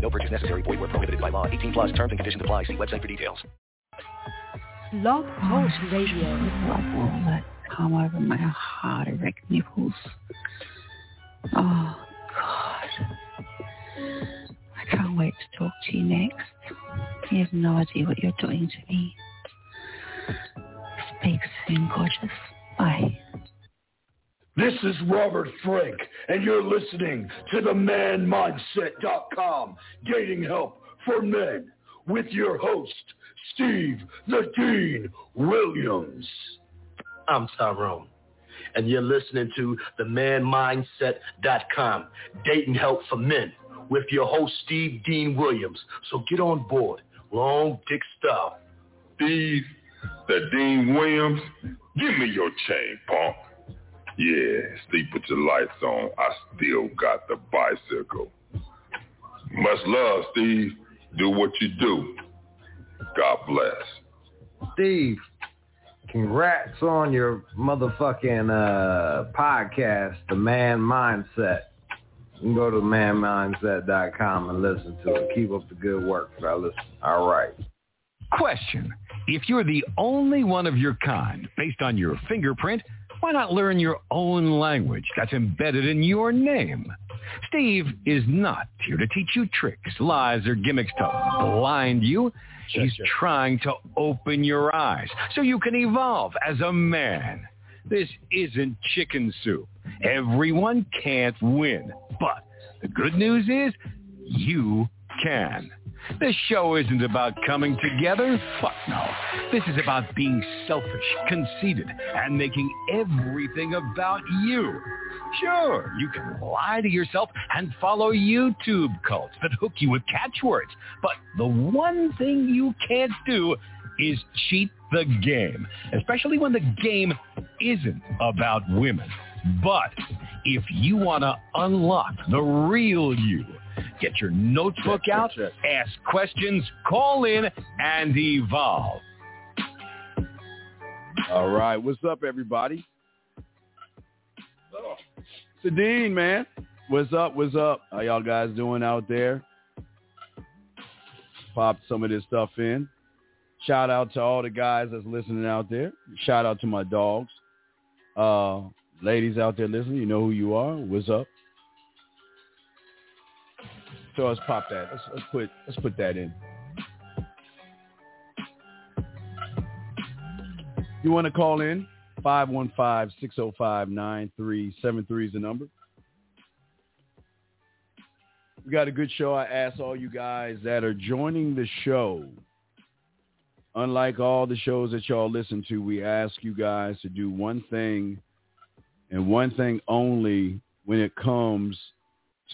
No purchase necessary. Void where prohibited by law. 18 plus terms and conditions apply. See website for details. Blog Talk Radio. Love all that come over my hard erect nipples. Oh, God. I can't wait to talk to you next. You have no idea what you're doing to me. Speak soon, gorgeous. Bye. This is Robert Frank, and you're listening to the manmindset.com dating help for men with your host, Steve the Dean Williams. I'm Tyrone, and you're listening to the manmindset.com dating help for men with your host, Steve Dean Williams. So get on board. Long dick style. Steve, the Dean Williams, give me your chain, punk. Yeah, Steve, put your lights on. I still got the bicycle. Much love, Steve. Do what you do. God bless. Steve, congrats on your motherfucking uh, podcast, The Man Mindset. You can go to manmindset.com and listen to it. Keep up the good work, fellas. All right. Question. If you're the only one of your kind based on your fingerprint, why not learn your own language that's embedded in your name? Steve is not here to teach you tricks, lies, or gimmicks to blind you. He's trying to open your eyes so you can evolve as a man. This isn't chicken soup. Everyone can't win. But the good news is you can. This show isn't about coming together. Fuck no. This is about being selfish, conceited, and making everything about you. Sure, you can lie to yourself and follow YouTube cults that hook you with catchwords. But the one thing you can't do is cheat the game, especially when the game isn't about women. But if you want to unlock the real you, get your notebook out, ask questions, call in, and evolve. All right. What's up, everybody? Dean, man. What's up? What's up? How y'all guys doing out there? Popped some of this stuff in. Shout out to all the guys that's listening out there. Shout out to my dogs. Uh, ladies out there listening, you know who you are. What's up? So let's pop that. Let's, let's put let's put that in. You want to call in? 515-605-9373 is the number. We got a good show. I ask all you guys that are joining the show. Unlike all the shows that y'all listen to, we ask you guys to do one thing and one thing only when it comes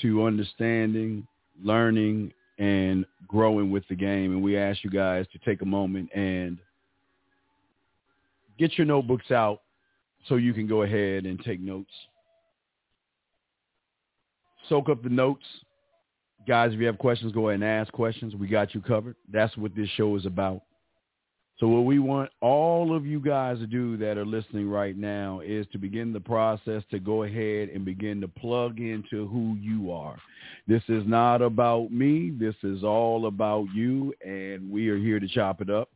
to understanding, learning, and growing with the game. And we ask you guys to take a moment and get your notebooks out so you can go ahead and take notes. Soak up the notes. Guys, if you have questions, go ahead and ask questions. We got you covered. That's what this show is about. So what we want all of you guys to do that are listening right now is to begin the process to go ahead and begin to plug into who you are. This is not about me. This is all about you, and we are here to chop it up.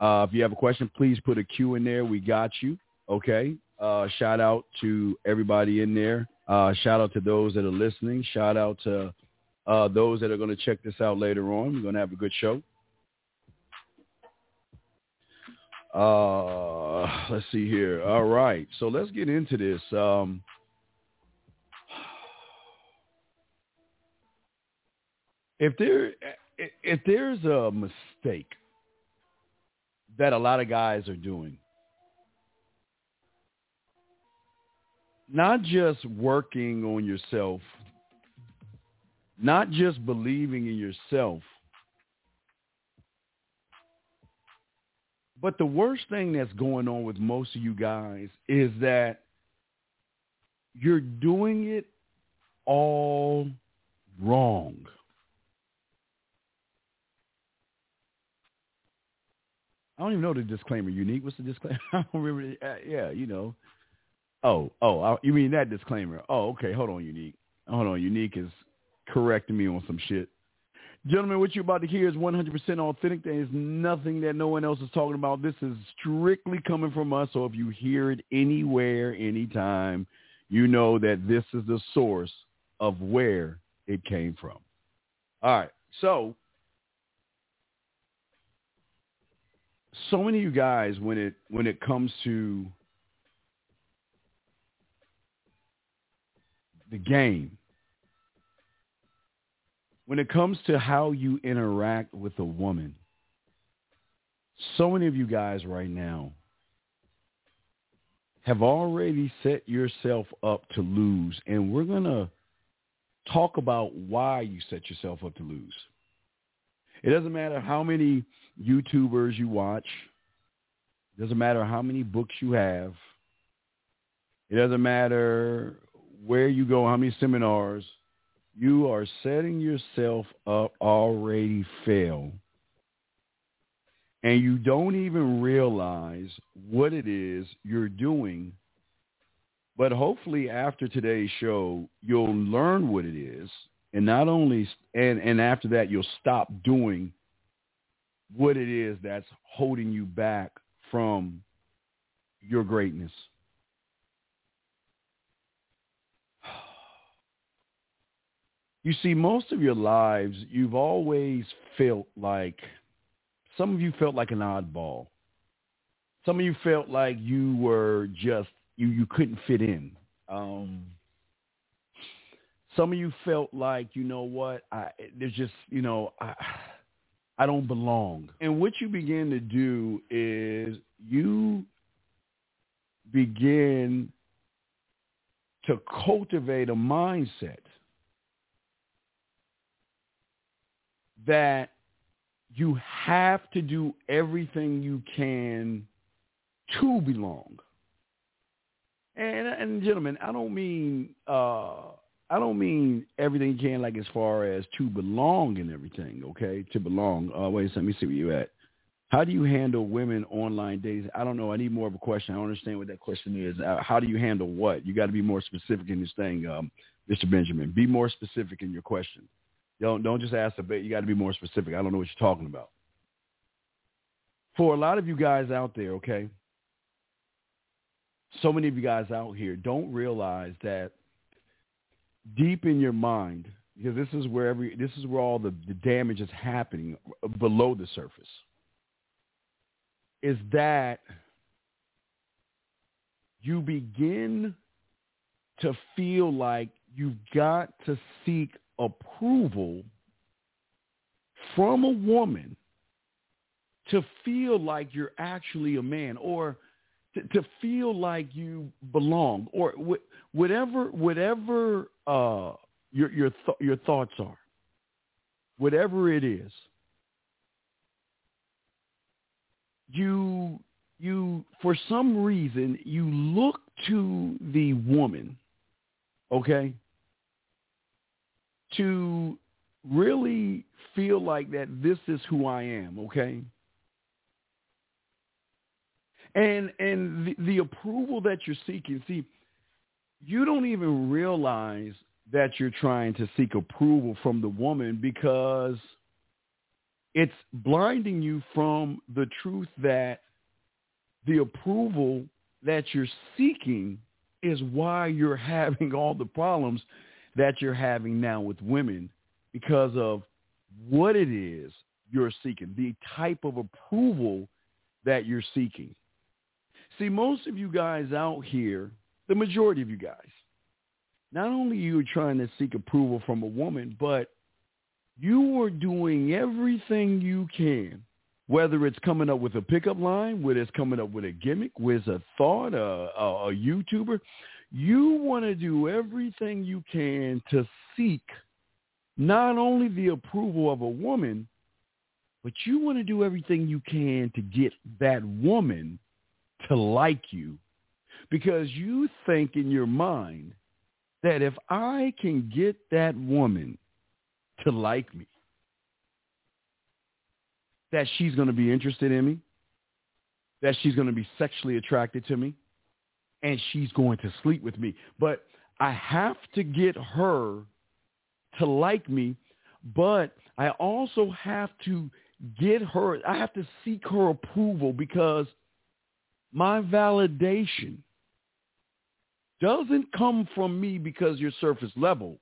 Uh, if you have a question, please put a Q in there. We got you. Okay. Uh, shout out to everybody in there. Uh, shout out to those that are listening. Shout out to uh, those that are going to check this out later on. We're going to have a good show. Uh, let's see here. All right. So let's get into this. Um, if there if there's a mistake that a lot of guys are doing, not just working on yourself, not just believing in yourself, But the worst thing that's going on with most of you guys is that you're doing it all wrong. I don't even know the disclaimer. Unique. What's the disclaimer? I don't remember. Uh, yeah, you know. Oh, oh, I, you mean that disclaimer? Oh, okay. Hold on, Unique. Hold on. Unique is correcting me on some shit. Gentlemen, what you're about to hear is 100% authentic. There is nothing that no one else is talking about. This is strictly coming from us. So if you hear it anywhere, anytime, you know that this is the source of where it came from. All right. So, so many of you guys, when it when it comes to the game, when it comes to how you interact with a woman, so many of you guys right now have already set yourself up to lose. And we're going to talk about why you set yourself up to lose. It doesn't matter how many YouTubers you watch. It doesn't matter how many books you have. It doesn't matter where you go, how many seminars you are setting yourself up already fail. And you don't even realize what it is you're doing. But hopefully after today's show you'll learn what it is. And not only and and after that you'll stop doing what it is that's holding you back from your greatness You see, most of your lives, you've always felt like, some of you felt like an oddball. Some of you felt like you were just, you, you couldn't fit in. Um, some of you felt like, you know what, I, there's just, you know, I, I don't belong. And what you begin to do is you begin to cultivate a mindset that you have to do everything you can to belong. And and gentlemen, I don't mean uh I don't mean everything you can like as far as to belong and everything, okay? To belong. Uh wait let me see where you at. How do you handle women online dating? I don't know. I need more of a question. I don't understand what that question is. Uh, how do you handle what? You got to be more specific in this thing, um, Mr. Benjamin. Be more specific in your question. Don't don't just ask a bit. You got to be more specific. I don't know what you're talking about. For a lot of you guys out there, okay, so many of you guys out here don't realize that deep in your mind, because this is where every this is where all the, the damage is happening uh, below the surface, is that you begin to feel like you've got to seek approval from a woman to feel like you're actually a man or to, to feel like you belong or wh- whatever whatever uh, your your th- your thoughts are whatever it is you you for some reason you look to the woman okay to really feel like that this is who I am, okay? And and the, the approval that you're seeking, see, you don't even realize that you're trying to seek approval from the woman because it's blinding you from the truth that the approval that you're seeking is why you're having all the problems that you're having now with women because of what it is you're seeking, the type of approval that you're seeking. See, most of you guys out here, the majority of you guys, not only you trying to seek approval from a woman, but you are doing everything you can, whether it's coming up with a pickup line, whether it's coming up with a gimmick, with a thought, a, a, a YouTuber, you want to do everything you can to seek not only the approval of a woman, but you want to do everything you can to get that woman to like you. Because you think in your mind that if I can get that woman to like me, that she's going to be interested in me, that she's going to be sexually attracted to me, and she's going to sleep with me. But I have to get her to like me, but I also have to get her, I have to seek her approval because my validation doesn't come from me because you're surface level.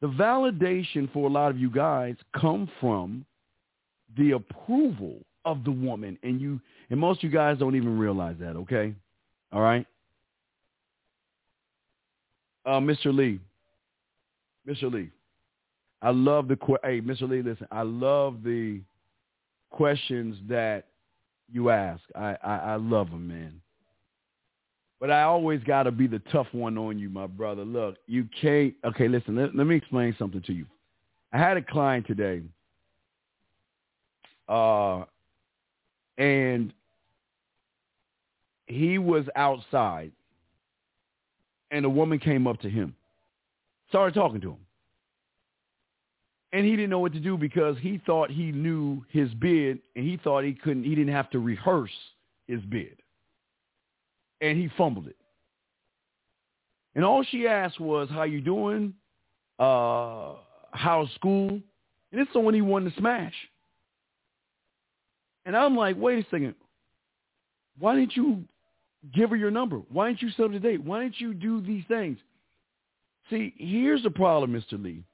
The validation for a lot of you guys come from the approval of the woman and you and most of you guys don't even realize that, okay? All right? Uh, Mr. Lee. Mr. Lee. I love the hey, Mr. Lee, listen. I love the questions that you ask. I I, I love them, man. But I always got to be the tough one on you, my brother. Look, you can't. Okay, listen. Let, let me explain something to you. I had a client today, uh, and he was outside, and a woman came up to him, started talking to him, and he didn't know what to do because he thought he knew his bid, and he thought he couldn't. He didn't have to rehearse his bid and he fumbled it. And all she asked was, "How you doing? Uh, how's school?" And it's someone he wanted to smash. And I'm like, "Wait a second. Why didn't you give her your number? Why didn't you set up the date? Why didn't you do these things?" See, here's the problem, Mr. Lee.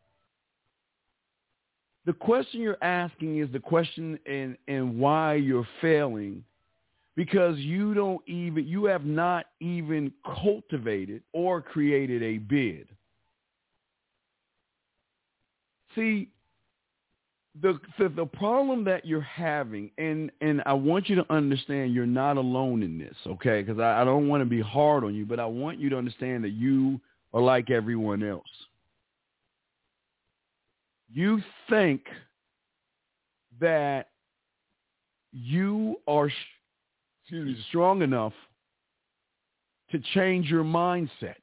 The question you're asking is the question and and why you're failing because you don't even you have not even cultivated or created a bid. See, the, the the problem that you're having, and and I want you to understand, you're not alone in this, okay? Because I, I don't want to be hard on you, but I want you to understand that you are like everyone else. You think that you are excuse me, strong enough to change your mindset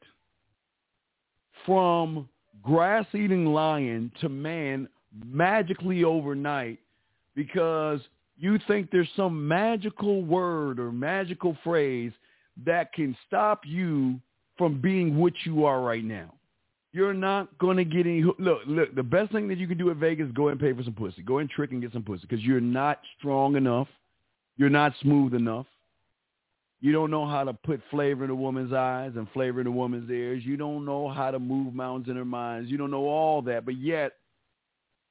from grass-eating lion to man magically overnight because you think there's some magical word or magical phrase that can stop you from being what you are right now. You're not going to get any. Look, look, the best thing that you can do at Vegas is go and pay for some pussy. Go and trick and get some pussy because you're not strong enough. You're not smooth enough. You don't know how to put flavor in a woman's eyes and flavor in a woman's ears. You don't know how to move mountains in her minds. You don't know all that. But yet,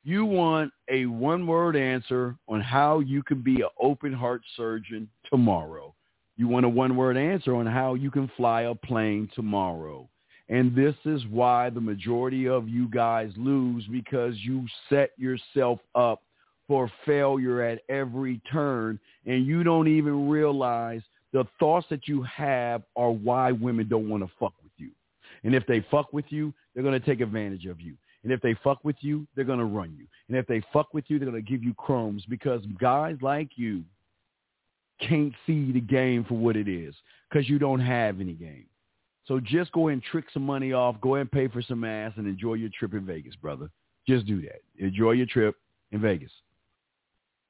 you want a one-word answer on how you can be an open heart surgeon tomorrow. You want a one-word answer on how you can fly a plane tomorrow. And this is why the majority of you guys lose because you set yourself up for failure at every turn and you don't even realize the thoughts that you have are why women don't want to fuck with you. And if they fuck with you, they're going to take advantage of you. And if they fuck with you, they're going to run you. And if they fuck with you, they're going to give you crumbs because guys like you can't see the game for what it is because you don't have any game. So just go and trick some money off, go and pay for some ass and enjoy your trip in Vegas, brother. Just do that. Enjoy your trip in Vegas.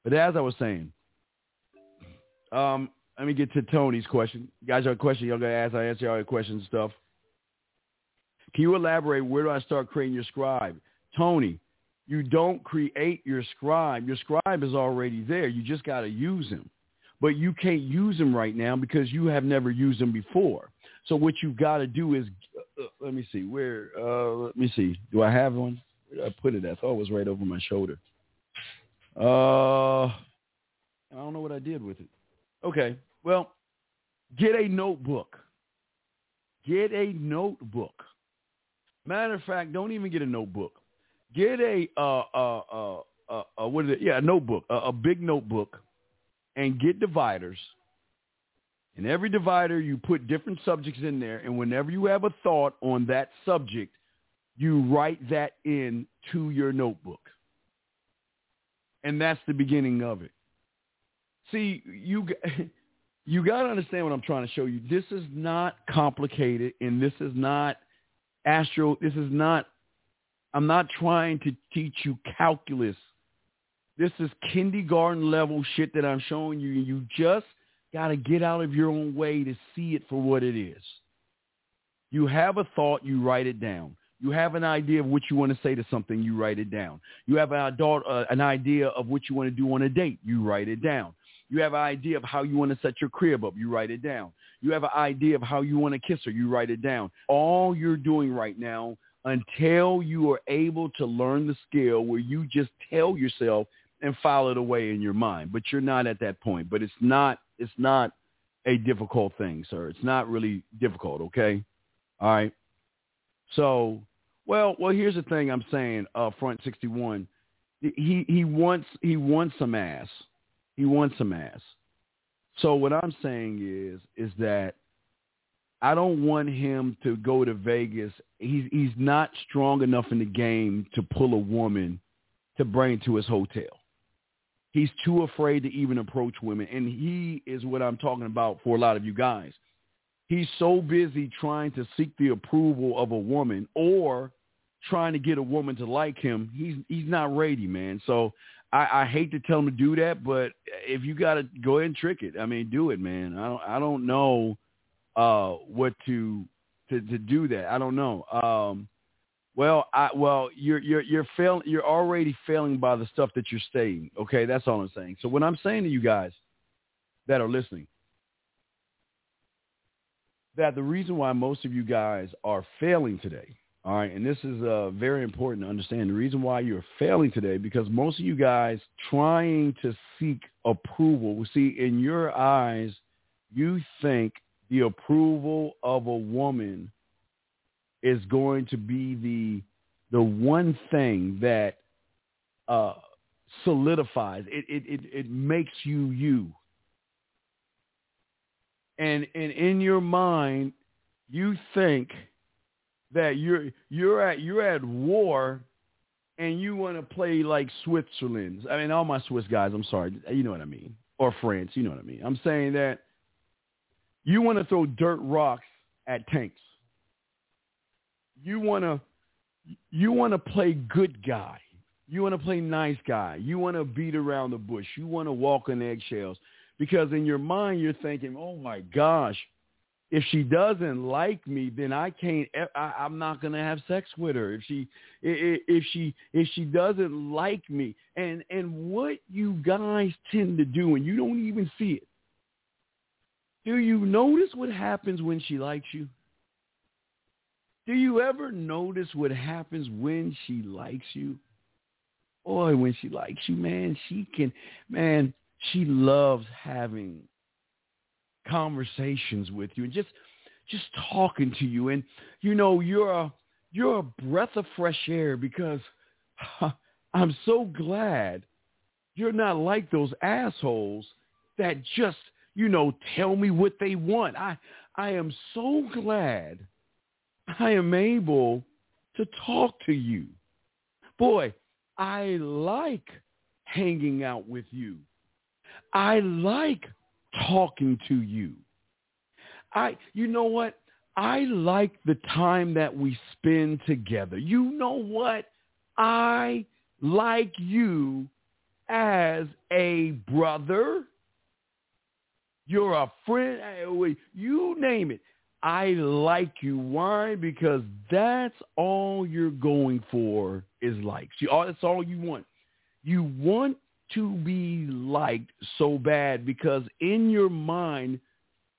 But as I was saying, um, let me get to Tony's question. You guys a question y'all gonna ask. I answer all your questions and stuff. Can you elaborate where do I start creating your scribe? Tony, you don't create your scribe. Your scribe is already there. You just got to use him. But you can't use him right now because you have never used him before. So what you've got to do is, uh, let me see, where, uh, let me see. Do I have one? Where did I put it? I thought it was right over my shoulder. Uh, I don't know what I did with it. Okay. Well, get a notebook. Get a notebook. Matter of fact, don't even get a notebook. Get a uh uh uh uh, uh what is it? Yeah, a notebook, a, a big notebook, and get dividers. In every divider, you put different subjects in there, and whenever you have a thought on that subject, you write that in to your notebook. And that's the beginning of it. See, you you got to understand what I'm trying to show you. This is not complicated and this is not astro this is not I'm not trying to teach you calculus. This is kindergarten level shit that I'm showing you. You just got to get out of your own way to see it for what it is. You have a thought, you write it down. You have an idea of what you want to say to something, you write it down. You have an, uh, an idea of what you want to do on a date, you write it down. You have an idea of how you want to set your crib up, you write it down. You have an idea of how you want to kiss her, you write it down. All you're doing right now until you are able to learn the skill where you just tell yourself and file it away in your mind. But you're not at that point. But it's not it's not a difficult thing, sir. It's not really difficult, okay? All right. So, well, well, here's the thing I'm saying, uh, front 61. He he wants he wants some ass. He wants some ass. So what I'm saying is is that I don't want him to go to Vegas. He's he's not strong enough in the game to pull a woman to bring to his hotel. He's too afraid to even approach women, and he is what I'm talking about for a lot of you guys. He's so busy trying to seek the approval of a woman or trying to get a woman to like him. He's he's not ready, man. So I, I hate to tell him to do that, but if you got to go ahead and trick it, I mean, do it, man. I don't I don't know uh, what to to to do that. I don't know. Um, well, I well you're you're you're failing. You're already failing by the stuff that you're saying. Okay, that's all I'm saying. So what I'm saying to you guys that are listening, that the reason why most of you guys are failing today, all right, and this is uh, very important to understand. The reason why you're failing today because most of you guys trying to seek approval. We see, in your eyes, you think the approval of a woman is going to be the the one thing that uh, solidifies it, it it it makes you you and and in your mind you think that you're you're at you're at war and you want to play like Switzerland. I mean, all my Swiss guys, I'm sorry, you know what I mean, or France, you know what I mean. I'm saying that you want to throw dirt rocks at tanks. You want to you want to play good guy. You want to play nice guy. You want to beat around the bush. You want to walk on eggshells because in your mind you're thinking, "Oh my gosh, if she doesn't like me, then I can't. I, I'm not gonna have sex with her. If she, if she, if she doesn't like me, and and what you guys tend to do, and you don't even see it, do you notice what happens when she likes you? Do you ever notice what happens when she likes you? Boy, when she likes you, man, she can, man, she loves having conversations with you and just, just talking to you. And you know, you're a, you're a breath of fresh air because I'm so glad you're not like those assholes that just you know, tell me what they want. I I am so glad I am able to talk to you. Boy, I like hanging out with you. I like talking to you. I you know what? I like the time that we spend together. You know what? I like you as a brother, you're a friend. You name it. I like you. Why? Because that's all you're going for is likes. That's all you want. You want to be liked so bad because in your mind,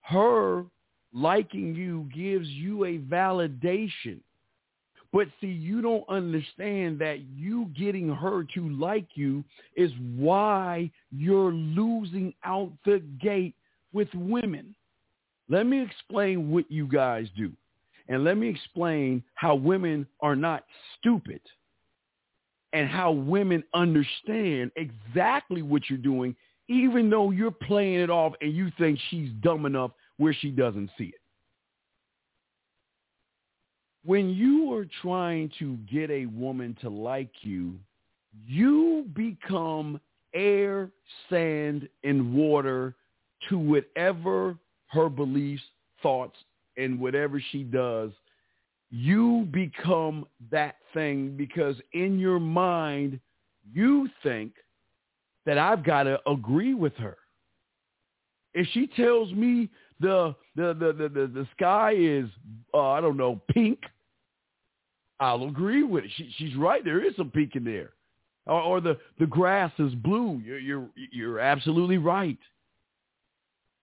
her liking you gives you a validation. But see, you don't understand that you getting her to like you is why you're losing out the gate with women. Let me explain what you guys do. And let me explain how women are not stupid and how women understand exactly what you're doing, even though you're playing it off and you think she's dumb enough where she doesn't see it. When you are trying to get a woman to like you, you become air, sand, and water to whatever her beliefs, thoughts, and whatever she does, you become that thing because in your mind, you think that I've got to agree with her. If she tells me the the the the, the, the sky is uh, I don't know pink, I'll agree with it. She, she's right. There is some pink in there, or, or the the grass is blue. You're you're you're absolutely right.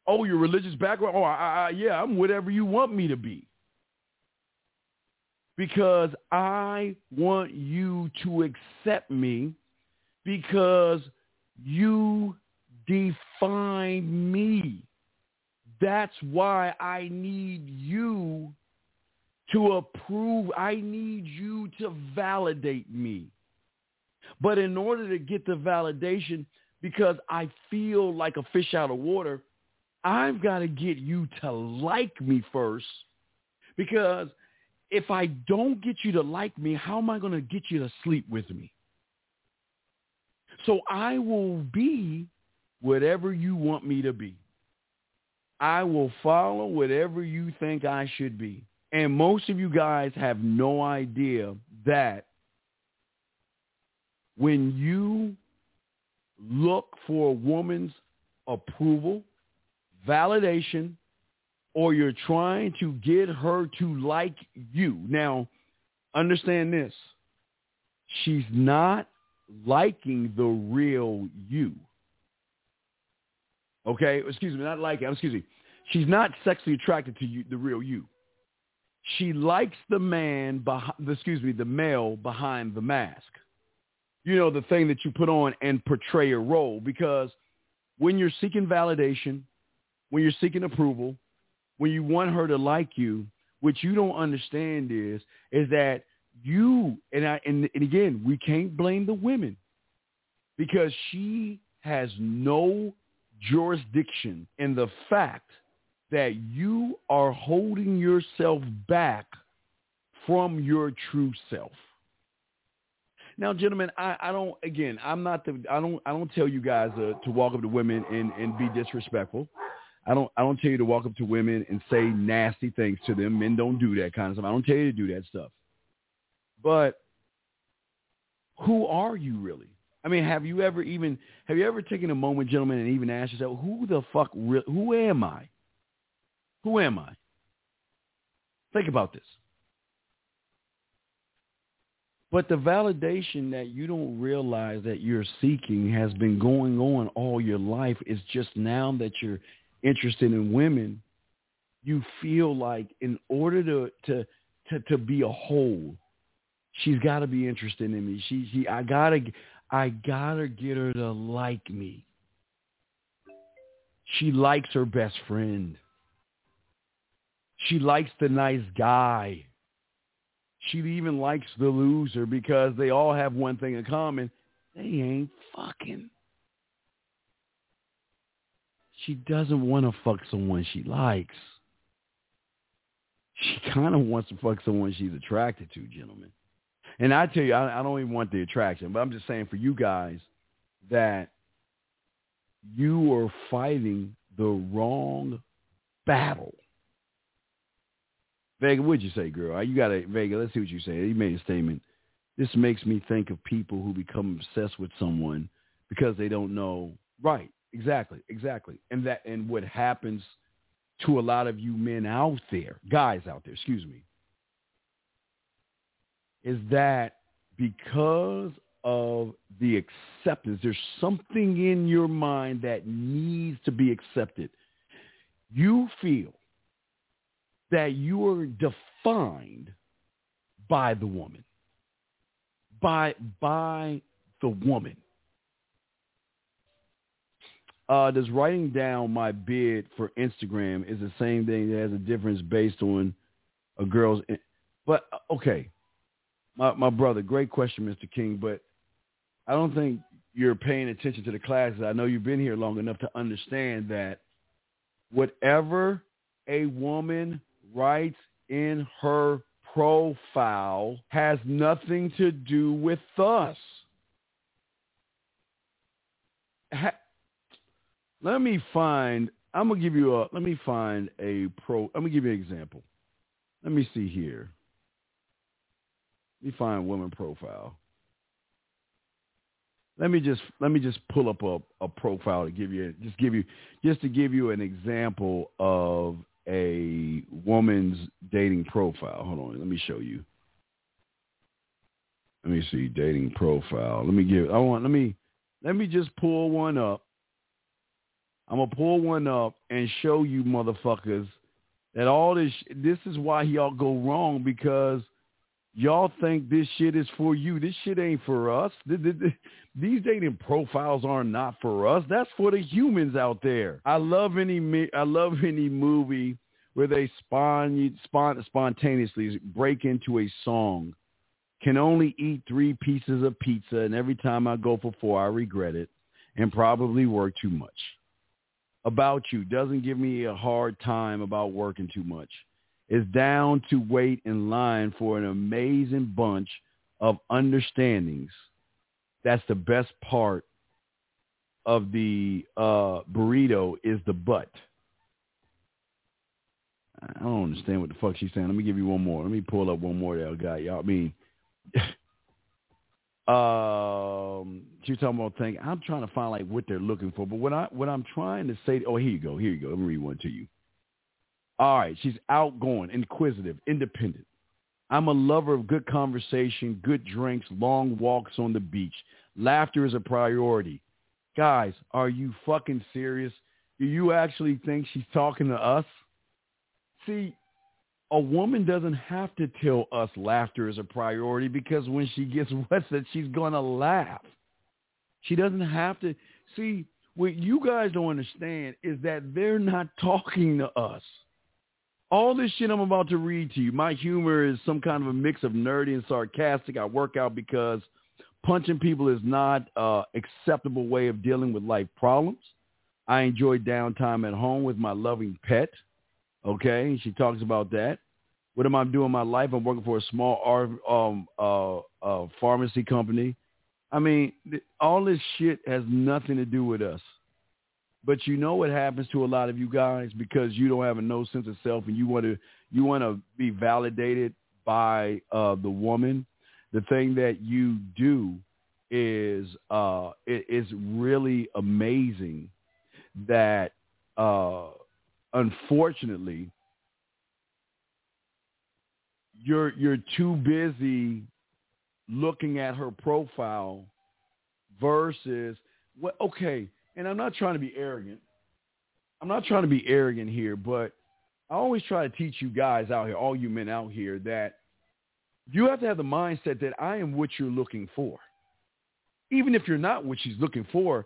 Oh, your religious background? Oh, I, I, yeah, I'm whatever you want me to be. Because I want you to accept me because you define me. That's why I need you to approve. I need you to validate me. But in order to get the validation, because I feel like a fish out of water, I've got to get you to like me first. Because if I don't get you to like me, how am I going to get you to sleep with me? So I will be whatever you want me to be. I will follow whatever you think I should be. And most of you guys have no idea that when you look for a woman's approval, validation, or you're trying to get her to like you. Now, understand this. She's not liking the real you. Okay, excuse me, not liking. Excuse me. She's not sexually attracted to you, the real you. She likes the man behind. Excuse me, the male behind the mask. You know, the thing that you put on and portray a role. Because when you're seeking validation, when you're seeking approval, when you want her to like you, what you don't understand is is that you and I and, and again we can't blame the women because she has no jurisdiction in the fact that you are holding yourself back from your true self. Now, gentlemen, I, I don't. Again, I'm not the. I don't. I don't tell you guys uh, to walk up to women and, and be disrespectful. I don't. I don't tell you to walk up to women and say nasty things to them. Men don't do that kind of stuff. I don't tell you to do that stuff. But who are you really? I mean, have you ever even have you ever taken a moment, gentlemen, and even asked yourself, who the fuck? Re- who am I? Who am I? Think about this. But the validation that you don't realize that you're seeking has been going on all your life. It's just now that you're interested in women, you feel like in order to to to, to be a whole, she's got to be interested in me. She she I gotta I gotta get her to like me. She likes her best friend. She likes the nice guy. She even likes the loser because they all have one thing in common. They ain't fucking. She doesn't want to fuck someone she likes. She kind of wants to fuck someone she's attracted to, gentlemen. And I tell you, I, I don't even want the attraction, but I'm just saying for you guys that you are fighting the wrong battle. Vega, what'd you say, girl? You got to Vega. Let's see what you say. You made a statement. This makes me think of people who become obsessed with someone because they don't know. Right. Exactly. Exactly. And that and what happens to a lot of you men out there, guys out there, excuse me, is that because of the acceptance, there's something in your mind that needs to be accepted. You feel that you are defined by the woman, by by the woman. Uh, does writing down my bid for Instagram is the same thing that has a difference based on a girl's? In- but uh, okay, my my brother, great question, Mr. King. But I don't think you're paying attention to the classes. I know you've been here long enough to understand that whatever a woman writes in her profile has nothing to do with us. ha- let me find. I'm gonna give you a. Let me find a pro. I'm gonna give you an example. Let me see here. Let me find woman profile. Let me just let me just pull up a, a profile to give you just give you just to give you an example of a woman's dating profile. Hold on, let me show you. Let me see dating profile. Let me give. I want. Let me. Let me just pull one up. I'm gonna pull one up and show you motherfuckers that all this. This is why y'all go wrong because y'all think this shit is for you. This shit ain't for us. These dating profiles are not for us. That's for the humans out there. I love any. I love any movie where they spawn, spontaneously break into a song can only eat three pieces of pizza, and every time I go for four, I regret it and probably work too much. About you doesn't give me a hard time about working too much. Is down to wait in line for an amazing bunch of understandings. That's the best part of the uh, burrito is the butt. I don't understand what the fuck she's saying. Let me give you one more. Let me pull up one more that I got. Y'all I mean um, she was talking about thing. I'm trying to find like what they're looking for, but what I what I'm trying to say. Oh, here you go. Here you go. Let me read one to you. All right, she's outgoing, inquisitive, independent. I'm a lover of good conversation, good drinks, long walks on the beach. Laughter is a priority. Guys, are you fucking serious? Do you actually think she's talking to us? See, a woman doesn't have to tell us laughter is a priority because when she gets wet, that she's going to laugh. She doesn't have to. See, what you guys don't understand is that they're not talking to us. All this shit I'm about to read to you, my humor is some kind of a mix of nerdy and sarcastic. I work out because punching people is not an acceptable way of dealing with life problems. I enjoy downtime at home with my loving pet. Okay, she talks about that. What am I doing in my life? I'm working for a small um, uh, uh, pharmacy company. I mean, all this shit has nothing to do with us. But you know what happens to a lot of you guys because you don't have a no sense of self and you want to you want to be validated by uh, the woman. The thing that you do is uh, it is really amazing that uh, unfortunately you're you're too busy looking at her profile versus what okay and i'm not trying to be arrogant. I'm not trying to be arrogant here but i always try to teach you guys out here all you men out here that you have to have the mindset that i am what you're looking for. Even if you're not what she's looking for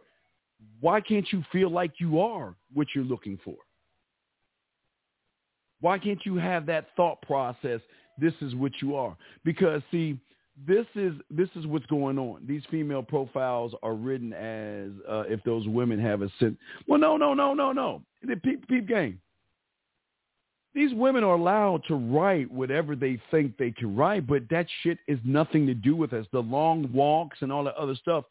why can't you feel like you are what you're looking for? Why can't you have that thought process this is what you are. Because see, this is this is what's going on. These female profiles are written as uh, if those women have a sense. Well, no, no, no, no, no. The peep, peep game. These women are allowed to write whatever they think they can write, but that shit is nothing to do with us. The long walks and all that other stuff.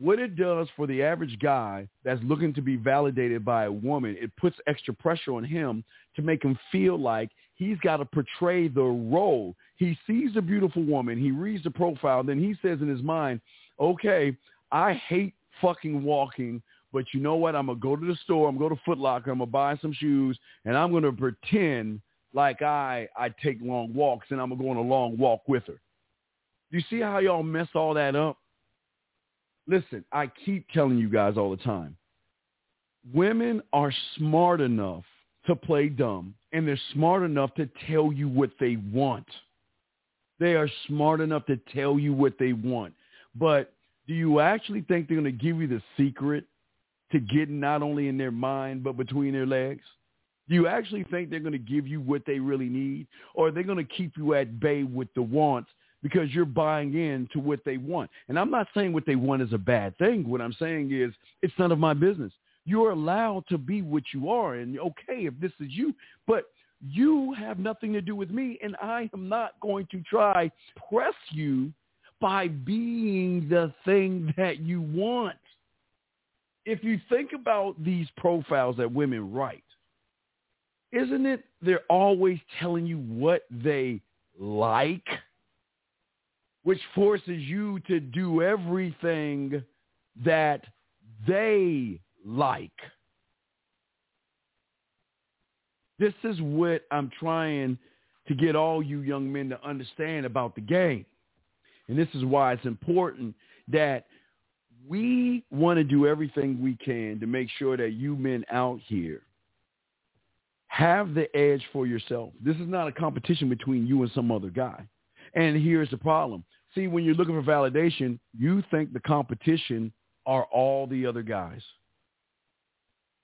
What it does for the average guy that's looking to be validated by a woman, it puts extra pressure on him to make him feel like he's got to portray the role. He sees a beautiful woman. He reads the profile. Then he says in his mind, okay, I hate fucking walking, but you know what? I'm going to go to the store. I'm going to go to Foot Locker. I'm going to buy some shoes, and I'm going to pretend like I, I take long walks, and I'm going to go on a long walk with her. You see how y'all mess all that up? Listen, I keep telling you guys all the time. Women are smart enough to play dumb and they're smart enough to tell you what they want. They are smart enough to tell you what they want. But do you actually think they're going to give you the secret to getting not only in their mind, but between their legs? Do you actually think they're going to give you what they really need? Or are they going to keep you at bay with the wants because you're buying in to what they want? And I'm not saying what they want is a bad thing. What I'm saying is it's none of my business. You're allowed to be what you are. And okay, if this is you, but you have nothing to do with me. And I am not going to try to press you by being the thing that you want. if you think about these profiles that women write, isn't it they're always telling you what they like, which forces you to do everything that they like. This is what I'm trying to get all you young men to understand about the game. And this is why it's important that we want to do everything we can to make sure that you men out here have the edge for yourself. This is not a competition between you and some other guy. And here's the problem. See, when you're looking for validation, you think the competition are all the other guys.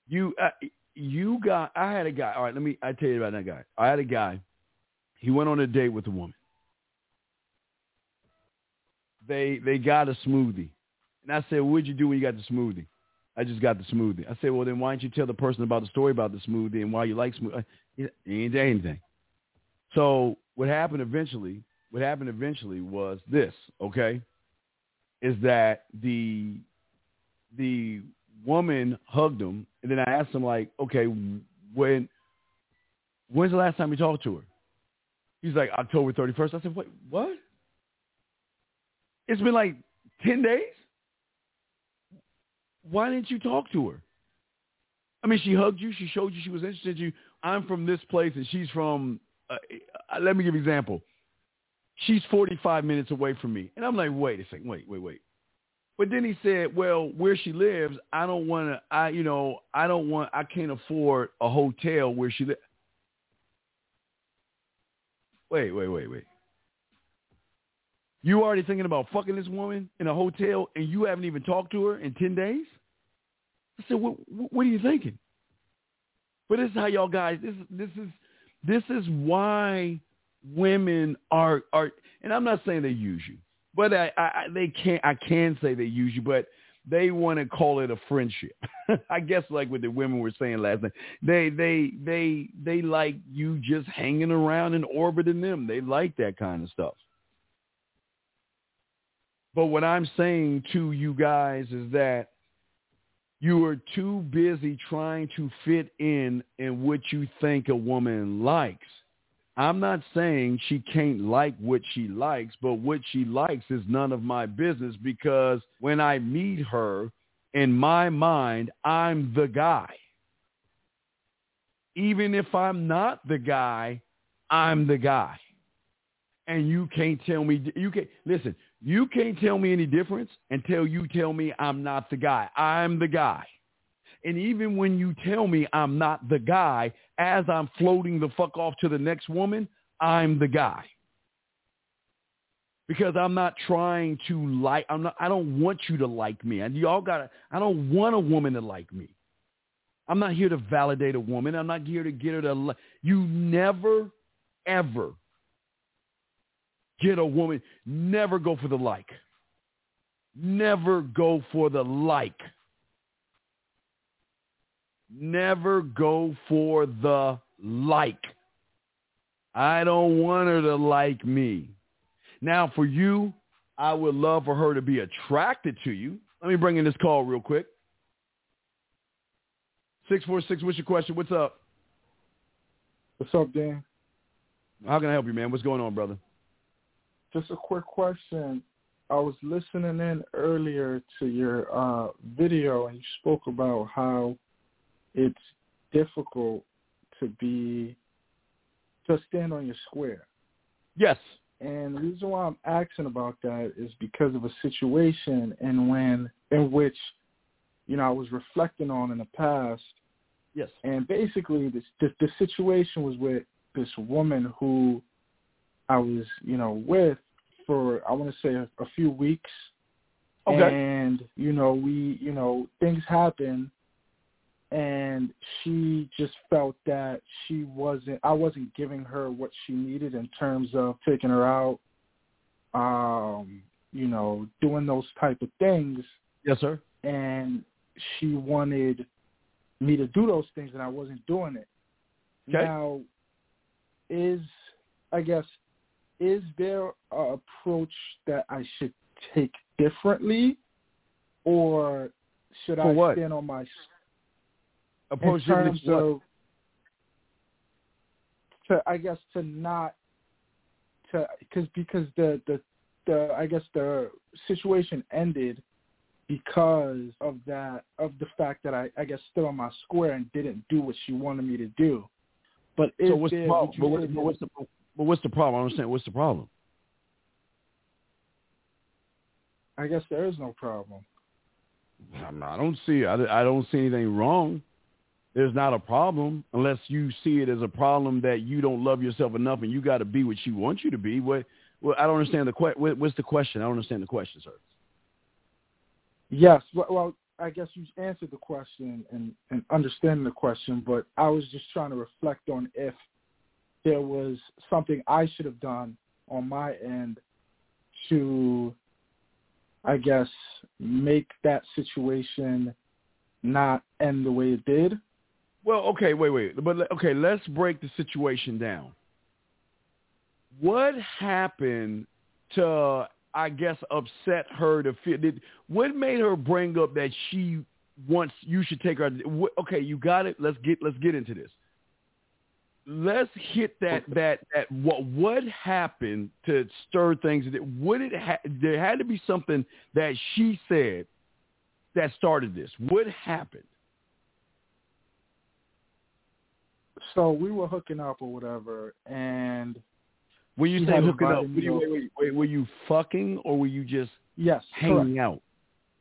You uh, you got I had a guy. All right, let me I tell you about that guy. I had a guy. He went on a date with a woman. They they got a smoothie. And I said, What'd you do when you got the smoothie? I just got the smoothie. I said, Well then why don't you tell the person about the story about the smoothie and why you like smoothie? He ain't anything. So what happened eventually what happened eventually was this, okay? Is that the the woman hugged him and then I asked him like, okay, when when's the last time you talked to her? He's like, October 31st. I said, wait, what? It's been like 10 days? Why didn't you talk to her? I mean, she hugged you. She showed you she was interested in you. I'm from this place and she's from, uh, uh let me give you an example. She's 45 minutes away from me. And I'm like, wait a second, wait, wait, wait. But then he said, well, where she lives, I don't want to, I, you know, I don't want, I can't afford a hotel where she lives. Wait, wait, wait, wait. You already thinking about fucking this woman in a hotel and you haven't even talked to her in 10 days? I said, what, what are you thinking? But this is how y'all guys, this, this is, this is why women are, are, and I'm not saying they use you, but I, I, they can't, I can say they use you, but they want to call it a friendship. I guess like what the women were saying last night. They they they they like you just hanging around and orbiting them. They like that kind of stuff. But what I'm saying to you guys is that you are too busy trying to fit in in what you think a woman likes. I'm not saying she can't like what she likes, but what she likes is none of my business because when I meet her, in my mind, I'm the guy. Even if I'm not the guy, I'm the guy. And you can't tell me, you can't, listen, you can't tell me any difference until you tell me I'm not the guy. I'm the guy. And even when you tell me I'm not the guy, as I'm floating the fuck off to the next woman, I'm the guy. Because I'm not trying to like, I'm not, I don't want you to like me. And y'all gotta, I don't want a woman to like me. I'm not here to validate a woman. I'm not here to get her to, like. you never, ever get a woman, never go for the like. Never go for the like. Never go for the like. I don't want her to like me. Now, for you, I would love for her to be attracted to you. Let me bring in this call real quick. 646, what's your question? What's up? What's up, Dan? How can I help you, man? What's going on, brother? Just a quick question. I was listening in earlier to your uh, video, and you spoke about how it's difficult to be to stand on your square. Yes. And the reason why I'm asking about that is because of a situation and when in which, you know, I was reflecting on in the past. Yes. And basically, this the, the situation was with this woman who I was, you know, with for I want to say a, a few weeks. Okay. And you know, we, you know, things happen and she just felt that she wasn't I wasn't giving her what she needed in terms of taking her out um you know doing those type of things yes sir and she wanted me to do those things and I wasn't doing it okay. now is I guess is there a approach that I should take differently or should For I what? stand on my in terms what? of to I guess to not to because because the the the I guess the situation ended because of that of the fact that I I guess stood on my square and didn't do what she wanted me to do. But so what's the problem? But, what, but what's the but what's the problem? I don't understand. What's the problem? I guess there is no problem. I don't see. I, I don't see anything wrong. There's not a problem unless you see it as a problem that you don't love yourself enough and you got to be what she wants you to be. What? Well, I don't understand the que- what, What's the question? I don't understand the question, sir. Yes. Well, well, I guess you answered the question and, and understanding the question, but I was just trying to reflect on if there was something I should have done on my end to, I guess, make that situation not end the way it did. Well, okay, wait, wait, but okay, let's break the situation down. What happened to, I guess, upset her to feel? Did what made her bring up that she wants you should take her? Okay, you got it. Let's get let's get into this. Let's hit that that that what what happened to stir things? That would it ha- there had to be something that she said that started this. What happened? So we were hooking up or whatever, and When you say hooking up, were you, wait, wait, wait, were you fucking or were you just yes, hanging correct. out?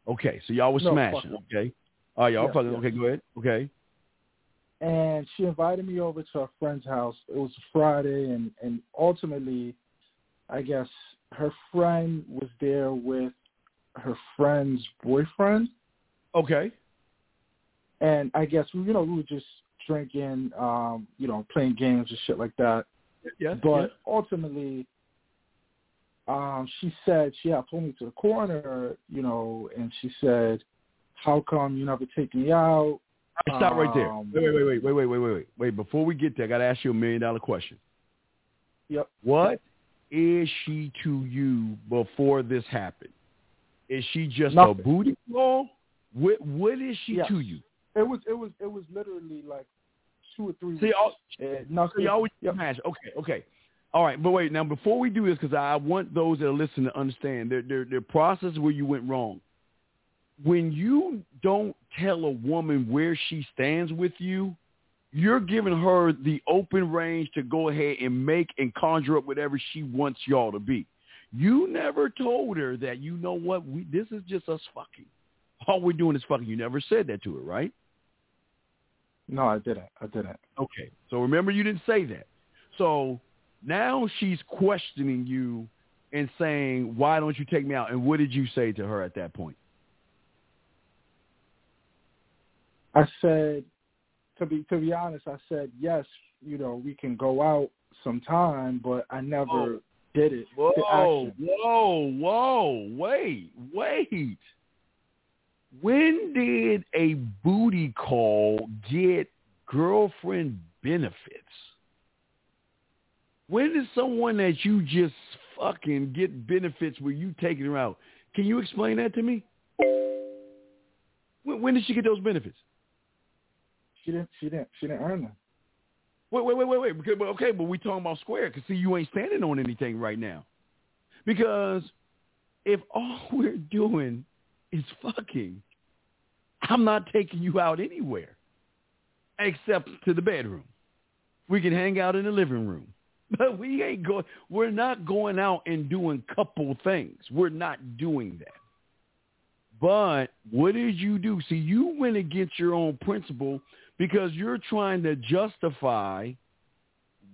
Okay, so y'all was No, smashing. Okay, all right, y'all Yes, fucking. yes. Okay, go ahead. Okay, and she invited me over to her friend's house. It was Friday, and and ultimately, I guess her friend was there with her friend's boyfriend, okay, and I guess you know we were just drinking, um, you know, playing games and shit like that. yeah, But ultimately, um, she said she had pulled me to the corner, you know, and she said, "How come you never take me out?" yeah. Stop right there. Um, Wait, wait, wait, wait, wait, wait, wait, wait, wait. Wait, before we get there, I got to ask you a million dollar question. Yep. What is she to you before this happened? Is she just Nothing. a booty call? What What is she Yes. to you? It was it was it was literally like two or three See, weeks. all, Uh, So nothing. y'all would smash. Okay, okay. All right, but wait. Now, before we do this, because I want those that are listening to understand their, their their process where you went wrong. When you don't tell a woman where she stands with you, you're giving her the open range to go ahead and make and conjure up whatever she wants y'all to be. You never told her that. You know what? We this is just us fucking. All we're doing is fucking. You never said that to her, right? No, I didn't. I didn't. Okay. So remember you didn't say that. So now she's questioning you and saying, why don't you take me out? And what did you say to her at that point? I said, to be to be honest, I said yes. You know, we can go out sometime, but I never Whoa. did it. Whoa, whoa, whoa, wait, wait. When did a booty call get girlfriend benefits? When did someone that you just fucking get benefits where you taking her out? Can you explain that to me? When, when did she get those benefits? She didn't. She didn't. She didn't earn them. Wait, wait, wait, wait, wait. Because, okay, but we talking about square because see, you ain't standing on anything right now. Because if all we're doing is fucking, I'm not taking you out anywhere except to the bedroom. We can hang out in the living room, but we ain't going. We're not going out and doing couple things. We're not doing that. But what did you do? See, you went against your own principle because you're trying to justify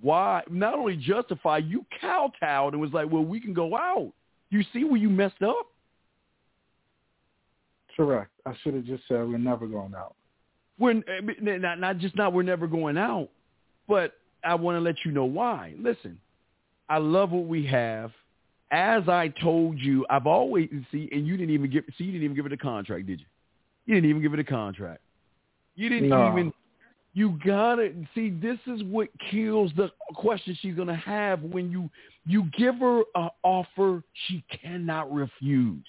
why, not only justify, you kowtowed and was like, well, we can go out. You see where you messed up? Correct. I should have just said we're never going out. We're eh, eh, not, not just not we're never going out, but I want to let you know why. Listen, I love what we have. As I told you, I've always see, and you didn't even give see, you didn't even give it a contract, did you? You didn't even give it a contract. You didn't No. even. You gotta see. This is what kills the question she's gonna have when you you give her an offer she cannot refuse.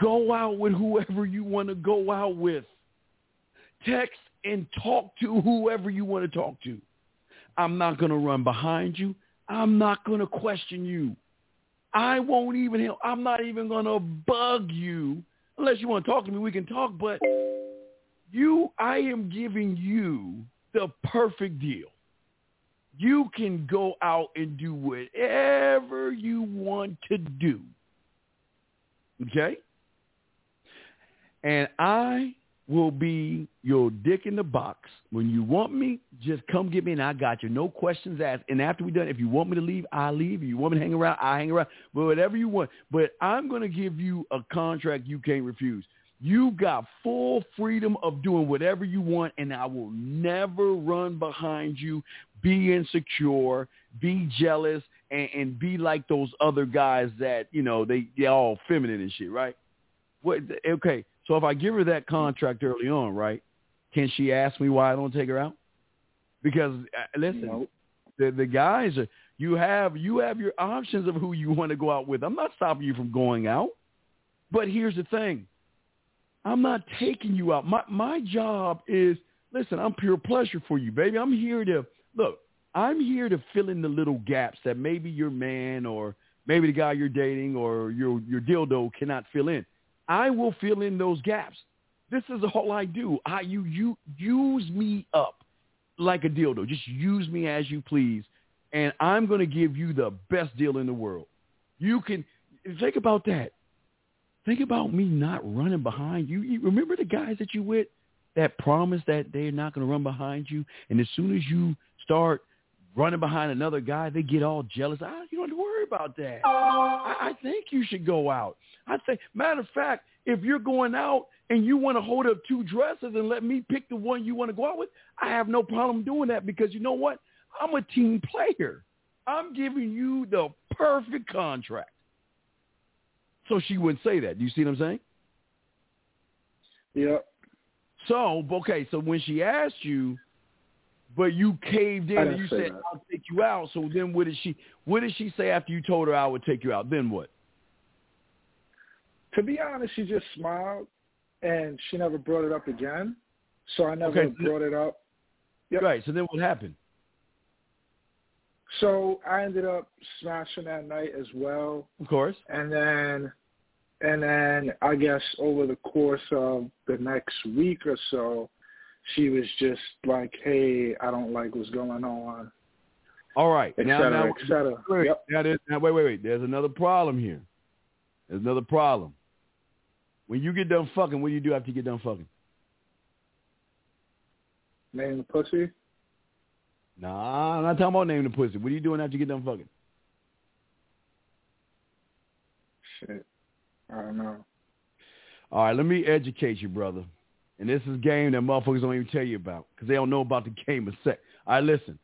Go out with whoever you want to go out with. Text and talk to whoever you want to talk to. I'm not going to run behind you. I'm not going to question you. I won't even, I'm not even going to bug you. Unless you want to talk to me, we can talk. But you, I am giving you the perfect deal. You can go out and do whatever you want to do. Okay? And I will be your dick in the box. When you want me, just come get me and I got you. No questions asked. And after we're done, if you want me to leave, I'll leave. If you want me to hang around, i hang around. But whatever you want. But I'm going to give you a contract you can't refuse. You got full freedom of doing whatever you want, and I will never run behind you, be insecure, be jealous, and, and be like those other guys that, you know, they, they're all feminine and shit, right? What, okay, so if I give her that contract early on, right, can she ask me why I don't take her out? Because, uh, listen, nope. the, the guys, are, you have you have your options of who you want to go out with. I'm not stopping you from going out. But here's the thing. I'm not taking you out. My my job is listen, I'm pure pleasure for you, baby. I'm here to look, I'm here to fill in the little gaps that maybe your man or maybe the guy you're dating or your your dildo cannot fill in. I will fill in those gaps. This is all I do. I you you use me up like a dildo. Just use me as you please, and I'm going to give you the best deal in the world. You can think about that. Think about me not running behind you. you remember the guys that you with that promise that they're not going to run behind you, and as soon as you start running behind another guy, they get all jealous. Ah, you don't have to worry about that. I, I think you should go out. I think, matter of fact, if you're going out and you want to hold up two dresses and let me pick the one you want to go out with, I have no problem doing that because you know what? I'm a team player. I'm giving you the perfect contract. So she wouldn't say that. Do you see what I'm saying? Yeah. So, okay, so when she asked you, but you caved in and you said, that. I'll take you out. So then what did she what did she say after you told her I would take you out? Then what? To be honest, she just smiled and she never brought it up again. So I never okay. brought it up. Yep. Right. So then what happened? So I ended up smashing that night as well. Of course. And then and then I guess over the course of the next week or so, she was just like, "Hey, I don't like what's going on." All right, et now, cetera, now, et cetera. Wait, yep. now, now, wait, wait, wait. There's another problem here. There's another problem. When you get done fucking, what do you do after you get done fucking? Name the pussy. Nah, I'm not talking about naming the pussy. What are you doing after you get done fucking? Shit. I don't know. All right, let me educate you, brother. And this is game that motherfuckers don't even tell you about because they don't know about the game of sex. Right, listen.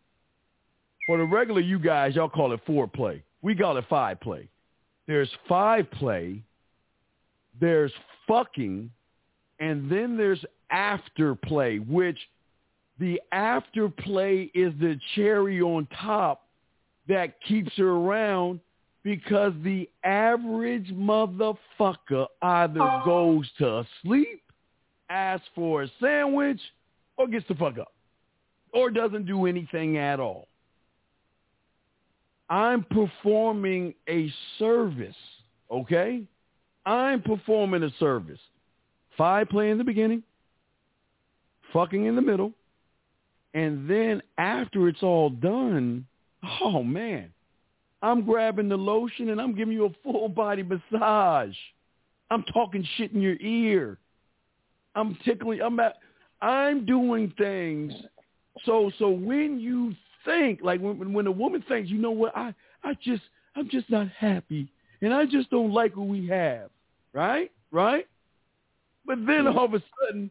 For the regular you guys, y'all call it foreplay. We call it five play. There's five play. There's fucking. And then there's after play, which the after play is the cherry on top that keeps her around because the average motherfucker either goes to sleep, asks for a sandwich, or gets the fuck up, or doesn't do anything at all. I'm performing a service, okay? I'm performing a service. Five play in the beginning, fucking in the middle, and then after it's all done, oh man, I'm grabbing the lotion and I'm giving you a full body massage. I'm talking shit in your ear. I'm tickling. I'm at, I'm doing things. So so when you think like when when a woman thinks, you know what, I I just I'm just not happy and I just don't like what we have, right? Right? But then all of a sudden,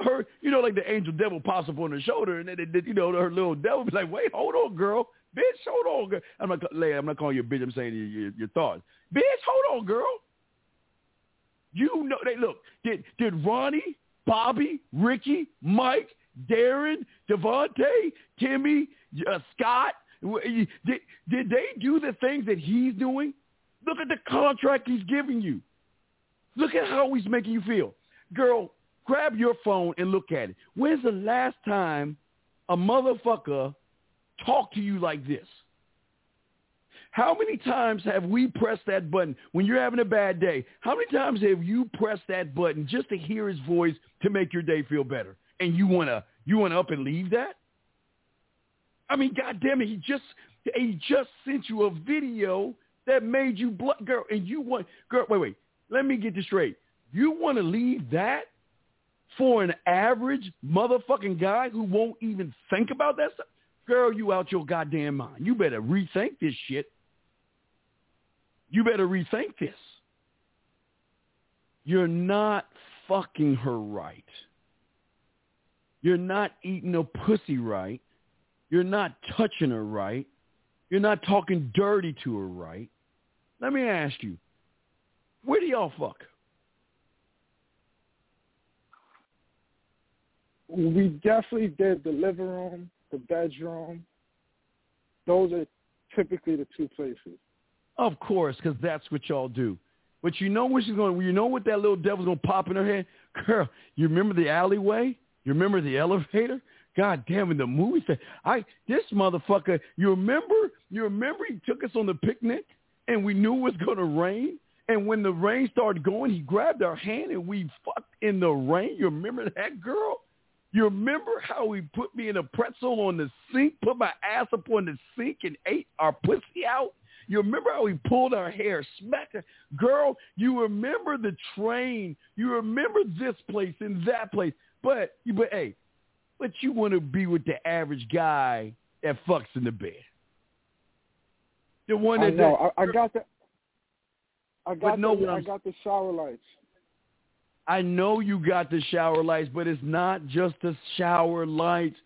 her, you know, like the angel devil pops up on her shoulder, and then, you know, her little devil be like, "Wait, hold on, girl, bitch, hold on, girl." I'm not, I'm not calling you a bitch. I'm saying your, your, your thoughts, bitch. Hold on, girl. You know, they look. Did did Ronnie, Bobby, Ricky, Mike, Darren, Devontae, Timmy, uh, Scott? Did did they do the things that he's doing? Look at the contract he's giving you. Look at how he's making you feel. Girl, grab your phone and look at it. When's the last time a motherfucker talked to you like this? How many times have we pressed that button when you're having a bad day? How many times have you pressed that button just to hear his voice to make your day feel better? And you wanna you wanna up and leave that? I mean, God damn it, he just he just sent you a video that made you blood girl and you want girl wait, wait. Let me get this straight. You wanna leave that for an average motherfucking guy who won't even think about that stuff? Girl, you out your goddamn mind. You better rethink this shit you better rethink this. You're not fucking her right. You're not eating a pussy right. You're not touching her right. You're not talking dirty to her right. Let me ask you, where do y'all fuck? We definitely did the living room, the bedroom. Those are typically the two places. Of course, because that's what y'all do. But you know what she's going. You know what that little devil's going to pop in her head, girl. You remember the alleyway? You remember the elevator? God damn it, the movie said, I this motherfucker. You remember? You remember he took us on the picnic, and we knew it was going to rain. And when the rain started going, he grabbed our hand and we fucked in the rain. You remember that girl? You remember how he put me in a pretzel on the sink, put my ass up on the sink and ate our pussy out? You remember how we pulled our hair, smacked her? Girl, you remember the train. You remember this place and that place. But, but hey, but you want to be with the average guy that fucks in the bed. The one that... I know. I, I got the... I got, no the, I got the shower lights. I know you got the shower lights, but it's not just the shower lights.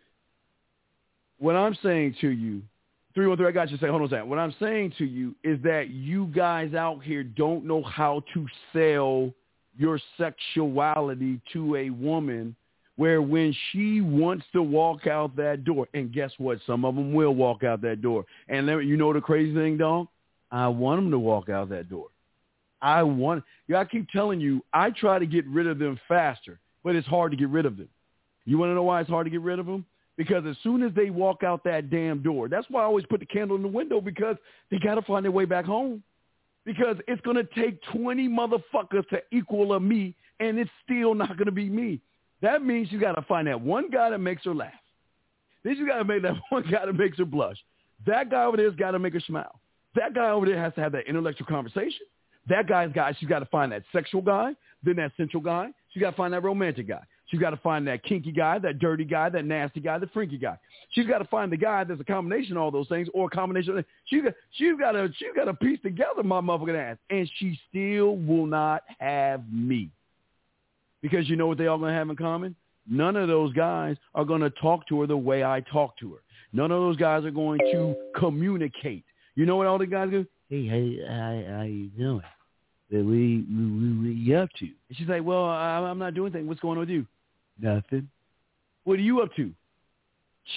What I'm saying to you Three one three. I got you. Say, hold on a second. What I'm saying to you is that you guys out here don't know how to sell your sexuality to a woman where when she wants to walk out that door, and guess what? Some of them will walk out that door. And you know the crazy thing, dog? I want them to walk out that door. I want, yeah, I keep telling you, I try to get rid of them faster, but it's hard to get rid of them. You want to know why it's hard to get rid of them? Because as soon as they walk out that damn door, that's why I always put the candle in the window because they got to find their way back home. Because it's going to take 20 motherfuckers to equal a me, and it's still not going to be me. That means you got to find that one guy that makes her laugh. Then you got to make that one guy that makes her blush. That guy over there's got to make her smile. That guy over there has to have that intellectual conversation. That guy's got, she's got to find that sexual guy, then that sensual guy. She's got to find that romantic guy. She's got to find that kinky guy, that dirty guy, that nasty guy, the freaky guy. She's got to find the guy that's a combination of all those things or a combination of she's got she's got to she's got to piece together my motherfucking ass. And she still will not have me. Because you know what they all gonna have in common? None of those guys are gonna talk to her the way I talk to her. None of those guys are going to communicate. You know what all the guys do? Hey, hey, how, how you doing? That we, we, we, we up to? And she's like, well, I'm not doing anything. What's going on with you? Nothing. What are you up to?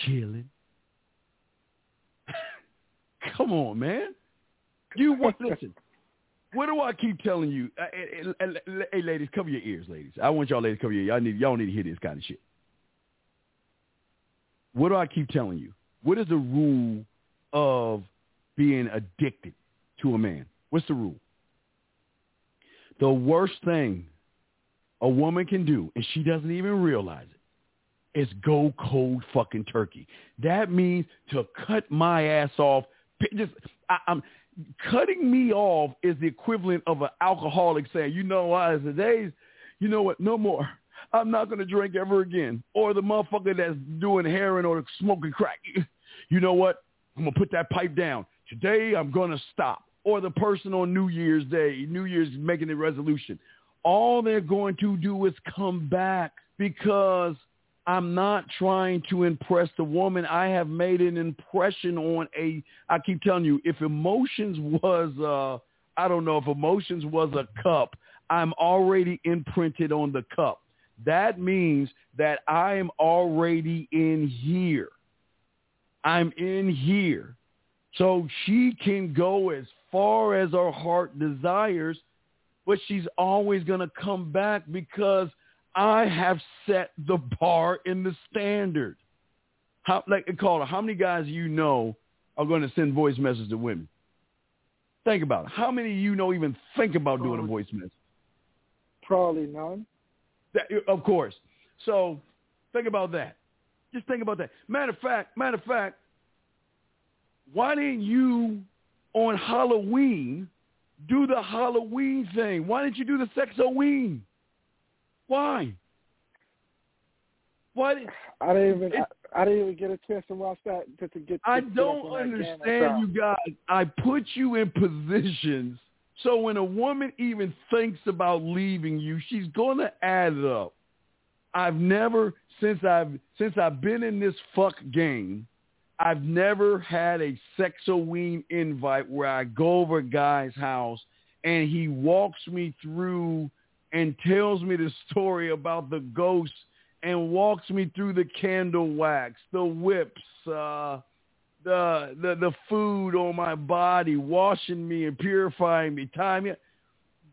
Chilling. Come on, man. You want listen. What do I keep telling you? Uh, eh, eh, eh, hey, ladies, cover your ears, ladies. I want y'all ladies to cover your ears. Y'all need y'all need to hear this kind of shit. What do I keep telling you? What is the rule of being addicted to a man? What's the rule? The worst thing a woman can do, and she doesn't even realize it, is go cold fucking turkey. That means to cut my ass off. Just I, I'm cutting me off is the equivalent of an alcoholic saying, you know what, as the days, you know what, no more. I'm not going to drink ever again. Or the motherfucker that's doing heroin or smoking crack. You know what? I'm going to put that pipe down. Today I'm going to stop. Or the person on New Year's Day, New Year's making a resolution all they're going to do is come back because I'm not trying to impress the woman. I have made an impression on a, I keep telling you, if emotions was, uh, I don't know, if emotions was a cup, I'm already imprinted on the cup. That means that I am already in here. I'm in here. So she can go as far as her heart desires but she's always going to come back because I have set the bar in the standard. How, like, caller, how many guys you know are going to send voice messages to women? Think about it. How many of you know even think about doing a voice message? Probably none. That, of course. So think about that. Just think about that. Matter of fact, matter of fact, why didn't you on Halloween do the Halloween thing? Why didn't you do the Sexoween? Why? Why did I didn't even it, I, I, didn't even get a chance to watch that to, to get. I don't understand you guys. I put you in positions so when a woman even thinks about leaving you, she's going to add it up. I've never since I've since I've been in this fuck game, I've never had a sexoween invite where I go over a guy's house and he walks me through and tells me the story about the ghosts and walks me through the candle wax, the whips, uh, the the the food on my body, washing me and purifying me, time.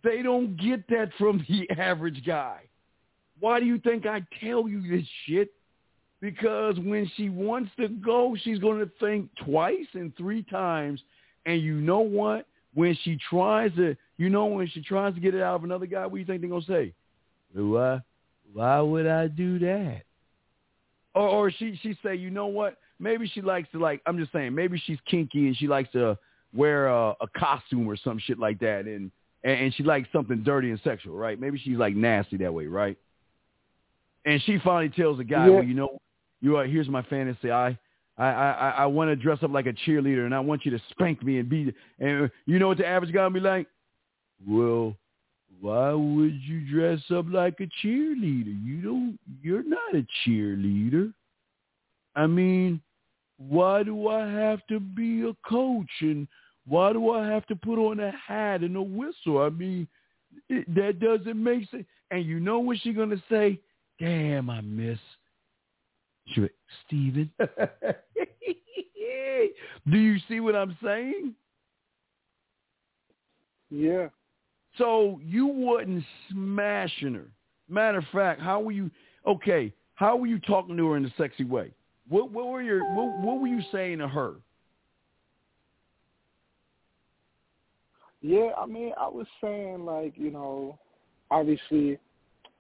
They don't get that from the average guy. Why do you think I tell you this shit? Because when she wants to go, she's going to think twice and three times. And you know what? When she tries to, you know, when she tries to get it out of another guy, what do you think they're going to say? Why, why would I do that? Or, or she, she say, you know what? maybe she likes to like. I'm just saying, maybe she's kinky and she likes to wear a, a costume or some shit like that, and, and she likes something dirty and sexual, right? Maybe she's like nasty that way, right? And she finally tells the guy, yeah. well, you know, you are, here's my fantasy. I I I, I want to dress up like a cheerleader, and I want you to spank me and be. And you know what the average guy will be like? Well, why would you dress up like a cheerleader? You don't. You're not a cheerleader. I mean, why do I have to be a coach and why do I have to put on a hat and a whistle? I mean, it, that doesn't make sense. And you know what she's gonna say? Damn, I miss. She went, Steven. do you see what I'm saying? Yeah. So you wasn't smashing her. Matter of fact, how were you? Okay, how were you talking to her in a sexy way? What, what were your what, what were you saying to her? Yeah, I mean, I was saying like you know, obviously,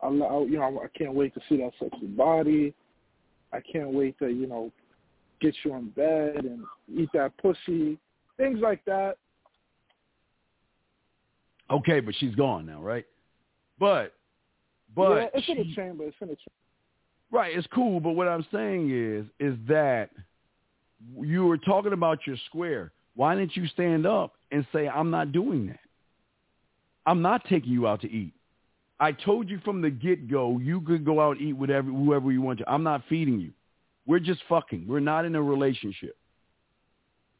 I you know I can't wait to see that sexy body. I can't wait to you know get you in bed and eat that pussy, things like that. Okay, but she's gone now, right? But but yeah, it's she, in the chamber. It's in the chamber. Right, it's cool, but what I'm saying is, is that you were talking about your square. Why didn't you stand up and say, I'm not doing that? I'm not taking you out to eat. I told you from the get-go, you could go out and eat whatever whoever you want to. I'm not feeding you. We're just fucking. We're not in a relationship.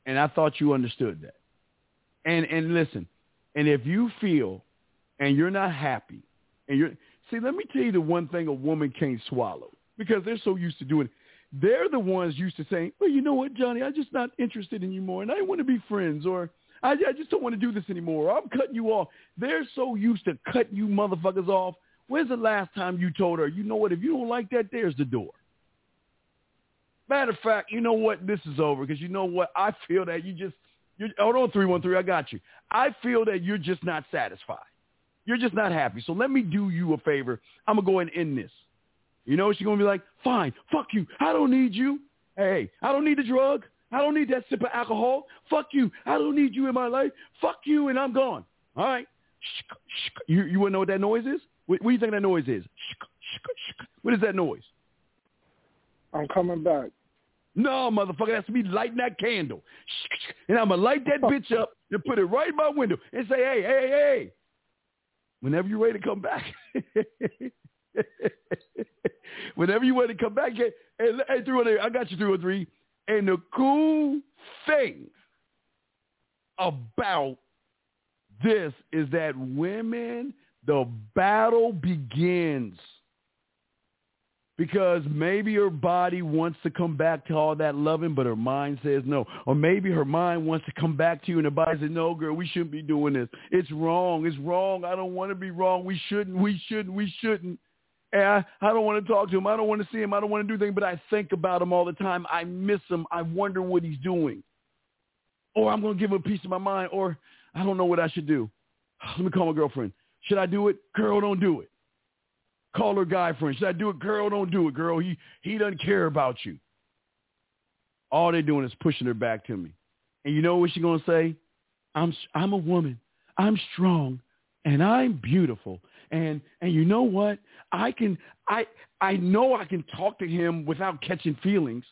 And I thought you understood that. And and listen, and if you feel and you're not happy and you're see, let me tell you the one thing a woman can't swallow because they're so used to doing it. They're the ones used to saying, well, you know what, Johnny, I'm just not interested in you more, and I want to be friends, or I, I just don't want to do this anymore, I'm cutting you off. They're so used to cutting you motherfuckers off. When's the last time you told her, you know what, if you don't like that, there's the door. Matter of fact, you know what, this is over, because you know what, I feel that you just, you're, hold on, 313, I got you. I feel that you're just not satisfied. You're just not happy. So let me do you a favor. I'm going to go and end this. You know, she's going to be like, fine, fuck you. I don't need you. Hey, I don't need the drug. I don't need that sip of alcohol. Fuck you. I don't need you in my life. Fuck you, and I'm gone. All right. You you want to know what that noise is? What, what do you think that noise is? What is that noise? I'm coming back. No, motherfucker, that's me lighting that candle. And I'm going to light that bitch up and put it right in my window and say, hey, hey, hey, whenever you're ready to come back. Whenever you want to come back, hey, hey, three I got you three or three. And the cool thing about this is that women, the battle begins. because maybe her body wants to come back to all that loving, but her mind says no. Or maybe her mind wants to come back to you and her body says, no, girl, we shouldn't be doing this. It's wrong. It's wrong. I don't want to be wrong. We shouldn't. We shouldn't. We shouldn't. And I, I don't want to talk to him. I don't want to see him. I don't want to do things, but I think about him all the time. I miss him. I wonder what he's doing. Or I'm going to give him a piece of my mind. Or I don't know what I should do. Let me call my girlfriend. Should I do it? Girl, don't do it. Call her guy friend. Should I do it? Girl, don't do it, girl. He he doesn't care about you. All they're doing is pushing her back to me. And you know what she's gonna say? I'm I'm a woman. I'm strong and I'm beautiful. And and you know what? I can I I know I can talk to him without catching feelings.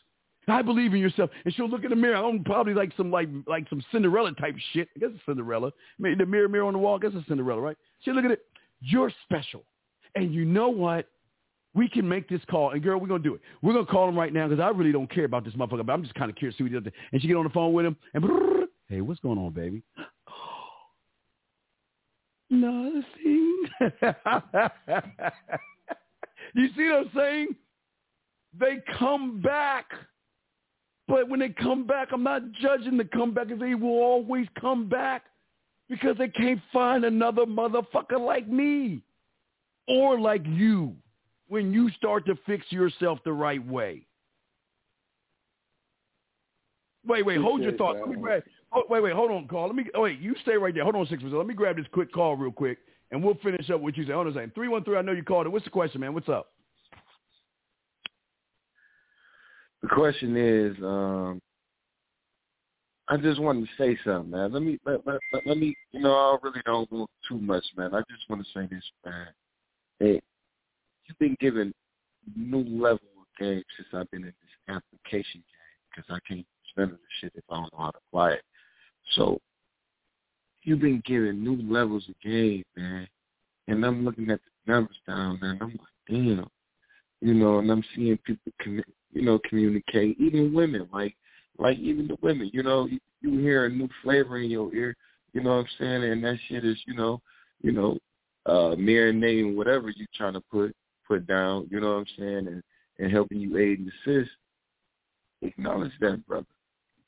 I believe in yourself. And she'll look in the mirror. I'm probably like some like like some Cinderella type shit. I guess it's Cinderella. Maybe the mirror mirror on the wall. I guess it's Cinderella, right? She'll look at it. You're special. And you know what? We can make this call. And girl, we're to do it. We're to call him right now because I really don't care about this motherfucker, but I'm just kind of curious to see what he does. And she get on the phone with him and, hey, what's going on, baby? Nothing. you see what I'm saying? They come back. But when they come back, I'm not judging the comeback because they will always come back because they can't find another motherfucker like me or like you when you start to fix yourself the right way. Wait, wait, hold your thoughts. Let me grab. Oh, wait, wait, hold on, call. Let me. Oh, wait, you stay right there. Hold on, six minutes. Let me grab this quick call real quick, and we'll finish up what you say. On a second. Three one three. I know you called it. What's the question, man? What's up? The question is, um, I just wanted to say something, man. Let me let, let, let, me. You know, I really don't go too much, man. I just want to say this, man. Hey, you've been given new level of game since I've been in this application game because I can't spend the shit if I don't know how to apply it. So you've been given new levels of game, man. And I'm looking at the numbers down there, and I'm like, damn. You know, and I'm seeing people, you know, communicate. Even women, like, like even the women. You know, you, you hear a new flavor in your ear. You know what I'm saying? And that shit is, you know, you know, uh, marinating whatever you're trying to put put down, you know what I'm saying, and, and helping you aid and assist, acknowledge that, brother.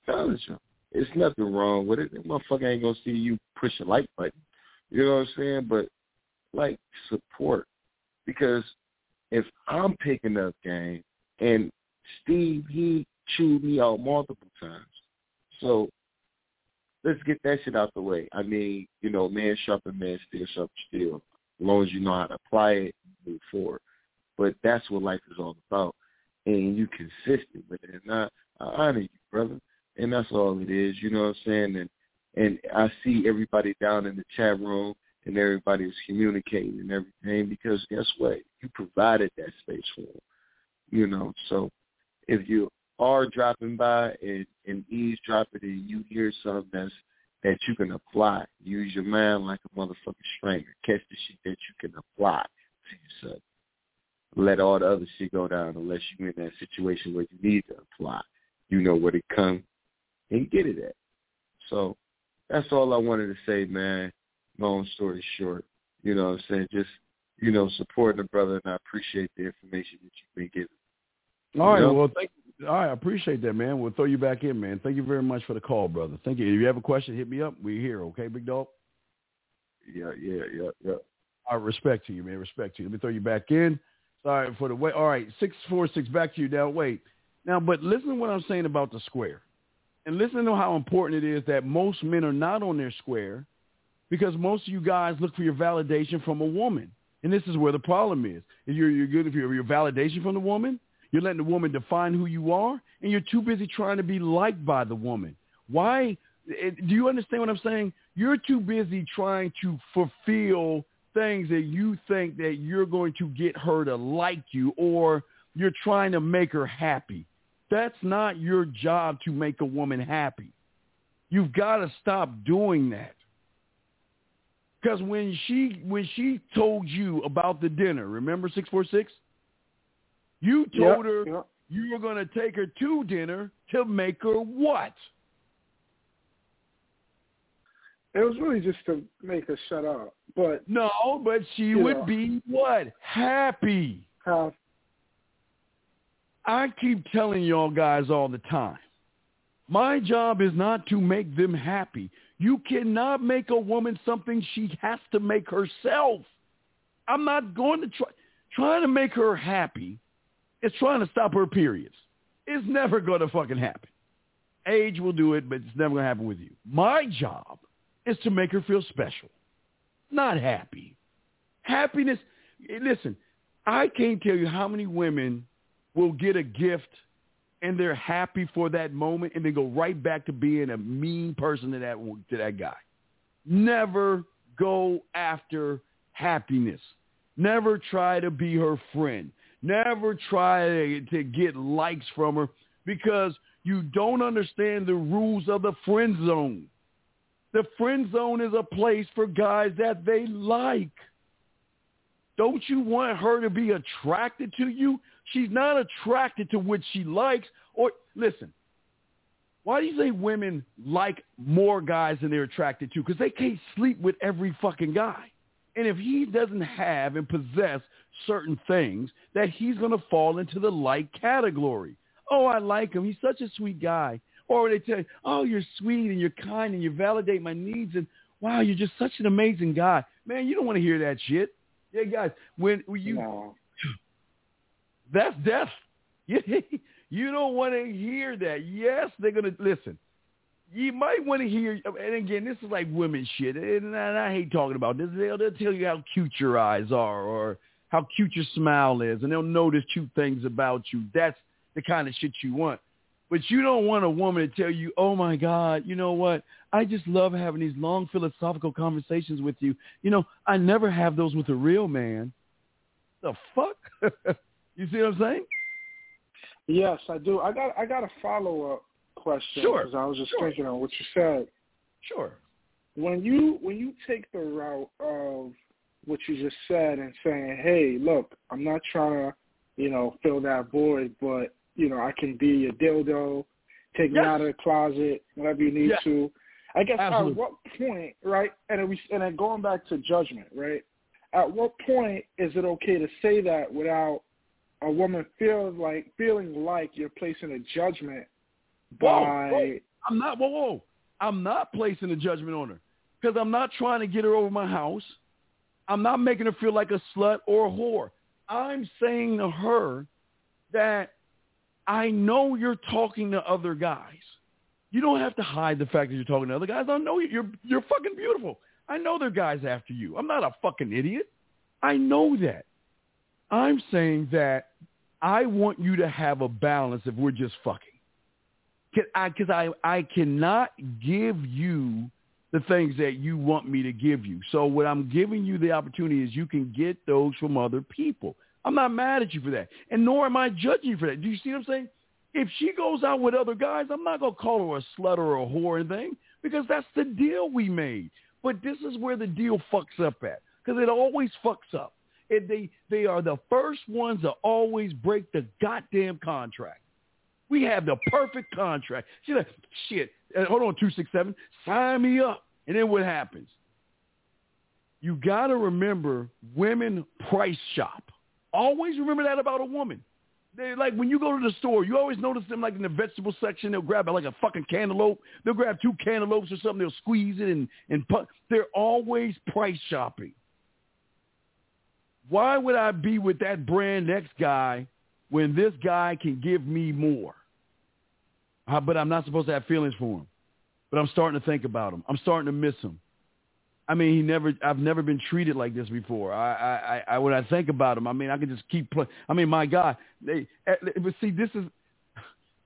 Acknowledge them. It's nothing wrong with it. That motherfucker ain't gonna see you push a like button. You know what I'm saying? But like support. Because if I'm picking up game and Steve he chewed me out multiple times. So let's get that shit out the way. I mean, you know, man sharpen man, steel sharpen steel. As long as you know how to apply it, move forward. But that's what life is all about. And you consistent with it. And I, I honor you, brother. And that's all it is, you know what I'm saying? And and I see everybody down in the chat room and everybody is communicating and everything because guess what? You provided that space for them. You know, so if you are dropping by and, and eavesdropping and you hear something that's that you can apply. Use your mind like a motherfucking stranger. Catch the shit that you can apply to yourself. Let all the other shit go down unless you're in that situation where you need to apply. You know where to come and get it at. So that's all I wanted to say, man. Long story short. You know what I'm saying? Just, you know, supporting the brother and I appreciate the information that you've been giving. All right. You know? Well, thank all right, I appreciate that, man. We'll throw you back in, man. Thank you very much for the call, brother. Thank you. If you have a question, hit me up. We're here, okay, big dog? Yeah, yeah, yeah, yeah. I respect to you, man. Respect to you. Let me throw you back in. Sorry for the wait. All right, six four six. Back to you now. Wait now, but listen to what I'm saying about the square, and listen to how important it is that most men are not on their square, because most of you guys look for your validation from a woman, and this is where the problem is. If you're you're good if you're your validation from the woman, you're letting the woman define who you are, and you're too busy trying to be liked by the woman. Why? Do you understand what I'm saying? You're too busy trying to fulfill things that you think that you're going to get her to like you, or you're trying to make her happy. That's not your job to make a woman happy. You've got to stop doing that. Because when she when she told you about the dinner, remember six four six? You told Yep, her yep. you were going to take her to dinner to make her what? It was really just to make her shut up. But No, but she would know. be what? Happy. have I keep telling y'all guys all the time, my job is not to make them happy. You cannot make a woman something she has to make herself. I'm not going to try trying to make her happy. It's trying to stop her periods. It's never going to fucking happen. Age will do it, but it's never going to happen with you. My job is to make her feel special, not happy. Happiness, listen, I can't tell you how many women will get a gift and they're happy for that moment and they go right back to being a mean person to that to that guy. Never go after happiness. Never try to be her friend. Never try to, to get likes from her because you don't understand the rules of the friend zone. The friend zone is a place for guys that they like. Don't you want her to be attracted to you? She's not attracted to what she likes. Or listen, why do you say women like more guys than they're attracted to? Because they can't sleep with every fucking guy. And if he doesn't have and possess certain things, that he's going to fall into the like category. Oh, I like him. He's such a sweet guy. Or they tell you, oh, you're sweet and you're kind and you validate my needs and wow, you're just such an amazing guy. Man, you don't want to hear that shit. Yeah, guys, when, you, no. That's death. you don't want to hear that. Yes, they're going to listen you might want to hear, and again, this is like women shit, and I, I hate talking about this. They'll, they'll tell you how cute your eyes are or how cute your smile is, and they'll notice cute things about you. That's the kind of shit you want. But you don't want a woman to tell you, oh my God, you know what? I just love having these long philosophical conversations with you. You know, I never have those with a real man. The fuck? you see what I'm saying? Yes, I do. I got I got a follow up question sure. because I was just sure. thinking on what you said. Sure. When you when you take the route of what you just said and saying, "Hey, look, I'm not trying to, you know, fill that void, but you know, I can be a dildo, take yes. me out of the closet whenever you need yes. to." I guess Absolutely. at what point, right? And we and then going back to judgment, right? At what point is it okay to say that without a woman feels like feeling like you're placing a judgment by. Whoa, whoa. I'm not. Whoa, whoa. I'm not placing a judgment on her because I'm not trying to get her over my house. I'm not making her feel like a slut or a whore. I'm saying to her that I know you're talking to other guys. You don't have to hide the fact that you're talking to other guys. I know you're you're fucking beautiful. I know there are guys after you. I'm not a fucking idiot. I know that. I'm saying that I want you to have a balance if we're just fucking because I, I, I cannot give you the things that you want me to give you. So what I'm giving you the opportunity is you can get those from other people. I'm not mad at you for that, and nor am I judging you for that. Do you see what I'm saying? If she goes out with other guys, I'm not going to call her a slut or a whore or anything because that's the deal we made. But this is where the deal fucks up at because it always fucks up. And they, they are the first ones to always break the goddamn contract. We have the perfect contract. She's like, shit, uh, hold on, 267, sign me up. And then what happens? You got to remember women price shop. Always remember that about a woman. They like when you go to the store, you always notice them like in the vegetable section. They'll grab like a fucking cantaloupe. They'll grab two cantaloupes or something. They'll squeeze it and and put. They're always price shopping. Why would I be with that brand X guy when this guy can give me more? I, but I'm not supposed to have feelings for him. But I'm starting to think about him. I'm starting to miss him. I mean, he never. I've never been treated like this before. I, I, I when I think about him, I mean, I can just keep playing. I mean, my God, they. Eh, but see, this is,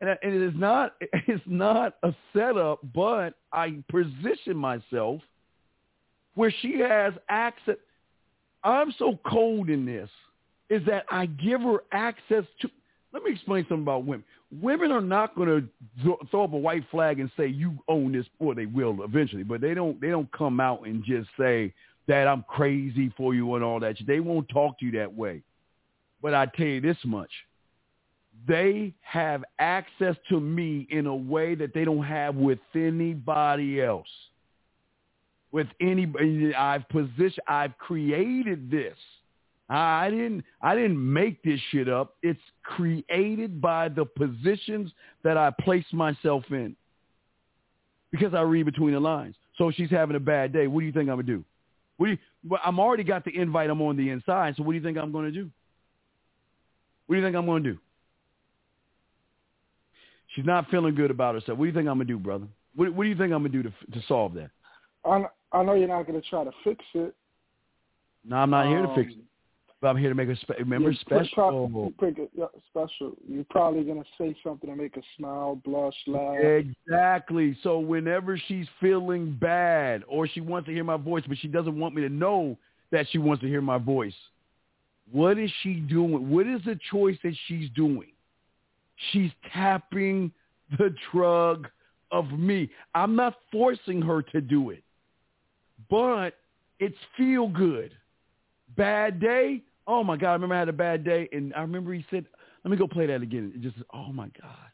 and it is not. It's not a setup, but I position myself where she has access. I'm so cold in this, is that I give her access to. Let me explain something about women women are not going to throw up a white flag and say you own this, or they will eventually, but they don't. They don't come out and just say that I'm crazy for you and all that. They won't talk to you that way. But I tell you this much: they have access to me in a way that they don't have with anybody else. With anybody, I've positioned, I've created this I didn't I didn't make this shit up. It's created by the positions that I place myself in. Because I read between the lines. So she's having a bad day. What do you think I'm gonna do? What do you, well, I'm already got the invite. I'm on the inside. So what do you think I'm gonna do? What do you think I'm gonna do? She's not feeling good about herself. What do you think I'm gonna do, brother? What, what do you think I'm gonna do to to solve that? I know you're not gonna try to fix it. No, I'm not um, here to fix it. But I'm here to make a spe- remember special. Pro- pick it, yeah, special. You're probably gonna say something to make her smile, blush, laugh. Exactly. So whenever she's feeling bad or she wants to hear my voice, but she doesn't want me to know that she wants to hear my voice, what is she doing? What is the choice that she's doing? She's tapping the drug of me. I'm not forcing her to do it, but it's feel good. Bad day. Oh my God! I remember I had a bad day, and I remember he said, "Let me go play that again." It just, oh my God,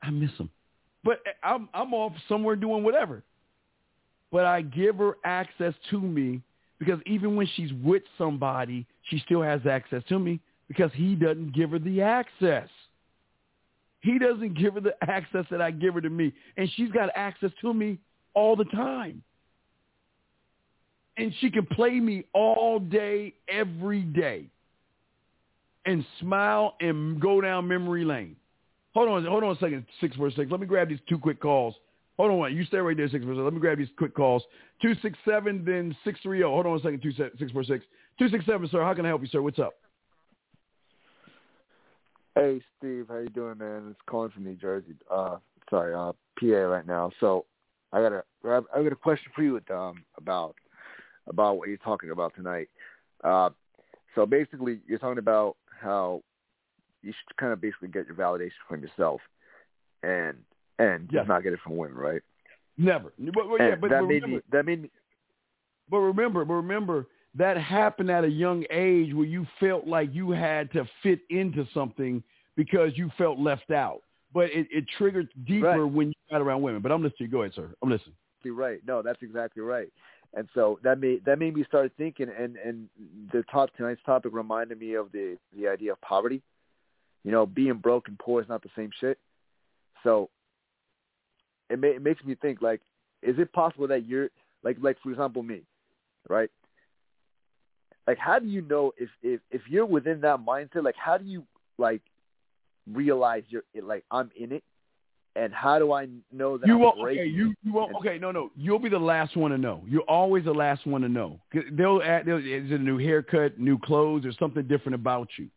I miss him. But eh, I'm I'm off somewhere doing whatever. But I give her access to me because even when she's with somebody, she still has access to me because he doesn't give her the access. He doesn't give her the access that I give her to me. And she's got access to me all the time. And she can play me all day, every day. And smile and go down memory lane. Hold on, hold on a second, six four six. Let me grab these two quick calls. Hold on, one. you stay right there, six four six. Let me grab these quick calls. Two six seven, then six three zero. Hold on a second, two six four six. Two six seven, sir. How can I help you, sir? What's up? Hey Steve, how you doing, man? It's calling from New Jersey. Uh, sorry, uh, PA right now. So I got a I got a question for you, um, about about what you're talking about tonight. Uh, so basically, you're talking about how you should kind of basically get your validation from yourself, and and Yes. just not get it from women, right? Never. But, but, yeah, but, that but made remember, me that made me But remember, but remember that happened at a young age where you felt like you had to fit into something because you felt left out. But it, it triggered deeper when you got around women. But I'm listening. Go ahead, sir. I'm listening. right. No, that's exactly right. And so that made that made me start thinking, and and the top tonight's topic reminded me of the the idea of poverty. You know, being broke and poor is not the same shit. So it, ma- it makes me think like, is it possible that you're like like for example me, right? Like, how do you know if if if you're within that mindset? Like, how do you like realize you're like I'm in it, and how do I know that You I'm won't. Okay, you you won't. Okay, no, no. You'll be the last one to know. You're always the last one to know. They'll add. They'll, is it a new haircut, new clothes, or something different about you?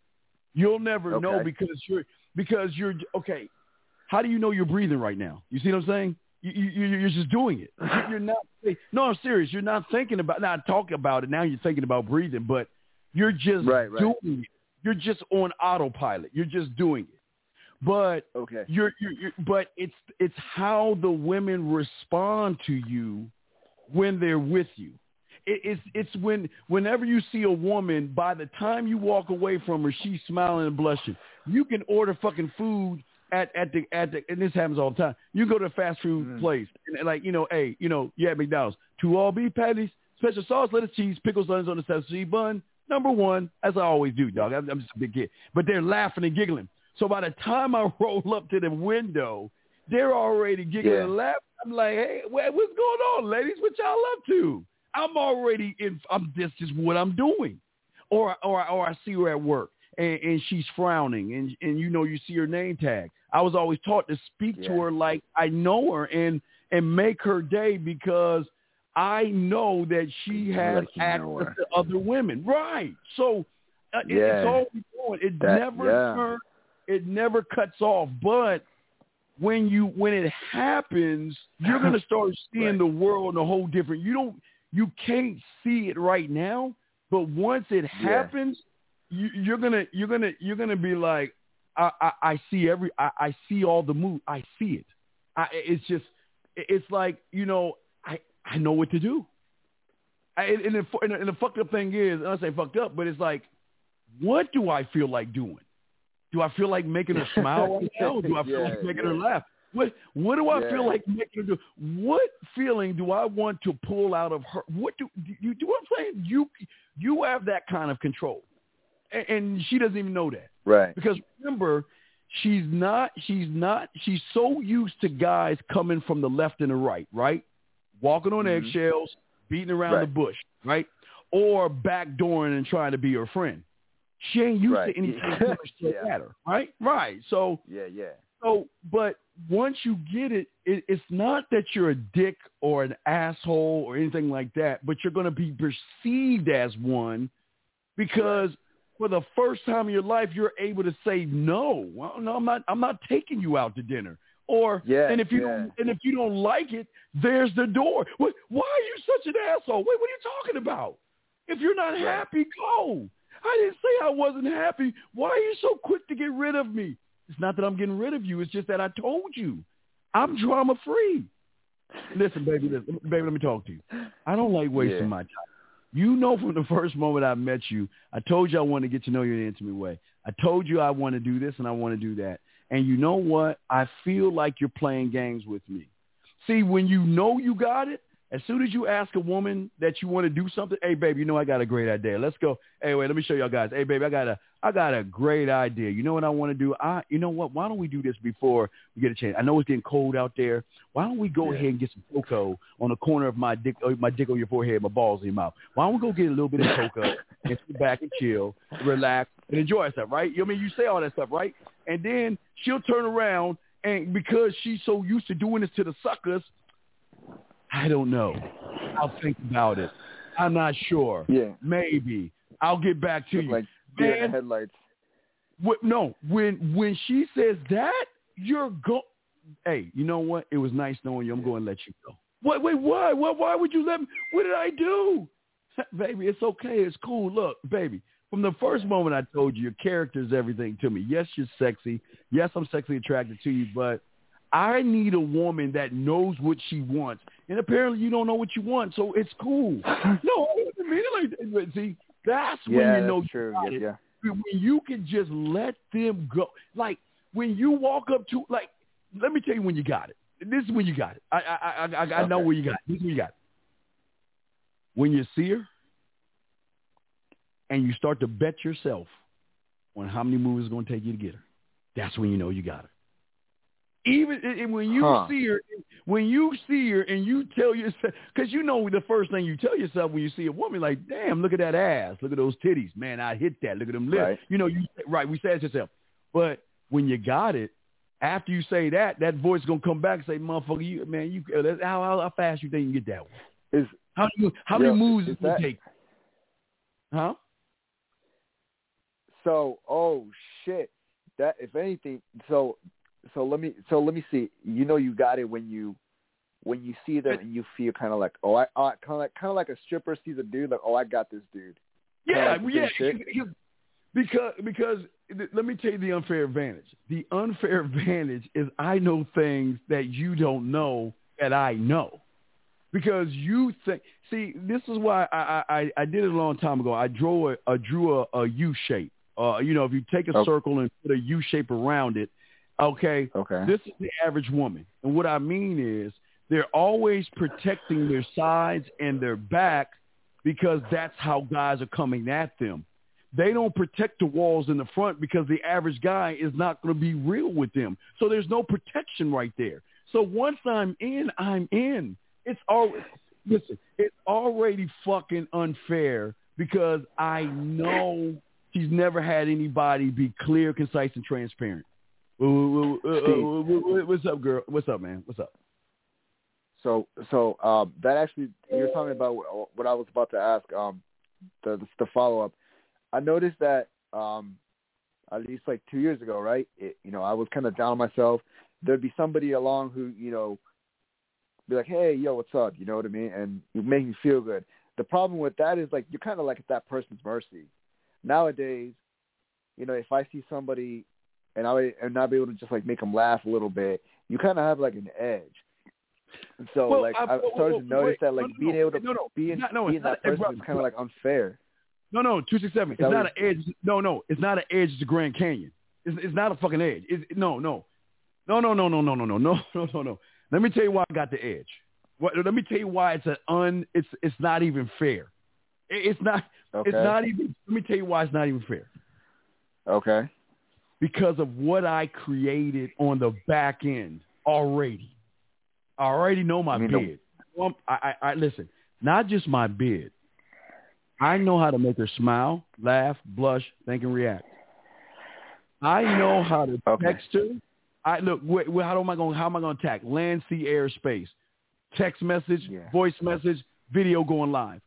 You'll never know because you're because you're okay. How do you know you're breathing right now? You see what I'm saying? You, you, you- you're just doing it. You- You're not. No, I'm serious. You're not thinking about. Not talking about it. Now you're thinking about breathing, but you're just Right, right. doing it. You're just on autopilot. You're just doing it. But okay. you're, you're, you're but it's it's how the women respond to you when they're with you. It, it's it's when whenever you see a woman, by the time you walk away from her, she's smiling and blushing. You can order fucking food at at the at the and this happens all the time. You go to a fast food mm-hmm. place and, and like you know, hey, you know, you at McDonald's, two all beef patties, special sauce, lettuce, cheese, pickles, onions on the sesame bun. Number one, as I always do, dog. I'm, I'm just a big kid, but they're laughing and giggling. So by the time I roll up to the window, they're already giggling Yeah. and laughing. I'm like, hey, what's going on, ladies? What y'all up to? I'm already in. I'm this is what I'm doing, or or or I see her at work and, and she's frowning, and and you know you see her name tag. I was always taught to speak to her like I know her and and make her day because I know that she has Like access to other women. Right. So uh, it, it's always going. It That- never yeah. turn, it never cuts off. But when you when it happens, you're gonna start seeing the world in a whole different. You don't you can't see it right now, but once it happens, you, you're gonna you're gonna you're gonna be like, I I, I see every I, I see all the move. I see it. I, it's just it's like you know I I know what to do. I, and, the, and, the, and the fucked up thing is, I don't say fucked up, but it's like, what do I feel like doing? Do I feel like making her smile right now? Do I feel Yeah, like making her laugh? What what do I Yeah. feel like making her do? What feeling do I want to pull out of her? What do do you do? What I'm saying you you have that kind of control, and, and she doesn't even know that. Right. Because remember, she's not she's not she's so used to guys coming from the left and the right, right? Walking on Mhm. eggshells, beating around the bush, right? Or backdooring and trying to be her friend. She ain't used Right. to anything coming straight Yeah. at her, right? Right. So Yeah, yeah. so, but once you get it, it, it's not that you're a dick or an asshole or anything like that, but you're going to be perceived as one because for the first time in your life, you're able to say no. Well, no, I'm not. I'm not taking you out to dinner. Or Yeah, and if you yeah. don't, and if you don't like it, there's the door. What, why are you such an asshole? Wait, what are you talking about? If you're not happy, go. I didn't say I wasn't happy. Why are you so quick to get rid of me? It's not that I'm getting rid of you. It's just that I told you. I'm drama free. Listen, baby, listen, baby, let me talk to you. I don't like wasting Yeah. my time. You know from the first moment I met you, I told you I want to get to know you in an intimate way. I told you I want to do this and I want to do that. And you know what? I feel like you're playing games with me. See, when you know you got it, as soon as you ask a woman that you want to do something, hey baby, you know I got a great idea. Let's go. Hey, wait, let me show y'all guys. Hey baby, I got a I got a great idea. You know what I want to do? I you know what? Why don't we do this before we get a chance? I know it's getting cold out there. Why don't we go ahead and get some cocoa on the corner of my dick my dick on your forehead, my balls in your mouth? Why don't we go get a little bit of cocoa and sit back and chill, relax, and enjoy ourselves, right? You know I mean, you say all that stuff, right? And then she'll turn around and because she's so used to doing this to the suckers, I don't know. I'll think about it. I'm not sure. Yeah. Maybe. I'll get back to Look you. like Man, the headlights. what, no, when when she says that, you're go. Hey, you know what? It was nice knowing you. I'm going to let you go. Wait, wait, why? Why, why would you let me? What did I do? baby, it's okay. It's cool. Look, baby, from the first moment I told you, your character is everything to me. Yes, you're sexy. Yes, I'm sexually attracted to you, but I need a woman that knows what she wants. And apparently you don't know what you want, so it's cool. no, I didn't mean it like that. See, that's when you know that's you true. got Yeah, it. yeah. When you can just let them go. Like when you walk up to like let me tell you when you got it. This is when you got it. I I I I, I know where you got it. This is when you got it. When you see her and you start to bet yourself on how many moves it's going to take you to get her. That's when you know you got her. Even and- when you Huh. see her, when you see her and you tell yourself, because you know the first thing you tell yourself when you see a woman, like, damn, look at that ass, look at those titties, man, I hit that, look at them lips. Right. You know, you right, we say it to yourself. But when you got it, after you say that, that voice is gonna come back and say, motherfucker, you man, you uh, how how, fast you think you can get that one? Is How you how many moves does it take? Huh? So, oh shit. That if anything, so so let me so let me see. You know you got it when you when you see them and you feel kind of like oh I, I kind of like kind of like a stripper sees a dude like oh I got this dude. Kinda Yeah, like yeah. Because because let me tell you the unfair advantage. The unfair advantage is I know things that you don't know that I know. Because you think, see, this is why I I, I- did it a long time ago. I drew a, I drew a, a U shape. Uh, you know, if you take a Oh. circle and put a U shape around it, okay, Okay. this is the average woman. And what I mean is they're always protecting their sides and their back because that's how guys are coming at them. They don't protect the walls in the front because the average guy is not going to be real with them. So there's no protection right there. So once I'm in, I'm in. It's always listen. It's already fucking unfair because I know she's never had anybody be clear, concise, and transparent. What's up, girl? What's up, man? What's up? So so um that actually you're talking about what what I was about to ask um the the follow up. I noticed that um at least like two years ago, right? It, you know, I was kind of down on myself. There'd be somebody along who you know be like, hey, yo, what's up? You know what I mean? And you make me feel good. The problem with that is like you're kind of like at that person's mercy. Nowadays, you know, if I see somebody and I and not be able to just like make them laugh a little bit, you kind of have like an edge. And so Well, like I- well, started to notice wait, that like no, being no, able to no, no, be in, not- no, be it's in that not- person is kind of like unfair. No, no, two six seven. It's not an edge. No, no, it's not an edge to Grand Canyon. It's, it's not a fucking edge. It's, no, no. No, no, no, no, no, no, no, no, no, no, no. Let me tell you why I got the edge. What, let me tell you why it's an un. It's it's not even fair. It, it's not. Okay. It's not even. Let me tell you why it's not even fair. Okay. Because of what I created on the back end already. I already know my You bid. Well, I, I, I listen. Not just my bid. I know how to make her smile, laugh, blush, think, and react. I know how to okay. text her. I look. Wh- wh- how am I going? How am I going to attack land, sea, air, space? Text message, voice message, video going live.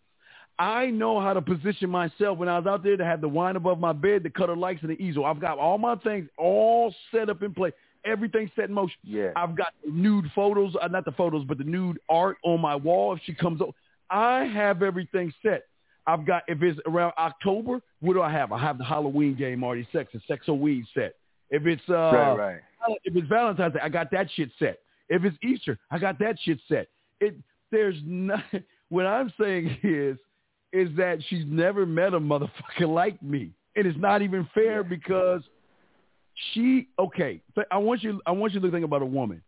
I know how to position myself when I was out there to have the wine above my bed, the cutter lights, and the easel. I've got all my things all set up in place. Everything set in motion. Yeah. I've got nude photos, uh, not the photos, but the nude art on my wall. If she comes over, I have everything set. I've got if it's around October, what do I have? I have the Halloween game already set, the Sexo Weed set. If it's uh, Right, right. if it's Valentine's Day, I got that shit set. If it's Easter, I got that shit set. It there's not. What I'm saying is, is that she's never met a motherfucker like me, and it's not even fair because she. Okay, I want you. I want you to think about a woman.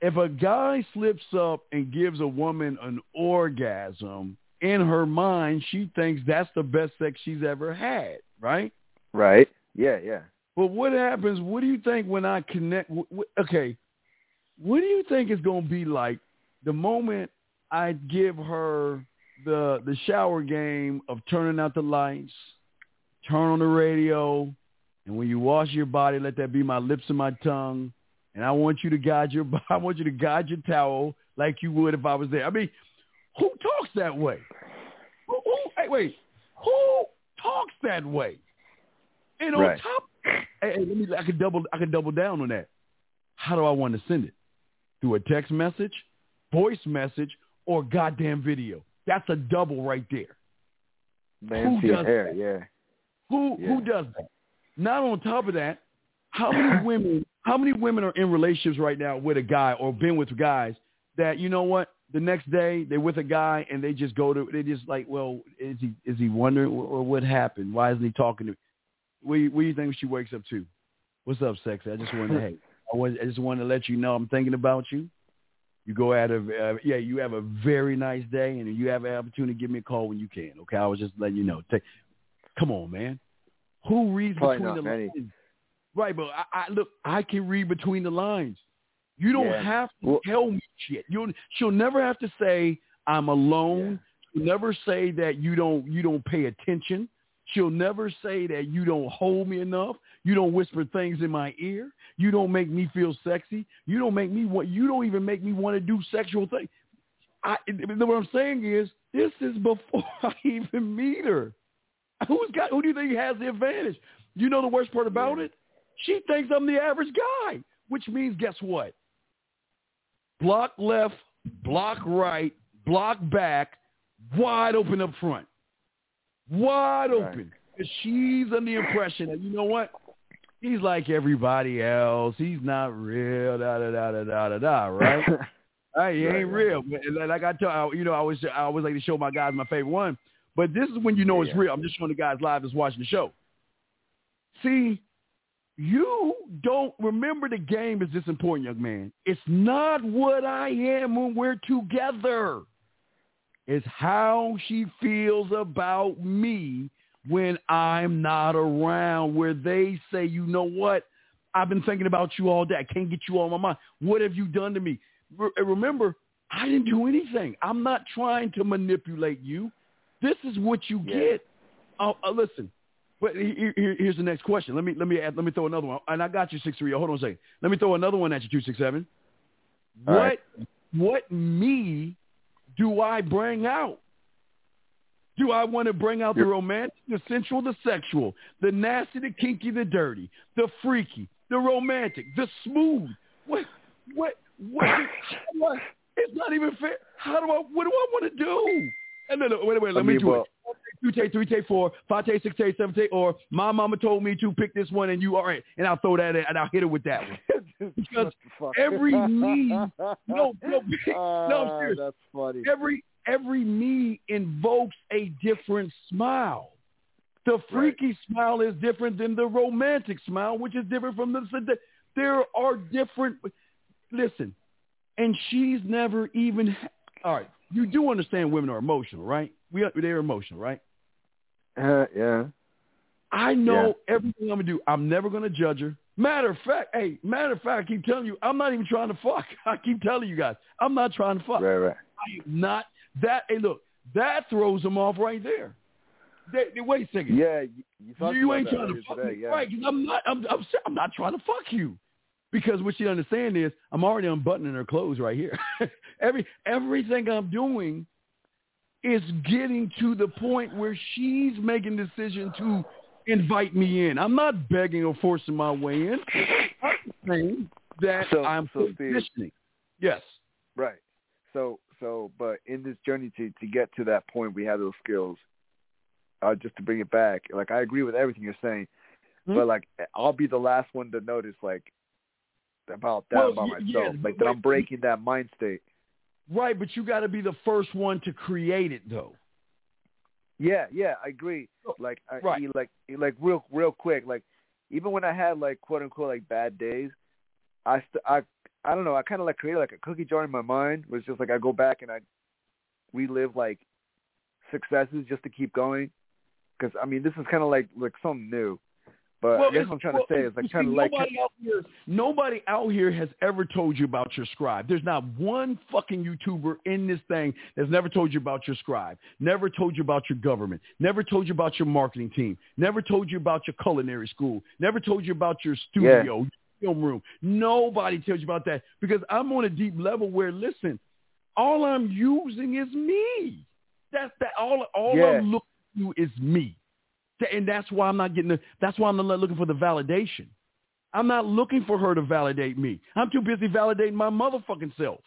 If a guy slips up and gives a woman an orgasm, in her mind, she thinks that's the best sex she's ever had, right? Right. Yeah, yeah. But what happens? What do you think when I connect? Okay, what do you think is going to be like the moment I give her the the shower game of turning out the lights, turn on the radio, and when you wash your body, let that be my lips and my tongue, and I want you to guide your I want you to guide your towel like you would if I was there. I mean, who talks that way? Who, who, hey, wait, who talks that way? And on Right. top, hey, hey, let me. I can double. I can double down on that. How do I want to send it? Through a text message, voice message, or goddamn video? That's a double right there. Man, Who does hair, that? yeah. Who who does that? Not on top of that, how many women how many women are in relationships right now with a guy or been with guys that you know what the next day they're with a guy and they just go to they just like well is he is he wondering or what happened why isn't he talking to me? What do you, what do you think she wakes up to? What's up, sexy? I just wanted to hey I was I just wanted to let you know I'm thinking about you. You go out of uh, yeah you have a very nice day and you have an opportunity to give me a call when you can. Okay, I was just letting you know. Take, come on, man. Who reads Probably between the many. lines? Right, but I, I look, I can read between the lines. You don't Yeah. have to tell me shit. You she'll never have to say I'm alone. She'll never say that you don't you don't pay attention. She'll never say that you don't hold me enough. You don't whisper things in my ear. You don't make me feel sexy. You don't make me want. You don't even make me want to do sexual things. I, what I'm saying is, this is before I even meet her. Who's got? Who do you think has the advantage? You know the worst part about it? She thinks I'm the average guy, which means guess what? Block left, block right, block back, wide open up front, wide open. 'Cause She's under the impression that you know what? He's like everybody else. He's not real. Da da da da da da da. Right? Hey, he Right, ain't right. real. But Like I tell you know, I always I always like to show my guys my favorite one. But this is when you know it's real. I'm just showing the guys live that's watching the show. See, you don't remember the game is this important, young man. It's not what I am when we're together. It's how she feels about me when I'm not around, where they say, you know what? I've been thinking about you all day. I can't get you on my mind. What have you done to me? Re- remember, I didn't do anything. I'm not trying to manipulate you. This is what you get. Oh, uh, listen. But here, here- here's the next question. Let me let me add, let me throw another one. And I got you six three. Hold on a second. Let me throw another one at you two six seven. All What right. what me do I bring out? Do I want to bring out the romantic, the sensual, the sexual, the nasty, the kinky, the dirty, the freaky, the romantic, the smooth? What what what? what it's not even fair. How do I? What do I want to do? And then wait, wait, let I me do well- it. Two take, three take, four, five take, six take, seven take, or my mama told me to pick this one, and you all right, and I'll throw that in, and I'll hit it with that one. because every me, no, no, no, Ah, serious. That's funny. Every every me invokes a different smile. The freaky smile is different than the romantic smile, which is different from the There are different. Listen, and she's never even. All right, you do understand women are emotional, right? We they're emotional, right? Uh, yeah. I know everything I'm gonna do. I'm never gonna judge her. Matter of fact, hey, matter of fact, I keep telling you, I'm not even trying to fuck. I keep telling you guys, I'm not trying to fuck. Right, right. I am not that. Hey, look, that throws them off right there. They, they, wait a second. Yeah, you, you, talked you about ain't trying to fuck today, me, yeah. right? Because I'm not. I'm, I'm. I'm not trying to fuck you. Because what she understand is I'm already unbuttoning her clothes right here. Every everything I'm doing is getting to the point where she's making decision to invite me in. I'm not begging or forcing my way in. I'm saying that So- I'm so, Steve- positioning. Yes. Right. So so but in this journey to to get to that point we have those skills. Uh just to bring it back, like I agree with everything you're saying. Hmm? But like I'll be the last one to notice like about that Well, about y- myself. yes, like that I'm breaking that mind state. Right, but you got to be the first one to create it, though. Yeah, yeah, I agree. Oh, like I Right. he, like he, like real real quick, like even when I had like quote unquote like bad days, I st- I I don't know, I kind of like created like a cookie jar in my mind. Was just like I go back and I relive like successes just to keep going. Because I mean, this is kind of like like something new. But I guess what I'm trying well, to say is like you kind of like nobody out here. Nobody out here has ever told you about your scribe. There's not one fucking YouTuber in this thing that's never told you about your scribe. Never told you about your government. Never told you about your marketing team. Never told you about your culinary school. Never told you about your studio, film room. Nobody tells you about that because I'm on a deep level where listen, all I'm using is me. That's that. All all Yeah. I'm looking to is me. And that's why I'm not getting the, that's why I'm not looking for the validation. I'm not looking for her to validate me. I'm too busy validating my motherfucking self.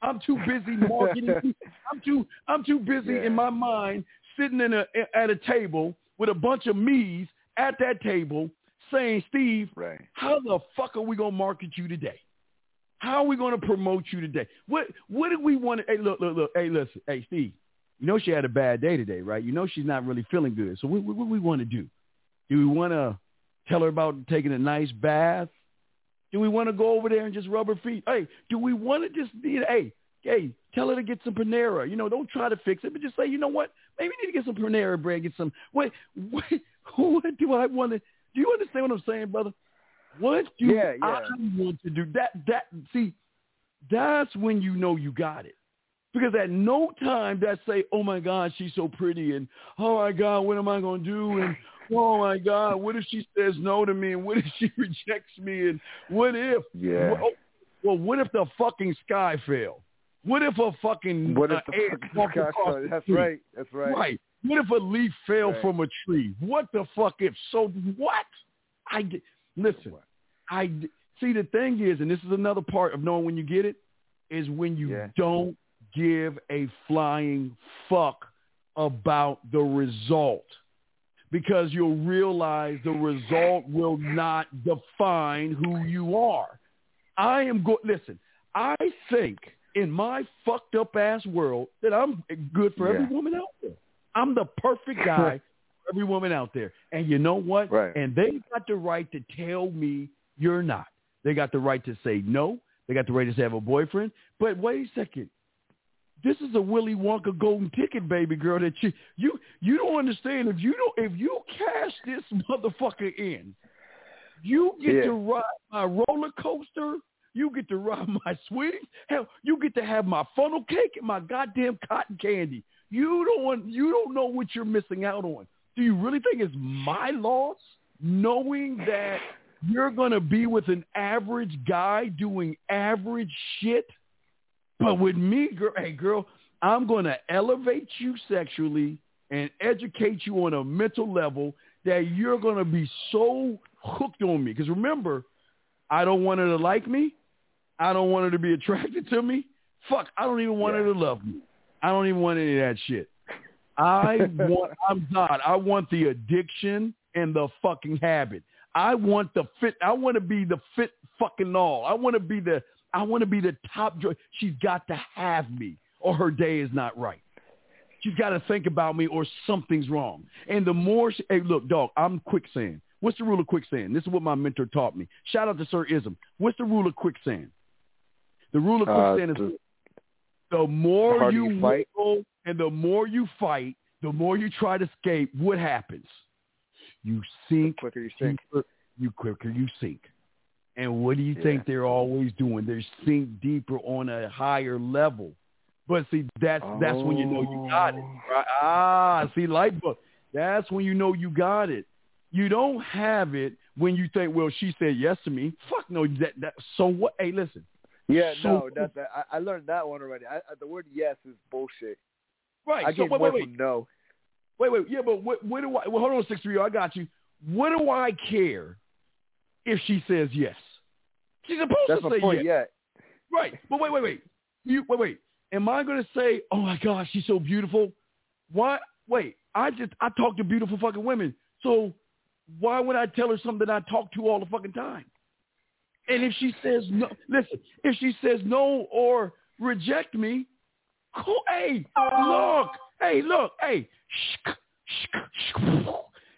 I'm too busy marketing. I'm too I'm too busy in my mind sitting in a at a table with a bunch of me's at that table saying, Steve, how the fuck are we gonna market you today? How are we gonna promote you today? What what do we want to hey look look look hey listen hey Steve, you know she had a bad day today, right? You know she's not really feeling good. So what what, what we want to do? Do we want to tell her about taking a nice bath? Do we want to go over there and just rub her feet? Hey, do we want to just be hey hey tell her to get some Panera? You know, don't try to fix it, but just say you know what? Maybe we need to get some Panera bread, get some. What what what do I want to? Do you understand what I'm saying, brother? What do Yeah, yeah. I want to do? That that see, that's when you know you got it. Because at no time that say, oh my God, she's so pretty, and oh my God, what am I going to do? And oh my God, what if she says no to me? And what if she rejects me? And what if? Yeah. Well, well what if the fucking sky fell? What if a fucking What if uh, the fucking sky fell? That's right. That's right. Right. What if a leaf fell Right. from a tree? What the fuck if? So what? I listen. I d- see. The thing is, and this is another part of knowing when you get it, is when you don't give a flying fuck about the result, because you'll realize the result will not define who you are. I am good. Listen, I think in my fucked up ass world that I'm good for every Yeah. woman out there. I'm the perfect guy for every woman out there. And you know what? Right. And they got the right to tell me you're not. They got the right to say no. They got the right to say I have a boyfriend. But wait a second. This is a Willy Wonka golden ticket, baby girl. That you you you don't understand. If you don't if you cash this motherfucker in, you get Yeah. to ride my roller coaster. You get to ride my sweeties. Hell, you get to have my funnel cake and my goddamn cotton candy. You don't want, you don't know what you're missing out on. Do you really think it's my loss knowing that you're gonna be with an average guy doing average shit? But with me, girl, hey girl, I'm gonna elevate you sexually and educate you on a mental level that you're gonna be so hooked on me. Because remember, I don't want her to like me. I don't want her to be attracted to me. Fuck, I don't even want her to love me. I don't even want any of that shit. I want, I'm not. I want the addiction and the fucking habit. I want the fit. I want to be the fit fucking all. I want to be the, I want to be the top. dr- She's got to have me or her day is not right. She's got to think about me or something's wrong. And the more, she, hey, look, dog, I'm quicksand. What's the rule of quicksand? This is what my mentor taught me. Shout out to Sir Ism. What's the rule of quicksand? The rule of Uh, quicksand the- is the more the you, you fight. and the more you fight, the more you try to escape. What happens? You sink. quicker you sink. Deeper, you quicker you sink. And what do you think they're always doing? They're sink deeper on a higher level. But see, that's that's when you know you got it. Right? Ah, see, light bulb. That's when you know you got it. You don't have it when you think, well, she said yes to me. Fuck no. That that. So what? Hey, listen. Yeah, So- no, that, that I, I learned that one already. I, the word yes is bullshit. Right. I so get wait, wait, wait. no. Wait, wait, yeah, but what, what do I? Well, hold on, six three. I got you. What do I care if she says yes? She's supposed That's to say point. yes, Yeah. right? But wait, wait, wait. You wait, wait. Am I going to say, oh my gosh, she's so beautiful? Why? Wait, I just I talk to beautiful fucking women. So why would I tell her something I talk to all the fucking time? And if she says no, listen. If she says no or reject me, cool. Hey, look. Hey, look. Hey,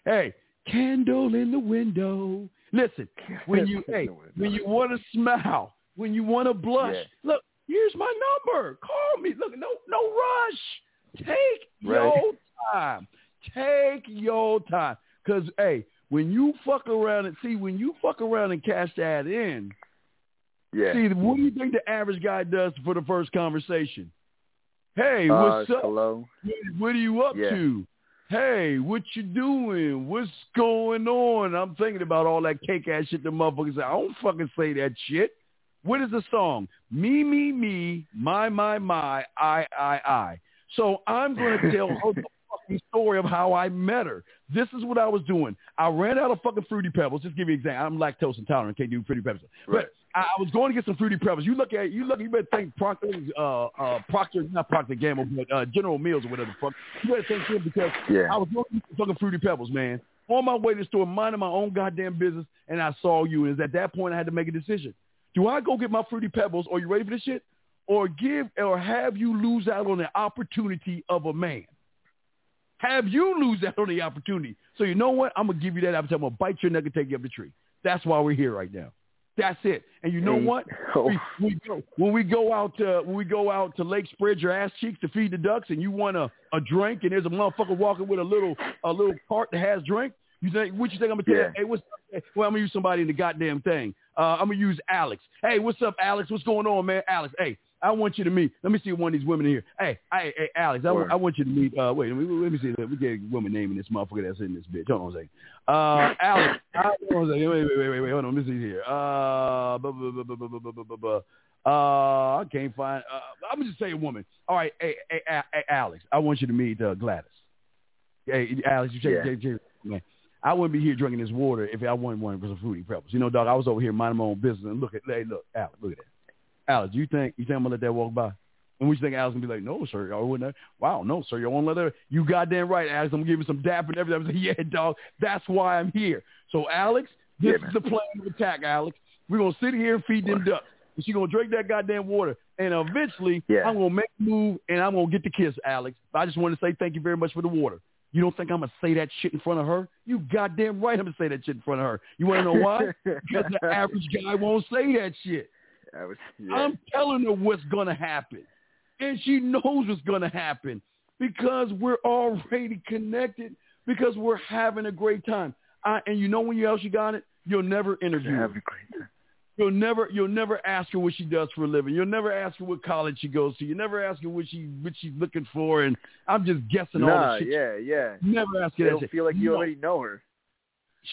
hey, candle in the window. Listen, when you hey, when you want to smile, when you want to blush, Yeah. look, here's my number. Call me. Look, no, no rush. Take Right. your time. Take your time. Cause hey, when you fuck around and see when you fuck around and cash that in, Yeah. see what do you think the average guy does for the first conversation? Hey, uh, what's up? Hello. What, what are you up Yeah. to? Hey, what you doing? What's going on? I'm thinking about all that cake ass shit the motherfuckers say. I don't fucking say that shit. What is the song? Me, me, me, my, my, my, I, I, I. So I'm going to tell her the fucking story of how I met her. This is what I was doing. I ran out of fucking Fruity Pebbles. Just give you an example. I'm lactose intolerant. Can't do Fruity Pebbles. Right. But I, I was going to get some Fruity Pebbles. You look at you look. You better think Procter, uh, uh, Procter, not Procter Gamble, but uh, General Mills or whatever the fuck. You better think him because Yeah. I was going to get some fucking Fruity Pebbles, man. On my way to the store, minding my own goddamn business, and I saw you. And at that point I had to make a decision. Do I go get my Fruity Pebbles? Are you ready for this shit? Or give or have you lose out on the opportunity of a man? Have you lose out on the opportunity? So you know what? I'm gonna give you that opportunity. I'm gonna bite your neck and take you up the tree. That's why we're here right now. That's it. And you know what? Oh. We, we go, when we go out to when we go out to Lake spread your ass cheeks to feed the ducks, and you want a, a drink, and there's a motherfucker walking with a little a little cart that has drink. You think what you think I'm gonna tell? Yeah. you? Hey, what's up? Well, I'm gonna use somebody in the goddamn thing. Uh, I'm gonna use Alex. Hey, what's up, Alex? What's going on, man? Alex. Hey, I want you to meet. Let me see one of these women here. Hey, hey, hey Alex. I, I want you to meet. Uh, wait, let me, let me see. Let me get a woman name in this motherfucker that's in this bitch. Hold on a second. Uh, Alex. Hold on a second. Wait, wait, wait, wait, wait. Hold on. Let me see here. Uh, bu- bu- bu- bu- bu- bu- bu- bu- bu- bu- uh, I can't find. Uh, I'm gonna just say a woman. All right, hey, hey, hey, hey, Alex. I want you to meet uh, Gladys. Hey, Alex, you check, Yeah. check, check, man. I wouldn't be here drinking this water if I wasn't one for some fruity pebbles. You know, dog. I was over here minding my own business and look at, hey, look, Alex, look at that. Alex, you think you think I'm gonna let that walk by? And we think Alex gonna be like, no, sir, I wouldn't. Wow, no, sir, you won't let her. You goddamn right, Alex. I'm gonna give you some dap and everything. I was like, yeah, dog. That's why I'm here. So, Alex, this Yeah, is the plan of attack, Alex. We're gonna sit here and feed them ducks. And she's gonna drink that goddamn water, and eventually, Yeah. I'm gonna make a move, and I'm gonna get the kiss, Alex. I just want to say thank you very much for the water. You don't think I'm gonna say that shit in front of her? You goddamn right, I'm gonna say that shit in front of her. You want to know why? because the average guy won't say that shit. I was, yeah. I'm telling her what's going to happen. And she knows what's going to happen because we're already connected, because we're having a great time. I, and you know when you else you got it? You'll never interview her. Have a great time. You'll never you'll never ask her what she does for a living. You'll never ask her what college she goes to. You never ask her what she what she's looking for. And I'm just guessing all the shit. yeah, yeah. Never ask her You that don't shit. feel like you No. already know her.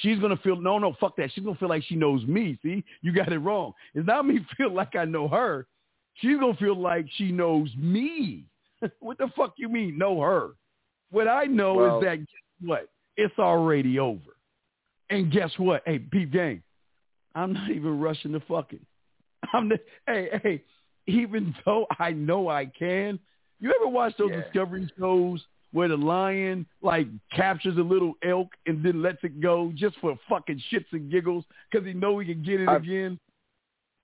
She's gonna feel no, no, fuck that. She's gonna feel like she knows me. See, you got it wrong. It's not me feel like I know her. She's gonna feel like she knows me. what the fuck you mean know her? What I know Well- is that guess what? It's already over. And guess what? Hey, Pete Gang, I'm not even rushing the fucking. I'm the, hey, hey, even though I know I can, you ever watch those Yeah. discovery shows where the lion like captures a little elk and then lets it go just for fucking shits and giggles because he know he can get it I've- again?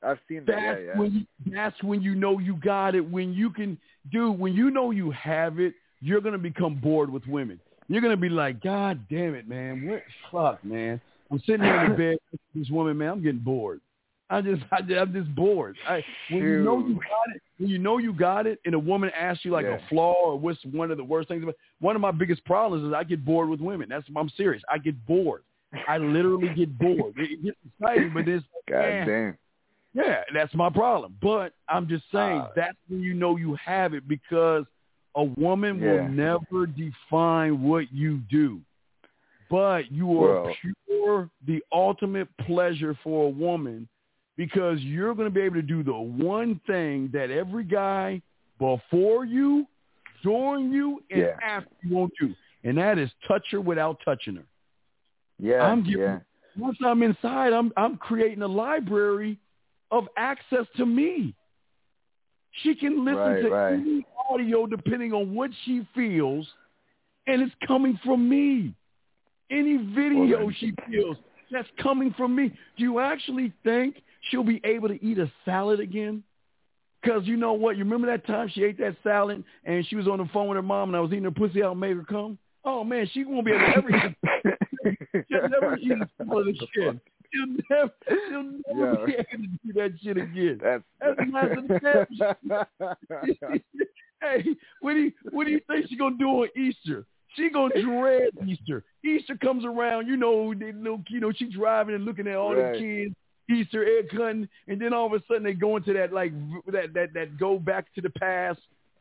I've seen that. That's Yeah, yeah. when you, that's when you know you got it. When you can do when you know you have it, you're gonna become bored with women. You're gonna be like, God damn it, man, what fuck, man. I'm sitting here in the bed with this woman, man. I'm getting bored. I just, I, I'm just bored. I, when you know you got it, when you know you got it, and a woman asks you like Yeah. a flaw or what's one of the worst things about. One of my biggest problems is I get bored with women. That's I'm serious. I get bored. I literally get bored. It, gets exciting, but it's God eh, damn. yeah, that's my problem. But I'm just saying Uh, that's when you know you have it because a woman Yeah. will never define what you do. But you are Well- pure the ultimate pleasure for a woman because you're going to be able to do the one thing that every guy before you, during you, and Yeah. after you won't do. And that is touch her without touching her. Yeah, I'm giving, yeah. once I'm inside, I'm I'm creating a library of access to me. She can listen Right, to right. any audio depending on what she feels, and it's coming from me. Any video Well, she feels, that's coming from me. Do you actually think she'll be able to eat a salad again? Because you know what? You remember that time she ate that salad and she was on the phone with her mom and I was eating her pussy out and made her come? Oh, man, she won't be able to ever eat She'll never eat a salad again. She'll never, she'll never Yeah. be able to do that shit again. That's That's massive damage. hey, what do you what do you think she's gonna do on Easter? She gonna dread Easter. Easter comes around, you know, they little, you know, she driving and looking at all Right. the kids, Easter egg hunting, and then all of a sudden they go into that like that that that go back to the past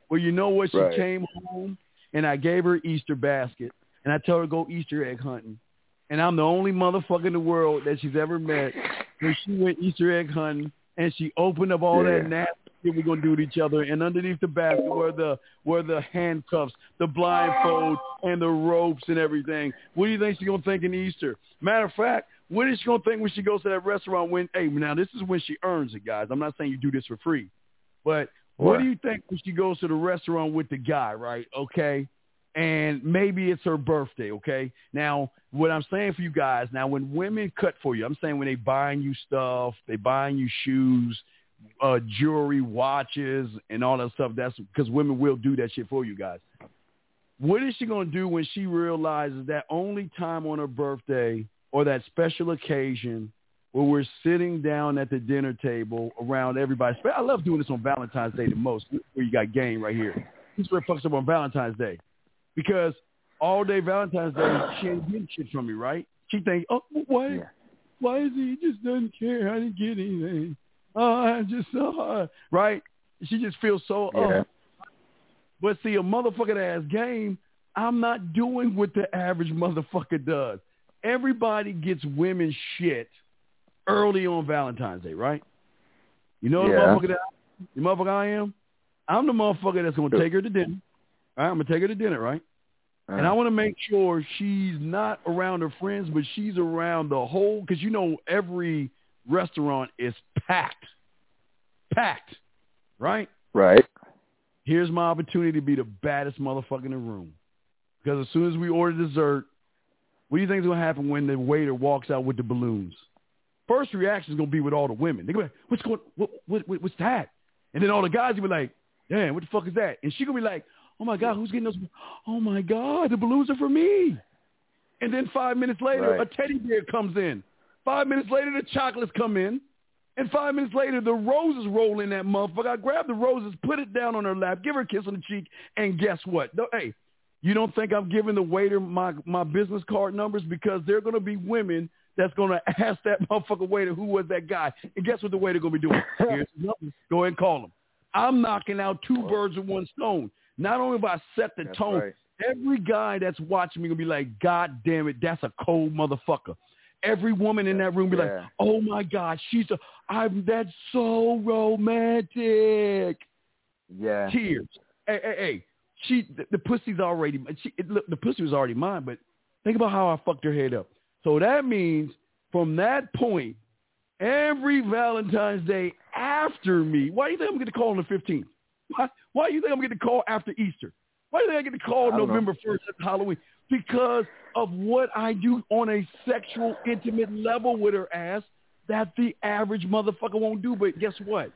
where you know what she Right. came home and I gave her Easter basket and I tell her to go Easter egg hunting. And I'm the only motherfucker in the world that she's ever met when she went Easter egg hunting and she opened up all Yeah. that nasty shit we're gonna do to each other and underneath the basket were the were the handcuffs, the blindfold, and the ropes and everything. What do you think she's gonna think in Easter? Matter of fact, what is she gonna think when she goes to that restaurant when hey now this is when she earns it, guys. I'm not saying you do this for free. But what What? do you think when she goes to the restaurant with the guy, right? Okay. And maybe it's her birthday, okay? Now, what I'm saying for you guys, now when women cut for you, I'm saying when they buying you stuff, they buying you shoes, uh, jewelry, watches, and all that stuff, that's because women will do that shit for you guys. What is she going to do when she realizes that only time on her birthday or that special occasion where we're sitting down at the dinner table around everybody. I love doing this on Valentine's Day the most, where you got game right here. This is where it fucks up on Valentine's Day. Because all day Valentine's Day, she ain't getting shit from me, right? She think, oh, why, Yeah. why is he he just doesn't care? I didn't get anything. Oh, I just, uh, right? She just feels so, Yeah. oh. But see, a motherfucker ass game, I'm not doing what the average motherfucker does. Everybody gets women shit early on Valentine's Day, right? You know the motherfucker that the motherfucker I am? I'm the motherfucker that's gonna take her to dinner. All right, I'm gonna take her to dinner, right? And Uh, I want to make sure she's not around her friends, but she's around the whole. Because you know every restaurant is packed, packed, right? right. Here's my opportunity to be the baddest motherfucker in the room. Because as soon as we order dessert, what do you think is going to happen when the waiter walks out with the balloons? First reaction is going to be with all the women. They're going to be like, what's going, what, what, what, what's that? And then all the guys will be like, damn, what the fuck is that? And she going to be like, oh my God, who's getting those? Oh my God, the balloons are for me. And then five minutes later, Right. a teddy bear comes in. Five minutes later, the chocolates come in. And five minutes later, the roses roll in that motherfucker. I grab the roses, put it down on her lap, give her a kiss on the cheek, and guess what? No, hey, you don't think I'm giving the waiter my, my business card numbers because there are going to be women that's going to ask that motherfucker waiter who was that guy. And guess what the waiter going to be doing? Here's. Go ahead and call him. I'm knocking out two oh. birds with one stone. Not only will I set the That's tone, right. every guy that's watching me going to be like, God damn it, that's a cold motherfucker. Every woman in that room be like, oh my God, she's a, I'm, that's so romantic Yeah. tears. Hey, hey, hey. She, the, the pussy's already, she, it, look, the pussy was already mine, but think about how I fucked her head up. So that means from that point, every Valentine's Day after me, why do you think I'm going to call on the 15th? Why, why do you think I'm going to call after Easter? Why do you think I get to call know. November 1st at Halloween? Because of what I do on a sexual, intimate level with her ass that the average motherfucker won't do. But guess what?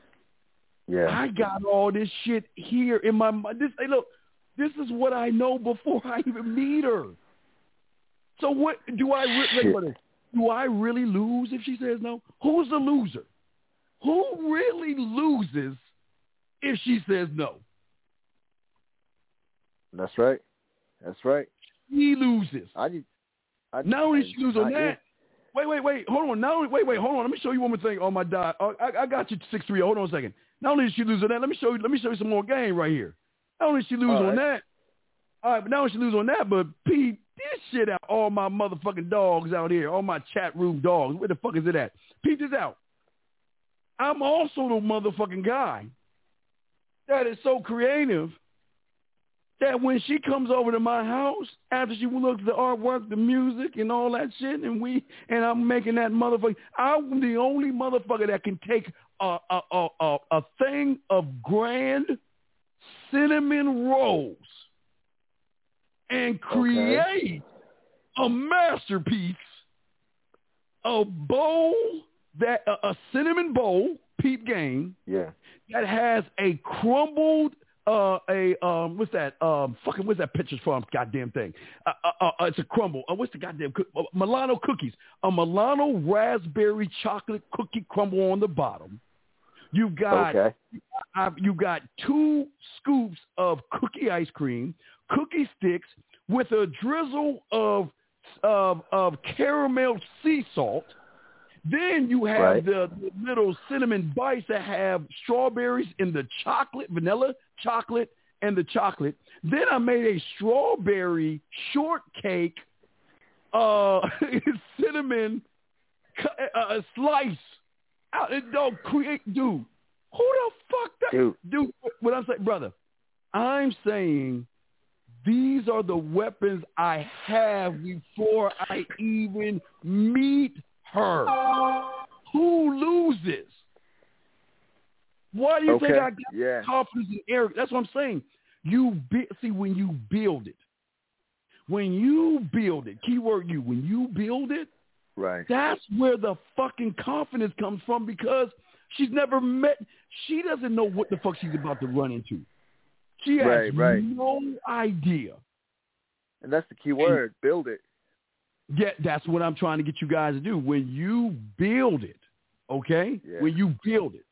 Yeah. I got all this shit here in my mind. This, hey, look, this is what I know before I even meet her. So what do I? Re- Shit. wait, wait, do I really lose if she says no? Who's the loser? Who really loses if she says no? That's right. That's right. He loses. I need. I, Not only she lose on that. Wait, wait, wait. Hold on. Not only, wait, wait. Hold on. Let me show you one more thing. Oh my God. Oh, I, I got you six three. Hold on a second. Not only did she lose on that, let me show you. Let me show you some more game right here. Not only did she lose All on right. that. All right, but not only she lose on that, but Pete this shit out all my motherfucking dogs out here, all my chat room dogs. Where the fuck is it at? Pete this out. I'm also the motherfucking guy that is so creative that when she comes over to my house after she looks at the artwork, the music, and all that shit, and we and I'm making that motherfucker, I'm the only motherfucker that can take a a a a, a thing of grand cinnamon rolls and create a masterpiece, a bowl that a, a cinnamon bowl, peep game, Yeah. that has a crumbled uh a um what's that? Um fucking what's that pictures from? Goddamn thing. Uh, uh, uh it's a crumble. Uh, what's the goddamn cook- uh, Milano cookies. A Milano raspberry chocolate cookie crumble on the bottom. You've got Okay. uh, you got two scoops of cookie ice cream cookie sticks with a drizzle of of of caramel sea salt. Then you have Right. the, the little cinnamon bites that have strawberries in the chocolate, vanilla, chocolate, and the chocolate. Then I made a strawberry shortcake, uh, cinnamon cu- uh, slice. Out, it don't create, dude. Who the fuck that, Dude. dude? What I'm saying, brother, I'm saying these are the weapons I have before I even meet her. Who loses? Why do you think I got Yeah. confidence in Eric? That's what I'm saying. You be, see when you build it, when you build it. Keyword you. When you build it, Right. that's where the fucking confidence comes from because she's never met. She doesn't know what the fuck she's about to run into. She has Right, right. no idea. And that's the key word. Build it. Yeah, that's what I'm trying to get you guys to do. When you build it, okay? Yeah. When you build it.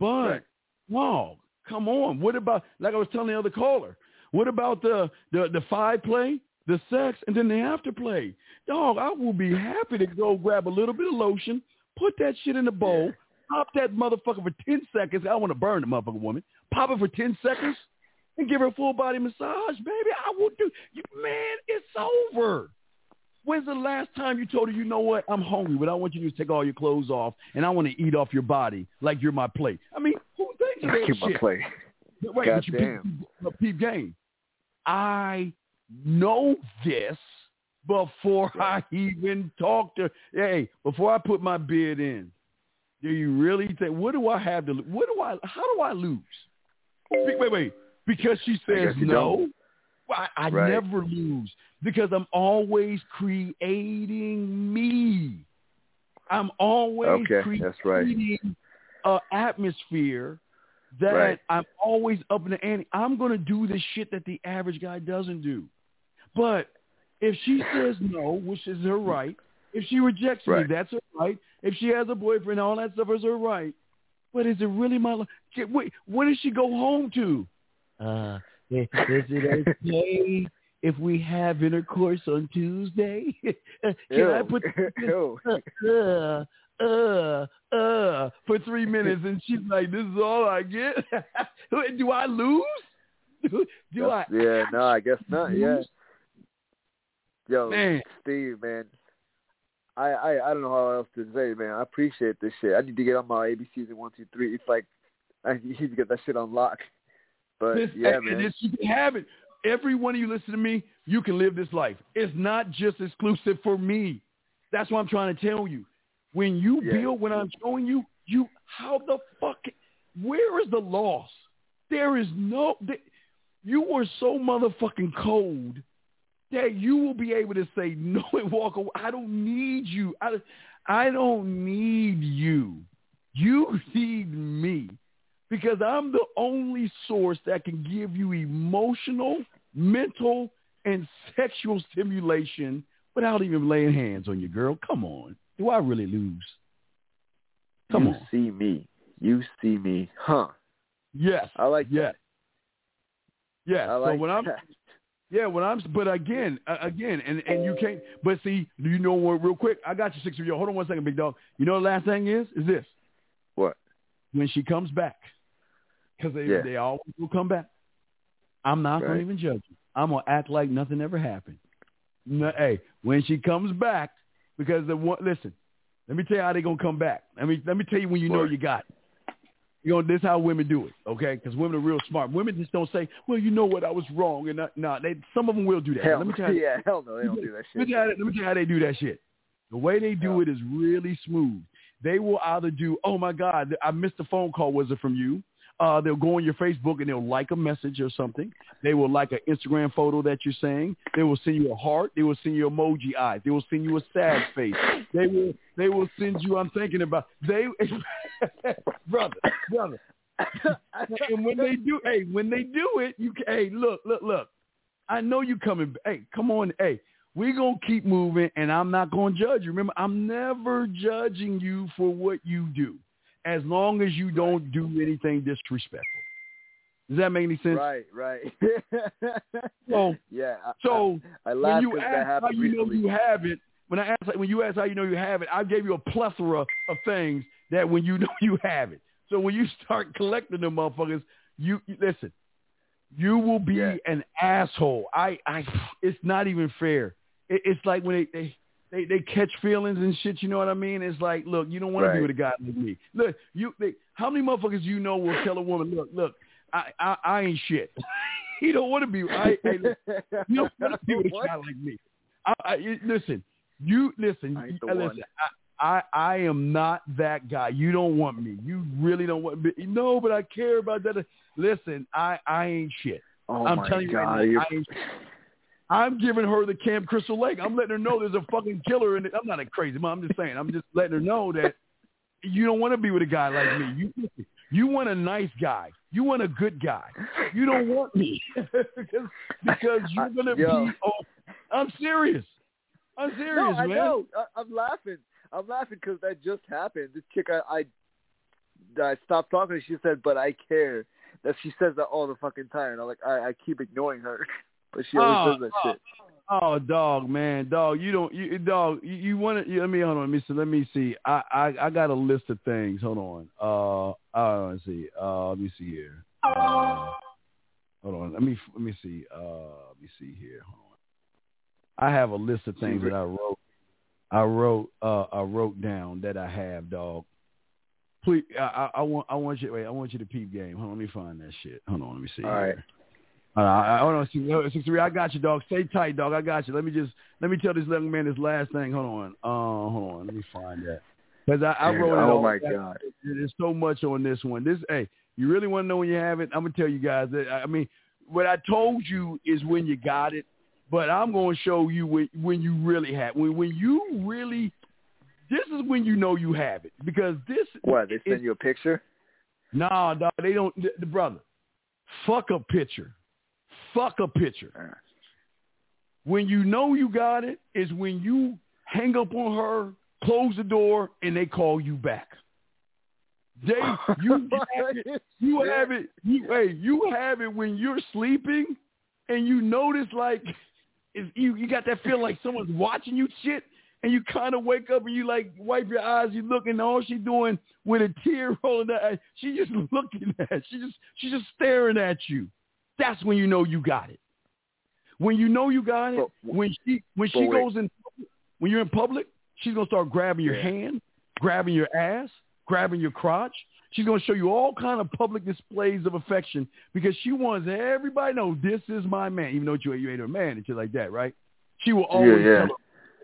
But Right. no, come on. What about like I was telling the other caller? What about the the the five play, the sex, and then the after play? Dog, I will be happy to go grab a little bit of lotion, put that shit in the bowl, pop that motherfucker for ten seconds. I want to burn the motherfucker woman. Pop it for ten seconds and give her a full body massage, baby. I will do. You, man, it's over. When's the last time you told her, you know what, I'm hungry, but I want you to take all your clothes off and I want to eat off your body like you're my plate? I mean, who thinks of that my shit? play. But Wait, but you Goddamn. peep, peep game. I know this before I even talk to. Hey, before I put my bid in, do you really think? What do I have to? What do I? How do I lose? Wait, wait, wait. Because she says no. don't. I, I Right. never lose because I'm always creating me. I'm always Okay, creating that's right. a atmosphere that Right. I'm always up in the ante. I'm going to do the shit that the average guy doesn't do. But if she says no, which is her right, if she rejects Right. me, that's her right. If she has a boyfriend, all that stuff is her right. But is it really my life? Wait, what does she go home to? Uh, is it okay if we have intercourse on Tuesday? Can I put Ew. uh, uh, uh, for three minutes, and she's like, "This is all I get." do I lose? Do, do I? Yeah, no, I guess not. Yeah. Yo, Man. Steve, man. I, I I don't know how else to say, man. I appreciate this shit. I need to get on my ABCs and one, two, three. It's like I need to get that shit on lock. But This- yeah, man. this- you can have it. Every one of you listen to me, you can live this life. It's not just exclusive for me. That's what I'm trying to tell you. When you Yeah. build, when I'm showing you, you how the fuck, where is the loss? There is no. You are so motherfucking cold that you will be able to say no and walk away. I don't need you. I, I don't need you. You need me because I'm the only source that can give you emotional, mental, and sexual stimulation without even laying hands on your girl. Come on. Do I really lose? Come on. you on. see me. You see me. Huh. Yes. I like yes. Yes. I like so when I'm that. yeah, when I'm but again, again, and and you can't. But see, do you know what? Real quick, I got you six of you. Hold on one second, big dog. You know the last thing is is this. What? When she comes back, because they Yeah. they always will come back. I'm not Right. gonna even judge you. I'm gonna act like nothing ever happened. No, hey, when she comes back, because the one listen, let me tell you how they gonna come back. Let me let me tell you when you know you got it. You know, this is how women do it, okay? Because women are real smart. Women just don't say, "Well, you know what, I was wrong," and not, nah, they some of them will do that. Hell, let me tell you, yeah, hell no, they don't do that let me, shit. tell you, how- let me tell you how they do that shit. The way they do it is really smooth. They will either do, "Oh my God, I missed a phone call. Was it from you?" Uh, they'll go on your Facebook and they'll like a message or something. They will like an Instagram photo that you're saying. They will send you a heart. They will send you emoji eyes. They will send you a sad face. They will they will send you. I'm thinking about they, brother, brother. and when they do, hey, when they do it, you hey, look, look, look. I know you coming. Hey, come on, hey. We gonna keep moving, and I'm not gonna judge you. Remember, I'm never judging you for what you do, as long as you don't do anything disrespectful. Does that make any sense? Right, right. So, yeah. I, so I, I when you ask how you know you have it, when I ask when you ask how you know you have it, I gave you a plethora of things that when you know you have it. So when you start collecting them motherfuckers, you, you listen. You will be an asshole. I, I, it's not even fair. It, it's like when they, they, they, they catch feelings and shit. You know what I mean? It's like, look, you don't want to be with a guy like me. Look, you, they, how many motherfuckers you know will tell a woman, look, look, I, I, I ain't shit. you don't want to be. I, I, you don't want to be with a guy like me. I, I, listen, you listen. I the uh, listen. I, I I am not that guy. You don't want me. You really don't want me. No, but I care about that. Listen, I I ain't shit. Oh I'm my telling you God, right now, I'm giving her the Camp Crystal Lake. I'm letting her know there's a fucking killer in it. I'm not a crazy mom. I'm just saying. I'm just letting her know that you don't want to be with a guy like me. You you want a nice guy. You want a good guy. You don't want me because because you're gonna Yo. be. Oh, I'm serious. I'm serious, no, I man. know. I, I'm laughing. I'm laughing because that just happened. This chick, I, I, I stopped talking. and She said, "But I care." That she says that all the fucking time. And I'm like, I, I keep ignoring her, but she always Oh, that shit. Oh, dog, man, dog. You don't, you dog. You, you want to? Let me hold on. Let me see. Let me see. I, I, I got a list of things. Hold on. Uh, uh, let's see. Uh, let me see here. Uh, hold on. Let me, let me see. Uh, let me see here. Hold on. I have a list of things that I wrote. I wrote, uh, I wrote down that I have, dog. Please, I, I, I want, I want you. Wait, I want you to peep game. Hold on. Let me find that shit. Hold on. Let me see. All right. Uh, I, hold on, six, uh, three. I got you, dog. Stay tight, dog. I got you. Let me just let me tell this young man this last thing. Hold on, uh, hold on. Let me find that because I, I wrote it. Oh my down. God. There's so much on this one. This, hey, you really want to know when you have it? I'm gonna tell you guys that. I mean, what I told you is when you got it, but I'm gonna show you when, when you really have. When when you really, this is when you know you have it because this. What? They send you a picture? Nah, dog. They don't. The, the brother, fuck a picture. Fuck a picture. When you know you got it is when you hang up on her, close the door, and they call you back. They you have it. You have it. You hey, you have it when you're sleeping, and you notice like if you you got that feeling like someone's watching you shit, and you kind of wake up and you like wipe your eyes, you look, and all she doing with a tear rolling down, she just looking at, she just she's just staring at you. That's when you know you got it. When you know you got it, when she when she goes in, when you're in public, she's gonna start grabbing your hand, grabbing your ass, grabbing your crotch. She's gonna show you all kind of public displays of affection because she wants everybody to know this is my man, even though you you ain't her man and shit like that, right? She will always yeah. tell her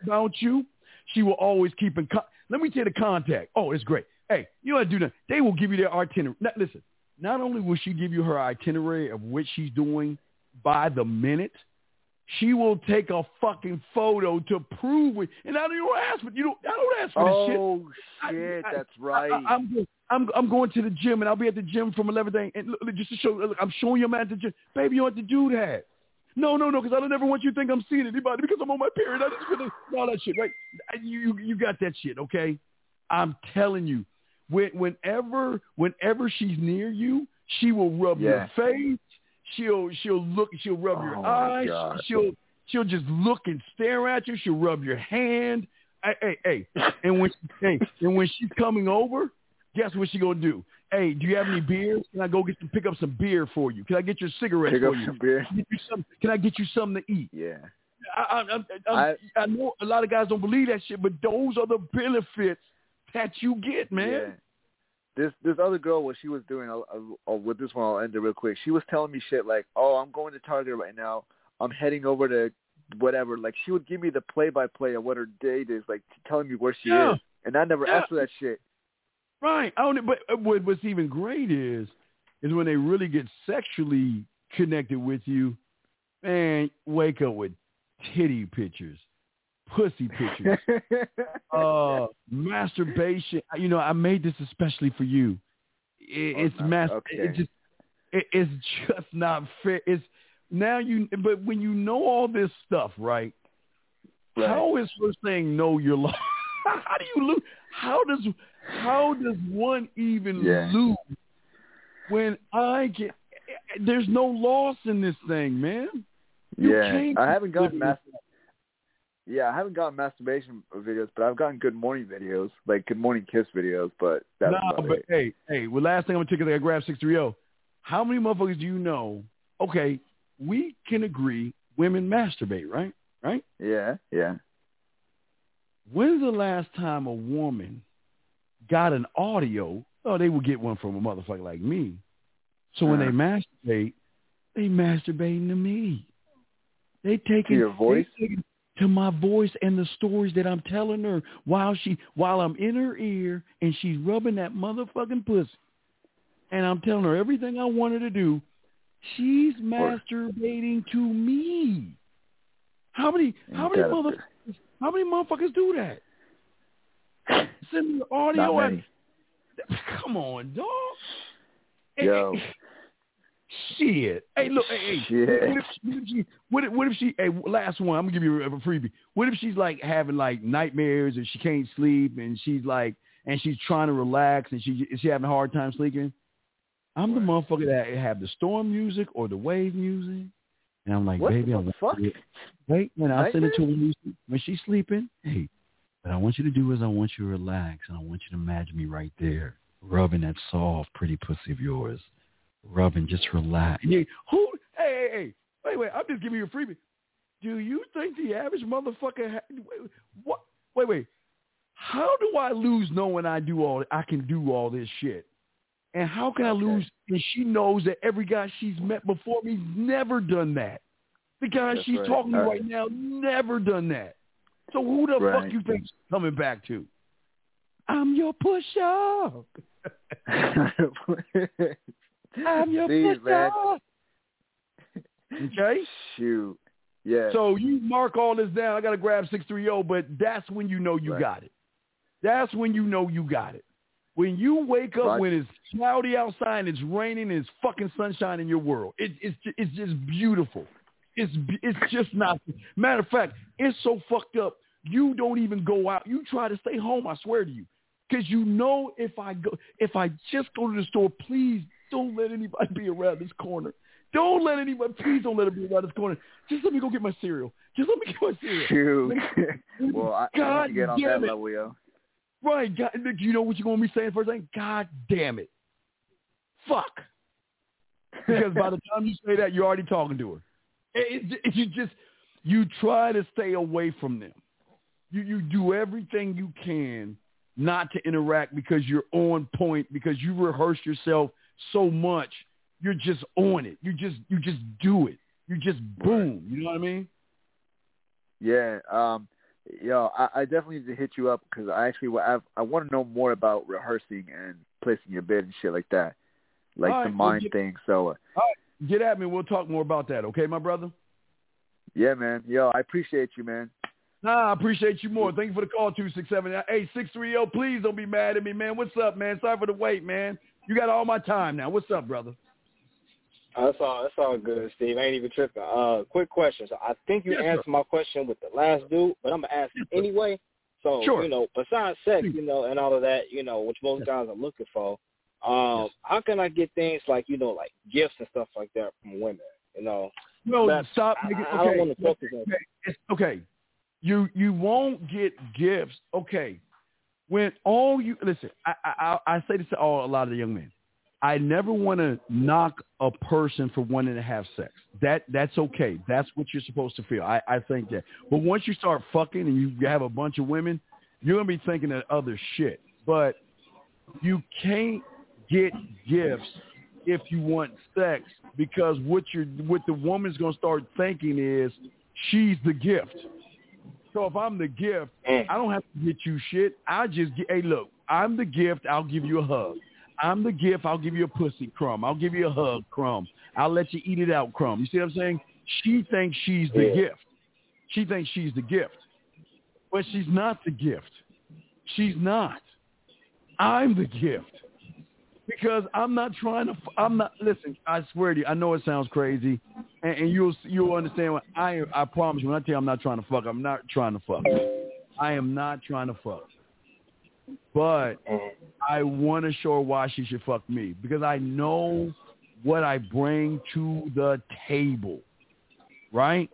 about you. She will always keep in. Con- Let me tell you the contact. Oh, it's great. Hey, you to do that? They will give you their itinerary. Now, listen, not only will she give you her itinerary of what she's doing by the minute, she will take a fucking photo to prove it. And I don't even ask for you don't. I don't ask for this shit. Oh shit, I- that's right. I, am go- I'm I'm going to the gym and I'll be at the gym from eleven day and look, just to show. Look, I'm showing you I'm at the gym, baby. You don't have to do that No, no, no, because I don't ever want you to think I'm seeing anybody because I'm on my period. I just gonna all that shit, right? You you got that shit, okay? I'm telling you, when, whenever whenever she's near you, she will rub Yeah. your face. She'll she'll look. She'll rub your Oh, my eyes. God. She'll she'll just look and stare at you. She'll rub your hand. Hey, hey, hey. And when hey, and when she's coming over, guess what she gonna do? Hey, do you have any beer? Can I go get some pick up some beer for you? Can I get your cigarettes Pick for up you? some beer. Can I get you some, can I get you something to eat? Yeah. I, I, I, I, I know a lot of guys don't believe that shit, but those are the benefits that you get, man. Yeah. This this other girl, what she was doing, I'll, I'll, I'll- with this one, I'll end it real quick. She was telling me shit like, "Oh, I'm going to Target right now. I'm heading over to whatever." Like she would give me the play by play of what her date is, like telling me where she Yeah. is, and I never Yeah. asked for that shit. Right. I don't, but uh, what, what's even great is, is when they really get sexually connected with you, man, wake up with titty pictures, pussy pictures, uh, masturbation. You know, I made this especially for you. It, Oh, it's no. mas- Okay. It just, it, it's just not fair. It's now you, but when you know all this stuff, right? Right. How is first thing know your law? how do you lose? How does how does one even Yeah. lose when I get? There's no loss in this thing, man. You yeah, I haven't gotten live mas- Yeah, I haven't gotten masturbation videos, but I've gotten good morning videos, like good morning kiss videos. But that's Nah, about but it. hey, hey, well, last thing I'm gonna take it. I grab six three zero. How many motherfuckers do you know? Okay, we can agree women masturbate, right? Right? Yeah, yeah. When's the last time a woman got an audio? Oh, they would get one from a motherfucker like me. So when they Uh-huh. masturbate, they masturbating to me. They taking your voice? they taking to my voice and the stories that I'm telling her while she while I'm in her ear and she's rubbing that motherfucking pussy. And I'm telling her everything I want her to do. She's masturbating to me. How many how many motherfuckers how many motherfuckers do that? Send me the audio. And- Come on, dog. Yo. Shit. Hey, look. Hey, hey. What if, what if she? What if, what if she? Hey, last one. I'm gonna give you a, a freebie. What if she's like having like nightmares and she can't sleep and she's like and she's trying to relax and she is she having a hard time sleeping? I'm the motherfucker that have the storm music or the wave music, and I'm like, What baby, the I fuck? Wait, man, I'll send it to her when, when she's sleeping. Hey, what I want you to do is I want you to relax and I want you to imagine me right there, rubbing that soft, pretty pussy of yours, rubbing, just relax. And you, who? Hey, hey, hey, wait, wait, I'm just giving you a freebie. Do you think the average motherfucker? Ha- what? Wait, wait. How do I lose knowing I do all? I can do all this shit. And how can I lose? And she knows that every guy she's met before me's never done that. The guy That's she's right. talking to right now never done that. So who the Right. fuck you think she's coming back to? I'm your push-up. I'm your Steve, man. Okay? Shoot. Yeah. So you mark all this down. I got to grab 630, but that's when you know you Right. got it. That's when you know you got it. When you wake up Right. when it's cloudy outside and it's raining and it's fucking sunshine in your world, it, it's it's just beautiful. It's it's just not. Matter of fact, it's so fucked up. You don't even go out. You try to stay home. I swear to you, because you know if I go, if I just go to the store, please don't let anybody be around this corner. Don't let anybody. Please don't let it be around this corner. Just let me go get my cereal. Just let me get my cereal. Shoot. well, I, God need to get on damn that it. level, yo. Right. God, you know what you're going to be saying first thing? God damn it. Fuck. Because by the time you say that, you're already talking to her. It, it, you just, you try to stay away from them. You, you do everything you can not to interact because you're on point, because you rehearse yourself so much. You're just on it. You just, you just do it. You just boom. You know what I mean? Yeah. Um. Yo, I, I definitely need to hit you up because I actually I I want to know more about rehearsing and placing your bid and shit like that, like All the right, well, mind get- thing. So, uh, All right. Get at me. We'll talk more about that. Okay, my brother? yeah, man. Yo, I appreciate you, man. Nah, I appreciate you more. Thank you for the call, 267. Hey, 630, please don't be mad at me, man. What's up, man? Sorry for the wait, man. You got all my time now. What's up, brother? That's all. That's all good, Steve. I ain't even tripping. Uh, quick question. So I think you Yes, sir. answered my question with the last dude, but I'm gonna ask it anyway. So Sure. you know, besides sex, you know, and all of that, you know, which most guys are looking for, um, how can I get things like you know, like gifts and stuff like that from women? You know, No, That's- stop. I. I don't Okay, want to focus on. okay, okay. You you won't get gifts. Okay, when all you listen, I I, I say this to all a lot of the young men. I never want to knock a person for wanting to have sex. That that's okay. That's what you're supposed to feel. I I think that. But once you start fucking and you have a bunch of women, you're gonna be thinking of other shit. But you can't get gifts if you want sex because what you're what the woman's gonna start thinking is she's the gift. So if I'm the gift, mm. I don't have to get you shit. I just get hey look, I'm the gift, I'll give you a hug. I'm the gift, I'll give you a pussy crumb. I'll give you a hug crumb. I'll let you eat it out crumb. You see what I'm saying? She thinks she's the Yeah. gift. She thinks she's the gift. But she's not the gift. She's not. I'm the gift because I'm not trying to. I'm not. Listen, I swear to you. I know it sounds crazy, and, and you'll you'll understand. What I I promise you. When I tell you I'm not trying to fuck, I'm not trying to fuck. I am not trying to fuck. But I want to show her why she should fuck me because I know what I bring to the table, right?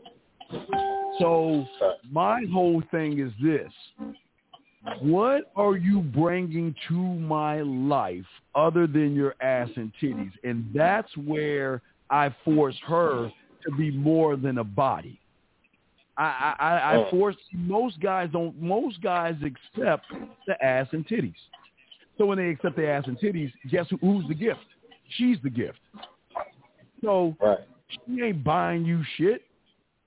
So my whole thing is this. What are you bringing to my life other than your ass and titties? And that's where I force her to be more than a body. I, I, I, I oh. force most guys don't most guys accept the ass and titties. So when they accept the ass and titties, guess who, who's the gift? She's the gift. So she ain't buying you shit.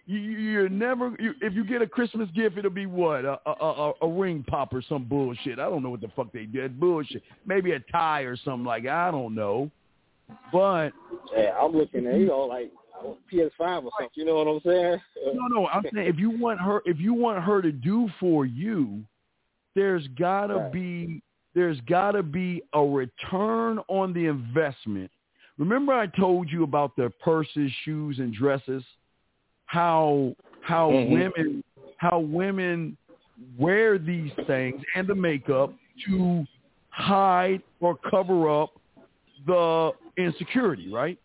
You, you- you're never. You, if you get a Christmas gift, it'll be what a, a a a ring pop or some bullshit. I don't know what the fuck they did. Bullshit. Maybe a tie or something like. I don't know. But Yeah, I'm looking at you know like PS5 or something. You know what I'm saying? no, no. I'm saying if you want her, if you want her to do for you, there's gotta Right. be there's gotta be a return on the investment. Remember, I told you about the purses, shoes, and dresses. How how Mhm. women how women wear these things and the makeup to hide or cover up the insecurity, right?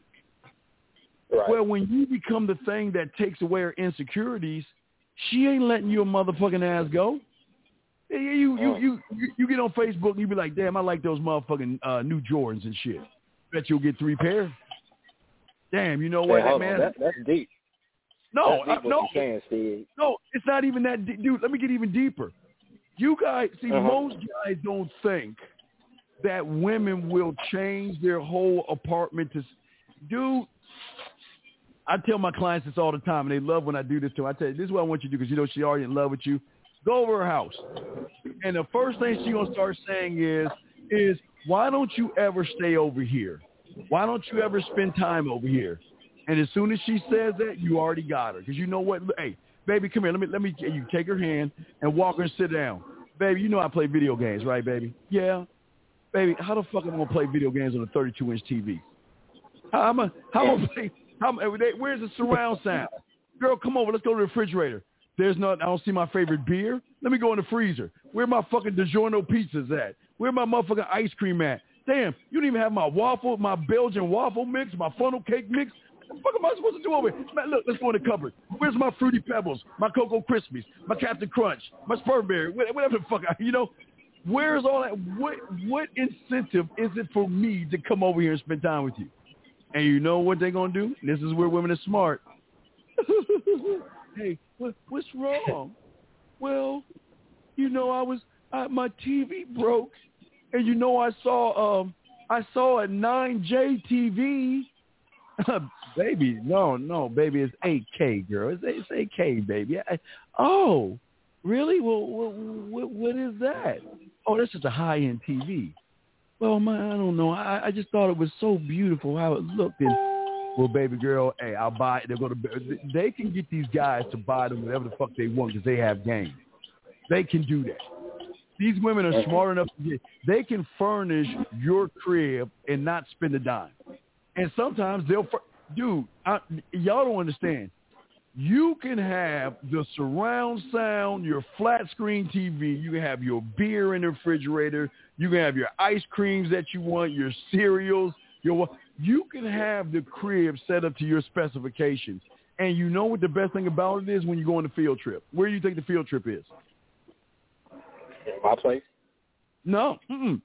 Well, when you become the thing that takes away her insecurities, she ain't letting your motherfucking ass go. You you you you, you, get on Facebook and you be like, damn, I like those motherfucking uh, new Jordans and shit. Bet you'll get three pair. Damn, you know what, Hey, man? That, that's deep. No, what no, saying, Steve. no, it's not even that, dude. Let me get even deeper. You guys, see, Uh-huh. most guys don't think that women will change their whole apartment to, dude. I tell my clients this all the time, and they love when I do this to them. I tell you, this is what I want you to do because you know she already in love with you. Go over her house, and the first thing she gonna start saying is, is why don't you ever stay over here? Why don't you ever spend time over here? And as soon as she says that, you already got her. Because you know what? Hey, baby, come here. Let me let me you take her hand and walk her and sit down. Baby, you know I play video games, right, baby? Yeah. Baby, how the fuck am I gonna play video games on a 32 inch TV? How am I? How am I play? Where's the surround sound? Girl, come over. Let's go to the refrigerator. There's not. I don't see my favorite beer. Let me go in the freezer. Where my fucking DiGiorno pizzas at? Where my motherfucking ice cream at? Damn, you don't even have my waffle, my Belgian waffle mix, my funnel cake mix. What the fuck am I supposed to do over here? Man, look, let's go in the cupboard. Where's my Fruity Pebbles, my Cocoa Krispies, my Captain Crunch, my Spurberry, wha- whatever the fuck, I, you know? Where's all that? What what incentive is it for me to come over here and spend time with you? And you know what they're gonna do? This is where women are smart. hey, what, what's wrong? well, you know, I was uh, my TV broke, and you know, I saw um I saw a 9J TV. baby, no, no, baby, it's 8K, girl. It's, it's 8K, baby. I, oh, really? Well, what, what, what is that? Oh, that's just a high-end TV. Well, man, I don't know. I, I just thought it was so beautiful how it looked. And well, baby girl, hey, I'll buy it. They're gonna. They can get these guys to buy them whatever the fuck they want because they have game. They can do that. These women are smart enough to get. They can furnish your crib and not spend a dime. And sometimes they'll. dude, I, y'all don't understand. You can have the surround sound, your flat screen TV. You can have your beer in the refrigerator. You can have your ice creams that you want, your cereals. Your you can have the crib set up to your specifications. And you know what the best thing about it is when you go on the field trip. Where do you think the field trip is? My place. No,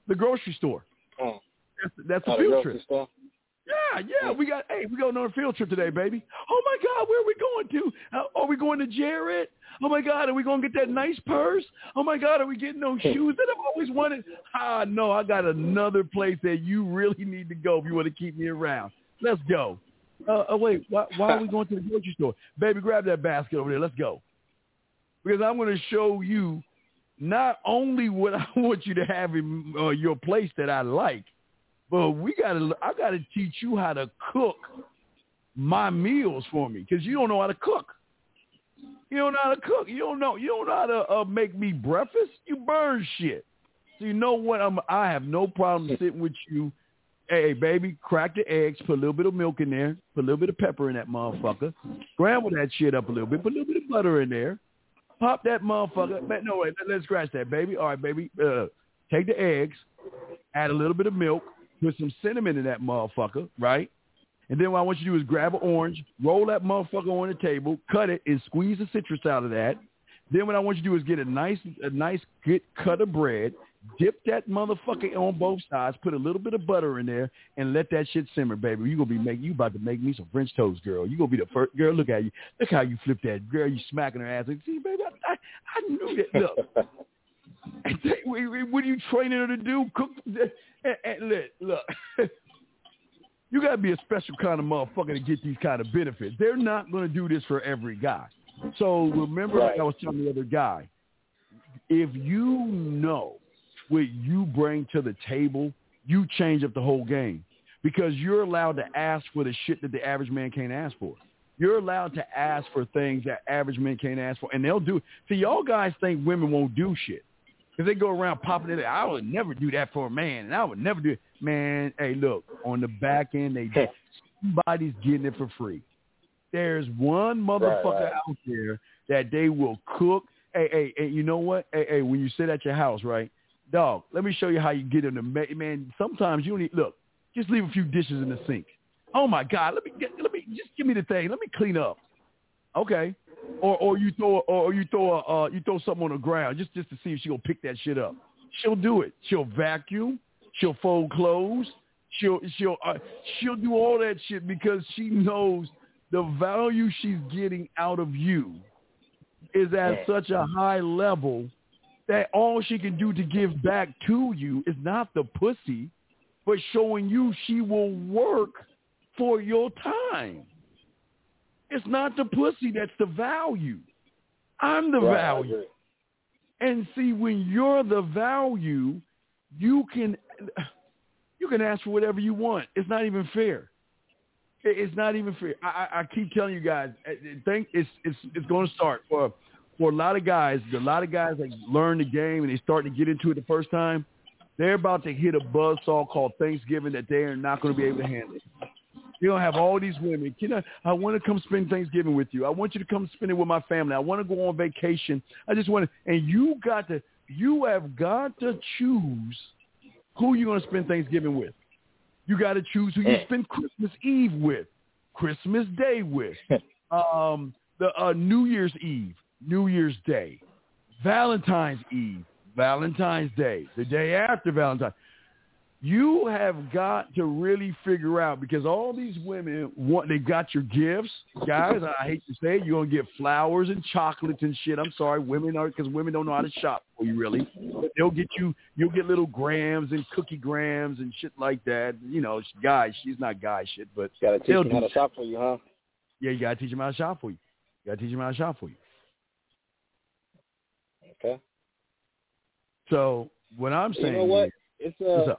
the grocery store. Oh. That's, that's a Oh, the field trip. store? Yeah, yeah, we got. Hey, we going on a field trip today, baby. Oh my God, where are we going to? Uh, are we going to Jared? Oh my God, are we going to get that nice purse? Oh my God, are we getting those shoes that I've always wanted? Ah, no, I got another place that you really need to go if you want to keep me around. Let's go. Uh, oh wait, why, why are we going to the grocery store, baby? Grab that basket over there. Let's go. Because I'm going to show you not only what I want you to have in uh, your place that I like, but we gotta I gotta teach you how to cook my meals for me because you don't know how to cook. You don't know how to cook. You don't know. You don't know how to uh, make me breakfast. You burn shit. So you know what? I'm. I have no problem sitting with you. Hey, baby, crack the eggs. Put a little bit of milk in there. Put a little bit of pepper in that motherfucker. Scramble that shit up a little bit. Put a little bit of butter in there. Pop that motherfucker. Man, No, wait. Let, let's scratch that, baby. All right, baby. Uh, take the eggs. Add a little bit of milk. Put some cinnamon in that motherfucker, right? And then what I want you to do is grab an orange, roll that motherfucker on the table, cut it, and squeeze the citrus out of that. Then what I want you to do is get a nice, a nice good cut of bread, dip that motherfucker on both sides, put a little bit of butter in there, and let that shit simmer, baby. You gonna be make you about to make me some French toast, girl. You gonna be the first girl. Look at you. Look how you flip that girl. You smacking her ass. Like, See, baby, I, I, I knew that. Look. what are you training her to do? Cook. And, and look, look. you got to be a special kind of motherfucker to get these kind of benefits. They're not going to do this for every guy. So remember, like I was telling the other guy, if you know what you bring to the table, you change up the whole game because you're allowed to ask for the shit that the average man can't ask for. You're allowed to ask for things that average men can't ask for, and they'll do. See, y'all guys think women won't do shit because they go around popping it. I would never do that for a man, and I would never do it. Man, hey, look, on the back end, they somebody's getting it for free. There's one motherfucker Right, right. out there that they will cook. Hey, hey, hey, you know what? Hey, hey, when you sit at your house, right, dog? Let me show you how you get in the ma- man. Sometimes you don't need look. Just leave a few dishes in the sink. Oh my God, let me get, let me just give me the thing. Let me clean up. Okay. Or or you throw or you throw a, uh you throw something on the ground just just to see if she gonna pick that shit up. She'll do it. She'll vacuum. She'll fold clothes. She'll she'll uh, she'll do all that shit because she knows the value she's getting out of you is at such a high level that all she can do to give back to you is not the pussy, but showing you she will work for your time. It's not the pussy that's the value. I'm the Right, value. And see, when you're the value, you can you can ask for whatever you want. It's not even fair. It's not even fair. I, I keep telling you guys, think it's it's it's going to start for for a lot of guys. A lot of guys that learn the game and they start to get into it the first time. They're about to hit a buzzsaw called Thanksgiving that they are not going to be able to handle. You're gonna have all these women. Can I? I want to come spend Thanksgiving with you. I want you to come spend it with my family. I want to go on vacation. I just want to. And you got to. You have got to choose who you're gonna spend Thanksgiving with. You got to choose who you spend Christmas Eve with, Christmas Day with, um, the uh, New Year's Eve, New Year's Day, Valentine's Eve, Valentine's Day, the day after Valentine's. You have got to really figure out because all these women want they got your gifts, guys. I hate to say it, you're gonna get flowers and chocolates and shit. I'm sorry, women are because women don't know how to shop for you really. But they'll get you, you'll get little grams and cookie grams and shit like that. You know, guys, she's not guy shit, but you Gotta teach them how to shop for you, huh? yeah, you gotta teach them how to shop for you. You gotta teach them how to shop for you. Okay. So what I'm saying, You know what? It's uh?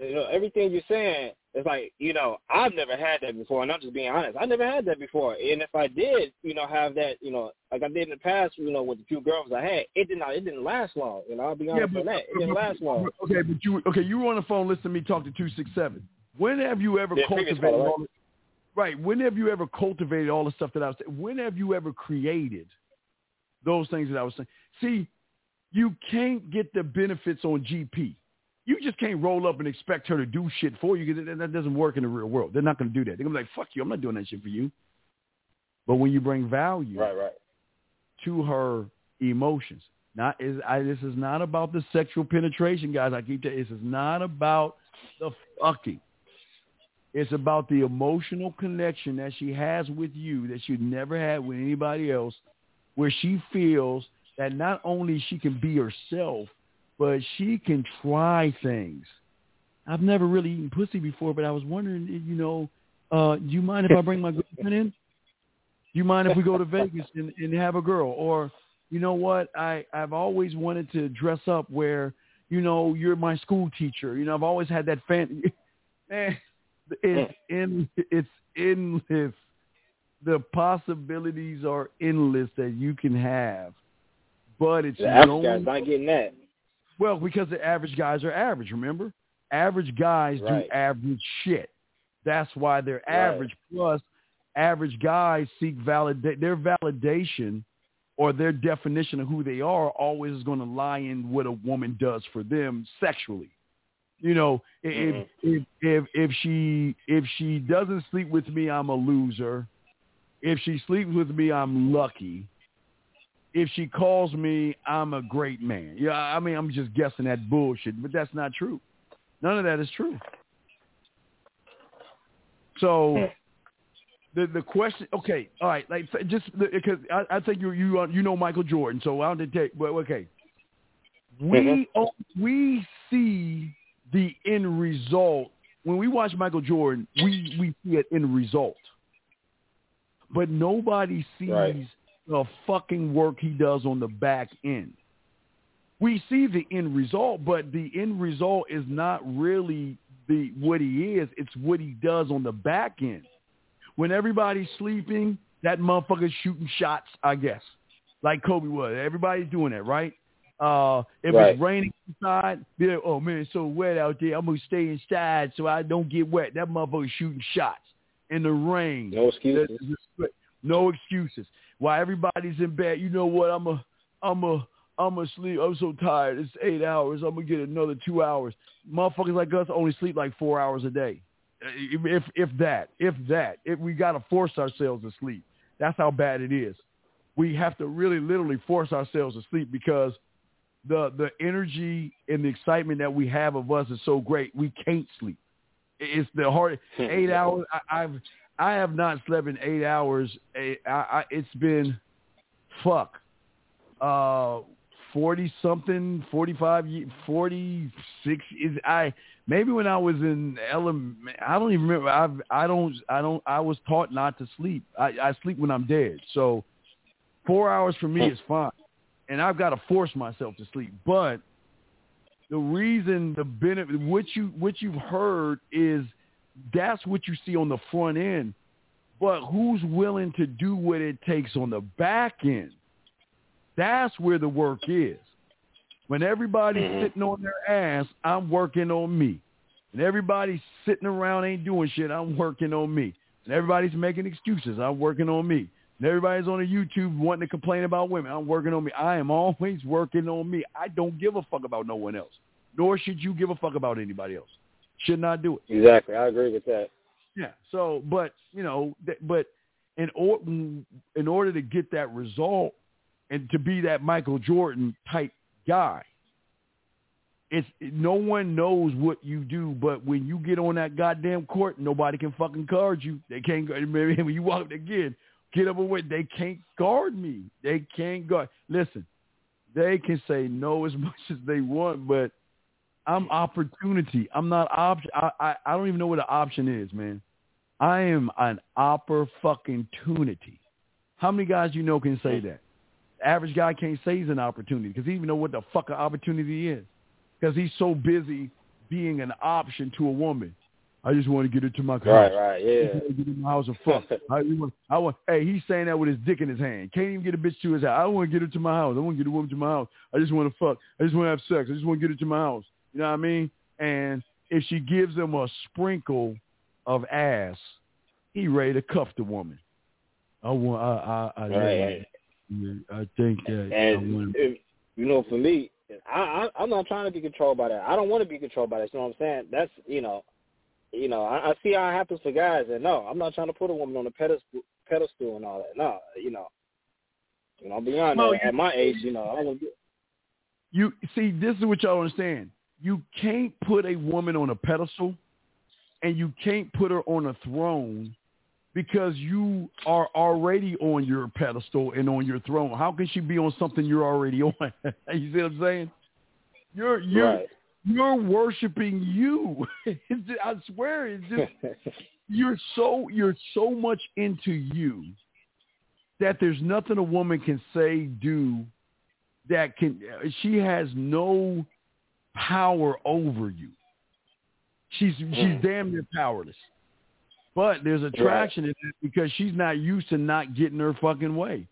You know, everything you're saying. It's like you know, I've never had that before, and I'm just being honest. I never had that before, and if I did, you know, have that, you know, like I did in the past, you know, with the few girls I had, it did not, it didn't last long. You know, I'll be honest on that. It didn't last long. Okay, but you okay? You were on the phone listening to me talk to two six seven. When have you ever Yeah, cultivated caller, all? right? Right. When have you ever cultivated all the stuff that I was saying? When have you ever created those things that I was saying? See, you can't get the benefits on GP. You just can't roll up and expect her to do shit for you because that doesn't work in the real world. They're not going to do that. They're going to be like, fuck you. I'm not doing that shit for you. But when you bring value right, right. to her emotions, not is I, this is not about the sexual penetration, guys. I keep telling this is not about the fucking. It's about the emotional connection that she has with you that she never had with anybody else, where she feels that not only she can be herself, but she can try things. I've never really eaten pussy before, but I was wondering, you know, uh, do you mind if I bring my girlfriend in? Do you mind if we go to Vegas and, and have a girl? Or, you know what, I, I've always wanted to dress up where, you know, you're my school teacher. You know, I've always had that fan. Man, it's in it's endless. The possibilities are endless that you can have, but it's The no- not getting that. Well because the average guys are average. Remember, average guys Right. do average shit. That's why they're Right. average. Plus, average guys seek validate their validation or their definition of who they are always is going to lie in what a woman does for them sexually. You know, if, mm-hmm. if if if she if she doesn't sleep with me, I'm a loser. If she sleeps with me, I'm lucky. If she calls me, I'm a great man. Yeah, I mean, I'm just guessing that bullshit, but that's not true. None of that is true. So the the question, okay, all right, like just because I, I think you you uh, you know Michael Jordan, so I don't take, but okay, we oh, we see the end result when we watch Michael Jordan. We we see an end result, but nobody sees Right. The fucking work he does on the back end. We see the end result, but the end result is not really the what he is. It's what he does on the back end. When everybody's sleeping, that motherfucker's shooting shots, I guess, like Kobe was. Everybody's doing that, right? Uh, if Right. it's raining outside, be like, oh man, it's so wet out there. I'm gonna stay inside so I don't get wet. That motherfucker's shooting shots in the rain. No excuses. No excuses. While everybody's in bed, you know what? I'm a, I'm a, I'm a sleep. I'm so tired. It's eight hours. I'm gonna get another two hours. Motherfuckers like us only sleep like four hours a day, uh, if if that, if that. If we gotta force ourselves to sleep, that's how bad it is. We have to really, literally force ourselves to sleep because the the energy and the excitement that we have of us is so great. We can't sleep. It's the hard hmm. eight hours. I, I've I have not slept in eight hours. I, I, it's been fuck uh forty something, forty five, forty six. Is I maybe when I was in element, I don't even remember. I I don't I don't I was taught not to sleep. I, I sleep when I'm dead. So four hours for me is fine, and I've got to force myself to sleep. But the reason the benefit what you what you've heard is that's what you see on the front end. But who's willing to do what it takes on the back end? That's where the work is. When everybody's mm-hmm. sitting on their ass, I'm working on me. And everybody's sitting around ain't doing shit, I'm working on me. And everybody's making excuses, I'm working on me. And everybody's on the YouTube wanting to complain about women, I'm working on me. I am always working on me. I don't give a fuck about no one else. Nor should you give a fuck about anybody else. Should not do it. Exactly. I agree with that. Yeah. So, but you know, but in order in order to get that result and to be that Michael Jordan type guy, it's no one knows what you do. But when you get on that goddamn court, nobody can fucking guard you. They can't. guard- Maybe when you walk again, get up and wait. They can't guard me. They can't guard. Listen, they can say no as much as they want, but I'm opportunity. I'm not option. I, I I don't even know what an option is, man. I am an opper fucking tunity. How many guys you know can say mm. that? The average guy can't say he's an opportunity because he even know what the fuck an opportunity is because he's so busy being an option to a woman. I just want to get her to my house. Right, right, I yeah. to get in my house and fuck. I, want, I want. Hey, he's saying that with his dick in his hand. Can't even get a bitch to his house. I want to get her to my house. I want to get a woman to my house. I just want to fuck. I just want to have sex. I just want to get her to my house. You know what I mean? And if she gives him a sprinkle of ass, he ready to cuff the woman. I want. I. I. I, Right. I think that. I And want, if, you know, for me, I, I I'm not trying to be controlled by that. I don't want to be controlled by that. You know what I'm saying? That's you know, you know, I, I see how it happens for guys, and no, I'm not trying to put a woman on a pedestal, pedestal and all that. No, you know, you know, beyond No, that, you- at my age, you know, I'm gonna do. you see, this is what y'all understand. You can't put a woman on a pedestal, and you can't put her on a throne because you are already on your pedestal and on your throne. How can she be on something you're already on? you see what I'm saying? You're you're Right. you're worshiping you. I swear, it's just you're so you're so much into you that there's nothing a woman can say do that can she has no power over you. She's she's damn near powerless. But there's attraction in that because she's not used to not getting her fucking way.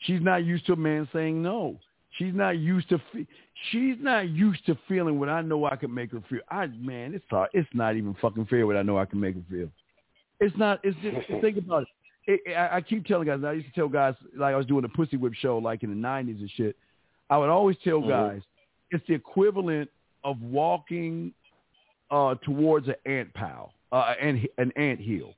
She's not used to a man saying no. She's not used to fe- she's not used to feeling what I know I can make her feel. I man, it's not, it's not even fucking fair what I know I can make her feel. It's not. It's just think about it. it I, I keep telling guys. I used to tell guys like I was doing a pussy whip show like in the nineties and shit. I would always tell Mhm. guys it's the equivalent of walking uh, towards an ant pile, uh, an an ant hill.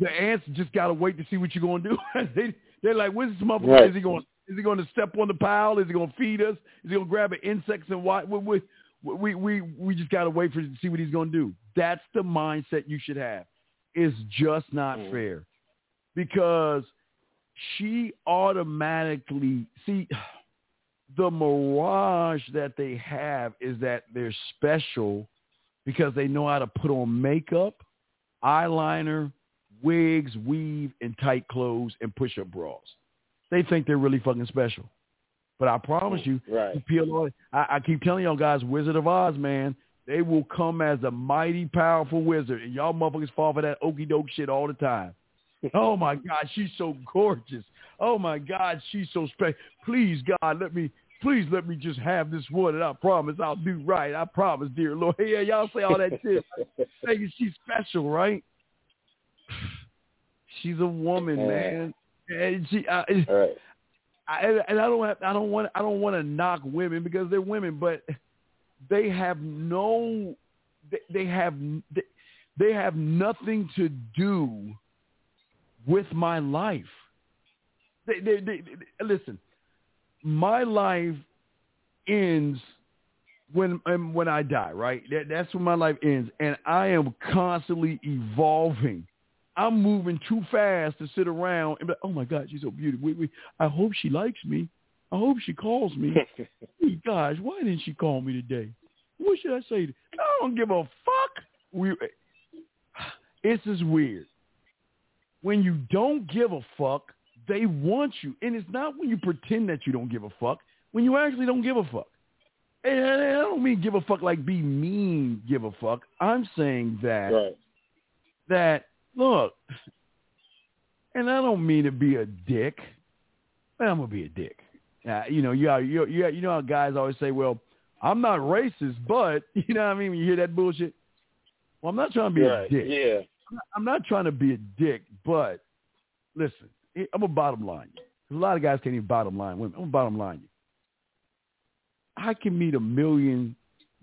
The ants just gotta wait to see what you're gonna do. they they're like, when's this motherfucker? Right. Is he going? Is he going to step on the pile? Is he going to feed us? Is he going to grab an insects and what? We, we we we we just gotta wait for to see what he's gonna do. That's the mindset you should have. It's just not fair because she automatically see the mirage that they have is that they're special because they know how to put on makeup, eyeliner, wigs, weave, and tight clothes and push-up bras. They think they're really fucking special. But I promise you, mm, Right. you peel all, I, I keep telling y'all guys, Wizard of Oz, man, they will come as a mighty powerful wizard, and y'all motherfuckers fall for that okey doke shit all the time. Oh my God, she's so gorgeous. Oh my God, she's so special. Please, God, let me, please let me just have this one, and I promise I'll do right. I promise, dear Lord. Yeah, y'all say all that shit, thinking she's special, right? She's a woman, man. And she, I, I, and I don't have, I don't want, I don't want to knock women because they're women, but they have no, they, they have, they, they have nothing to do with my life. They, they, they- listen, my life ends when um, when I die, right? That, that's when my life ends, and I am constantly evolving. I'm moving too fast to sit around and be like, oh my God, she's so beautiful. Wait, I hope she likes me. I hope she calls me. hey, gosh, why didn't she call me today? What should I say? to- I don't give a fuck. We, it's just weird. When you don't give a fuck, they want you. And it's not when you pretend that you don't give a fuck, when you actually don't give a fuck. And I don't mean give a fuck like be mean, give a fuck. I'm saying that Right. that look, and I don't mean to be a dick, but I'm gonna be a dick. Uh, you know, you you you you know how guys always say, "Well, I'm not racist," but you know what I mean. When you hear that bullshit, well, I'm not trying to be Right. a dick. Yeah. I'm not- I'm not trying to be a dick, but listen, I'm a bottom line. A lot of guys can't even bottom line women. I'm a bottom line. you. I can meet a million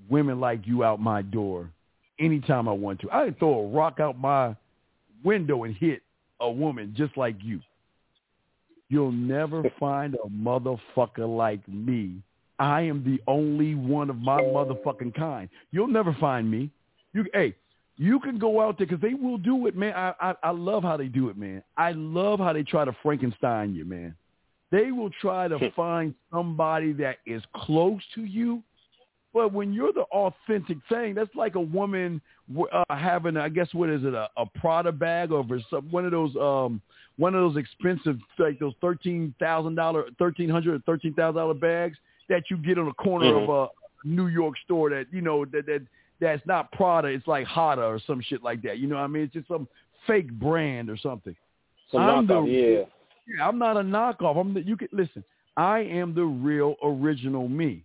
women like you out my door anytime I want to. I can throw a rock out my window and hit a woman just like you. You'll never find a motherfucker like me. I am the only one of my motherfucking kind. You'll never find me. You, hey, you can go out there because they will do it, man. I, I I love how they do it, man. I love how they try to Frankenstein you, man. They will try to find somebody that is close to you, but when you're the authentic thing, that's like a woman uh, having, I guess, what is it, a, a Prada bag or some, one of those, um, one of those expensive, like those thirteen thousand dollar, thirteen hundred or thirteen thousand dollar bags that you get on the corner Mhm. of a New York store that you know that that that's not Prada, it's like Hada or some shit like that. You know what I mean? It's just some fake brand or something. Some I'm knockoff, yeah. yeah, I'm not a knockoff. I'm the, you can listen. I am the real original me,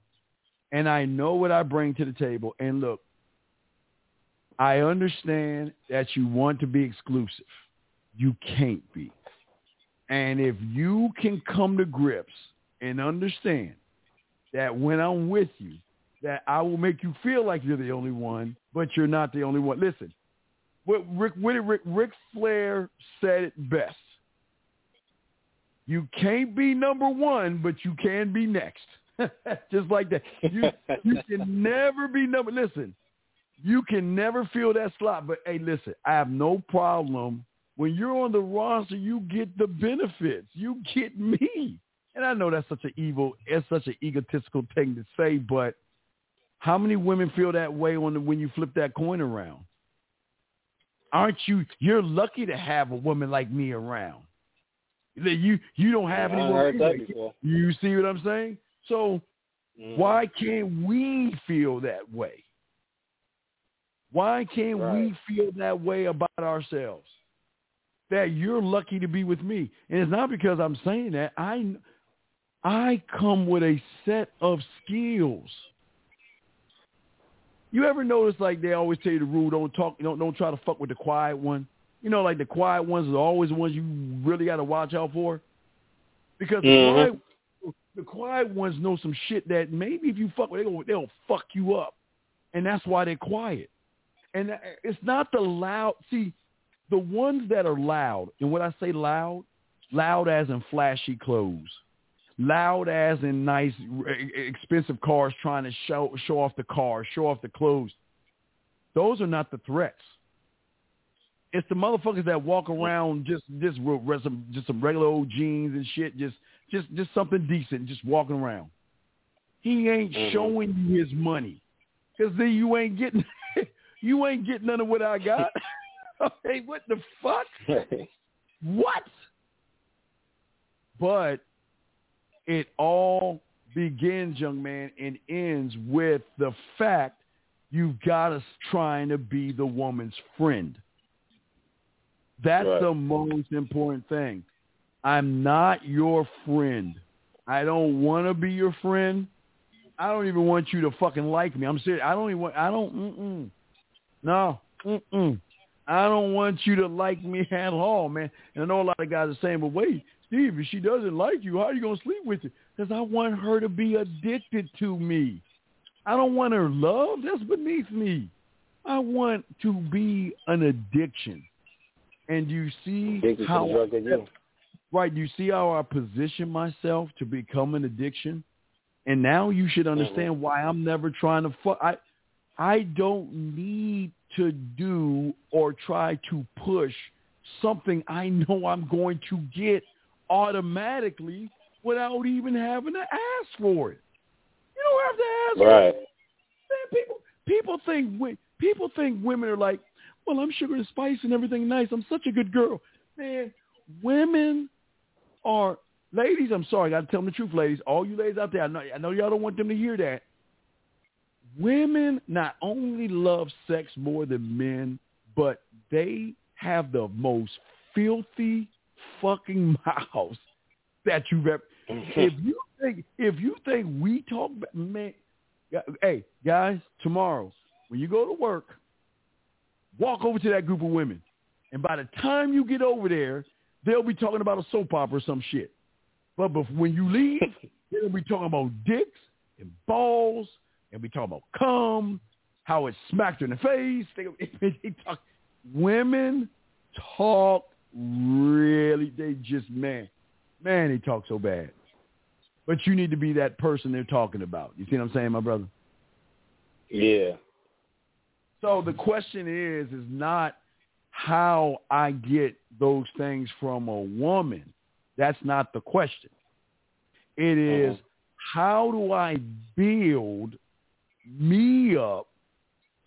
and I know what I bring to the table. And look, I understand that you want to be exclusive. You can't be. And if you can come to grips and understand that when I'm with you, that I will make you feel like you're the only one, but you're not the only one. Listen, what Rick, what Rick, Ric Flair said it best. You can't be number one, but you can be next. Just like that. You you can never be number. Listen, you can never fill that slot. But hey, listen, I have no problem when you're on the roster. You get the benefits. You get me. And I know that's such an evil, it's such an egotistical thing to say, but how many women feel that way on the, when you flip that coin around? Aren't you? You're lucky to have a woman like me around. You you don't have yeah, anyone. heard that before. You see what I'm saying? So Mhm. why can't we feel that way? Why can't we feel that way about ourselves? That you're lucky to be with me, and it's not because I'm saying that. I I come with a set of skills. You ever notice like they always tell you the rule: don't talk, don't don't try to fuck with the quiet one. You know, like the quiet ones are always the ones you really got to watch out for, because the Mhm. quiet the quiet ones know some shit that maybe if you fuck with, they'll they'll fuck you up, and that's why they're quiet. And uh, it's not the loud. See, the ones that are loud, and when I say loud, loud as in flashy clothes, loud as in nice, expensive cars, trying to show show off the car, show off the clothes. Those are not the threats. It's the motherfuckers that walk around just just some just some regular old jeans and shit, just just just something decent, just walking around. He ain't Mhm. showing you his money, cause then you ain't getting you ain't getting none of what I got. hey, what the fuck? What? But it all begins, young man, and ends with the fact you've got us trying to be the woman's friend. That's Right. the most important thing. I'm not your friend. I don't want to be your friend. I don't even want you to fucking like me. I'm serious. I don't even want, I don't, mm-mm. No, mm-mm. I don't want you to like me at all, man. And I know a lot of guys are saying, but wait, Steve, if she doesn't like you, how are you going to sleep with her? Because I want her to be addicted to me. I don't want her love. That's beneath me. I want to be an addiction. And you see Addicted how of you. right? You see how I position myself to become an addiction, and now you should mm-hmm. understand why I'm never trying to fuck. I I don't need to do or try to push something I know I'm going to get automatically without even having to ask for it. You don't have to ask for Right. it. Man, people people think people think women are like, well, I'm sugar and spice and everything nice. I'm such a good girl. Man, women are ladies. I'm sorry, I got to tell them the truth, ladies. All you ladies out there, I know, I know y'all don't want them to hear that. Women not only love sex more than men, but they have the most filthy fucking mouths that you've ever. Mm-hmm. if you think if you think we talk, man, hey guys, tomorrow when you go to work, walk over to that group of women, and by the time you get over there, they'll be talking about a soap opera or some shit. But bef- when you leave, they'll be talking about dicks and balls, and be talking about cum, how it smacked her in the face. They, they talk. Women talk really. They just man, man, they talk so bad. But you need to be that person they're talking about. You see what I'm saying, my brother? Yeah. So the question is, is not how I get those things from a woman. That's not the question. It uh-huh. is, how do I build me up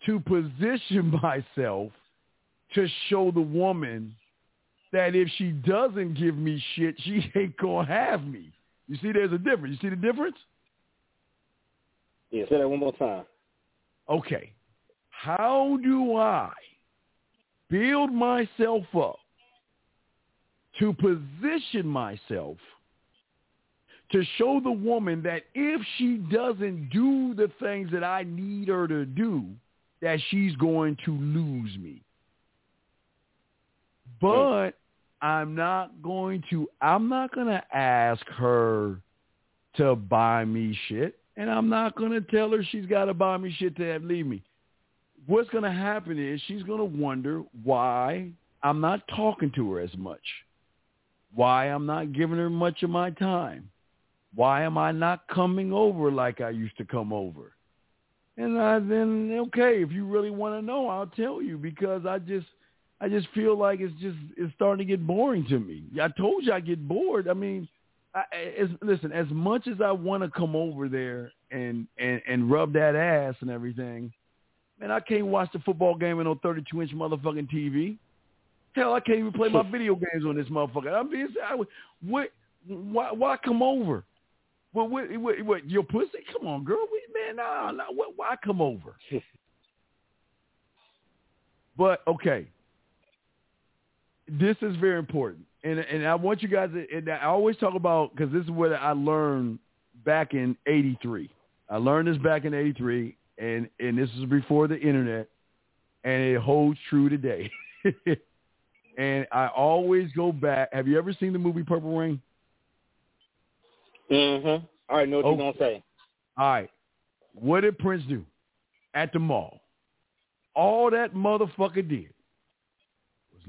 to position myself to show the woman that if she doesn't give me shit, she ain't gonna have me. You see, there's a difference. You see the difference? Yeah, say that one more time. Okay. How do I build myself up to position myself to show the woman that if she doesn't do the things that I need her to do, that she's going to lose me. But I'm not going to I'm not going to ask her to buy me shit and I'm not going to tell her she's got to buy me shit to have leave me. What's going to happen is she's going to wonder why I'm not talking to her as much. Why I'm not giving her much of my time. Why am I not coming over like I used to come over? And I then okay, if you really want to know, I'll tell you because I just I just feel like it's just it's starting to get boring to me. I told you I get bored. I mean, I, as, listen, as much as I want to come over there and and and rub that ass and everything, man, I can't watch the football game on no 32 inch motherfucking TV. Hell, I can't even play my video games on this motherfucker. I'm being, I, what, why, why come over? What, what, what, what, your pussy? Come on, girl. We, man, nah, nah. What, why come over? but okay, this is very important, and and I want you guys. To, and I always talk about because this is what I learned back in '83. I learned this back in '83, and and this is before the internet, and it holds true today. and I always go back. Have you ever seen the movie Purple Rain? Mm-hmm. All right, know what Okay. you're gonna say. All right. What did Prince do at the mall? All that motherfucker did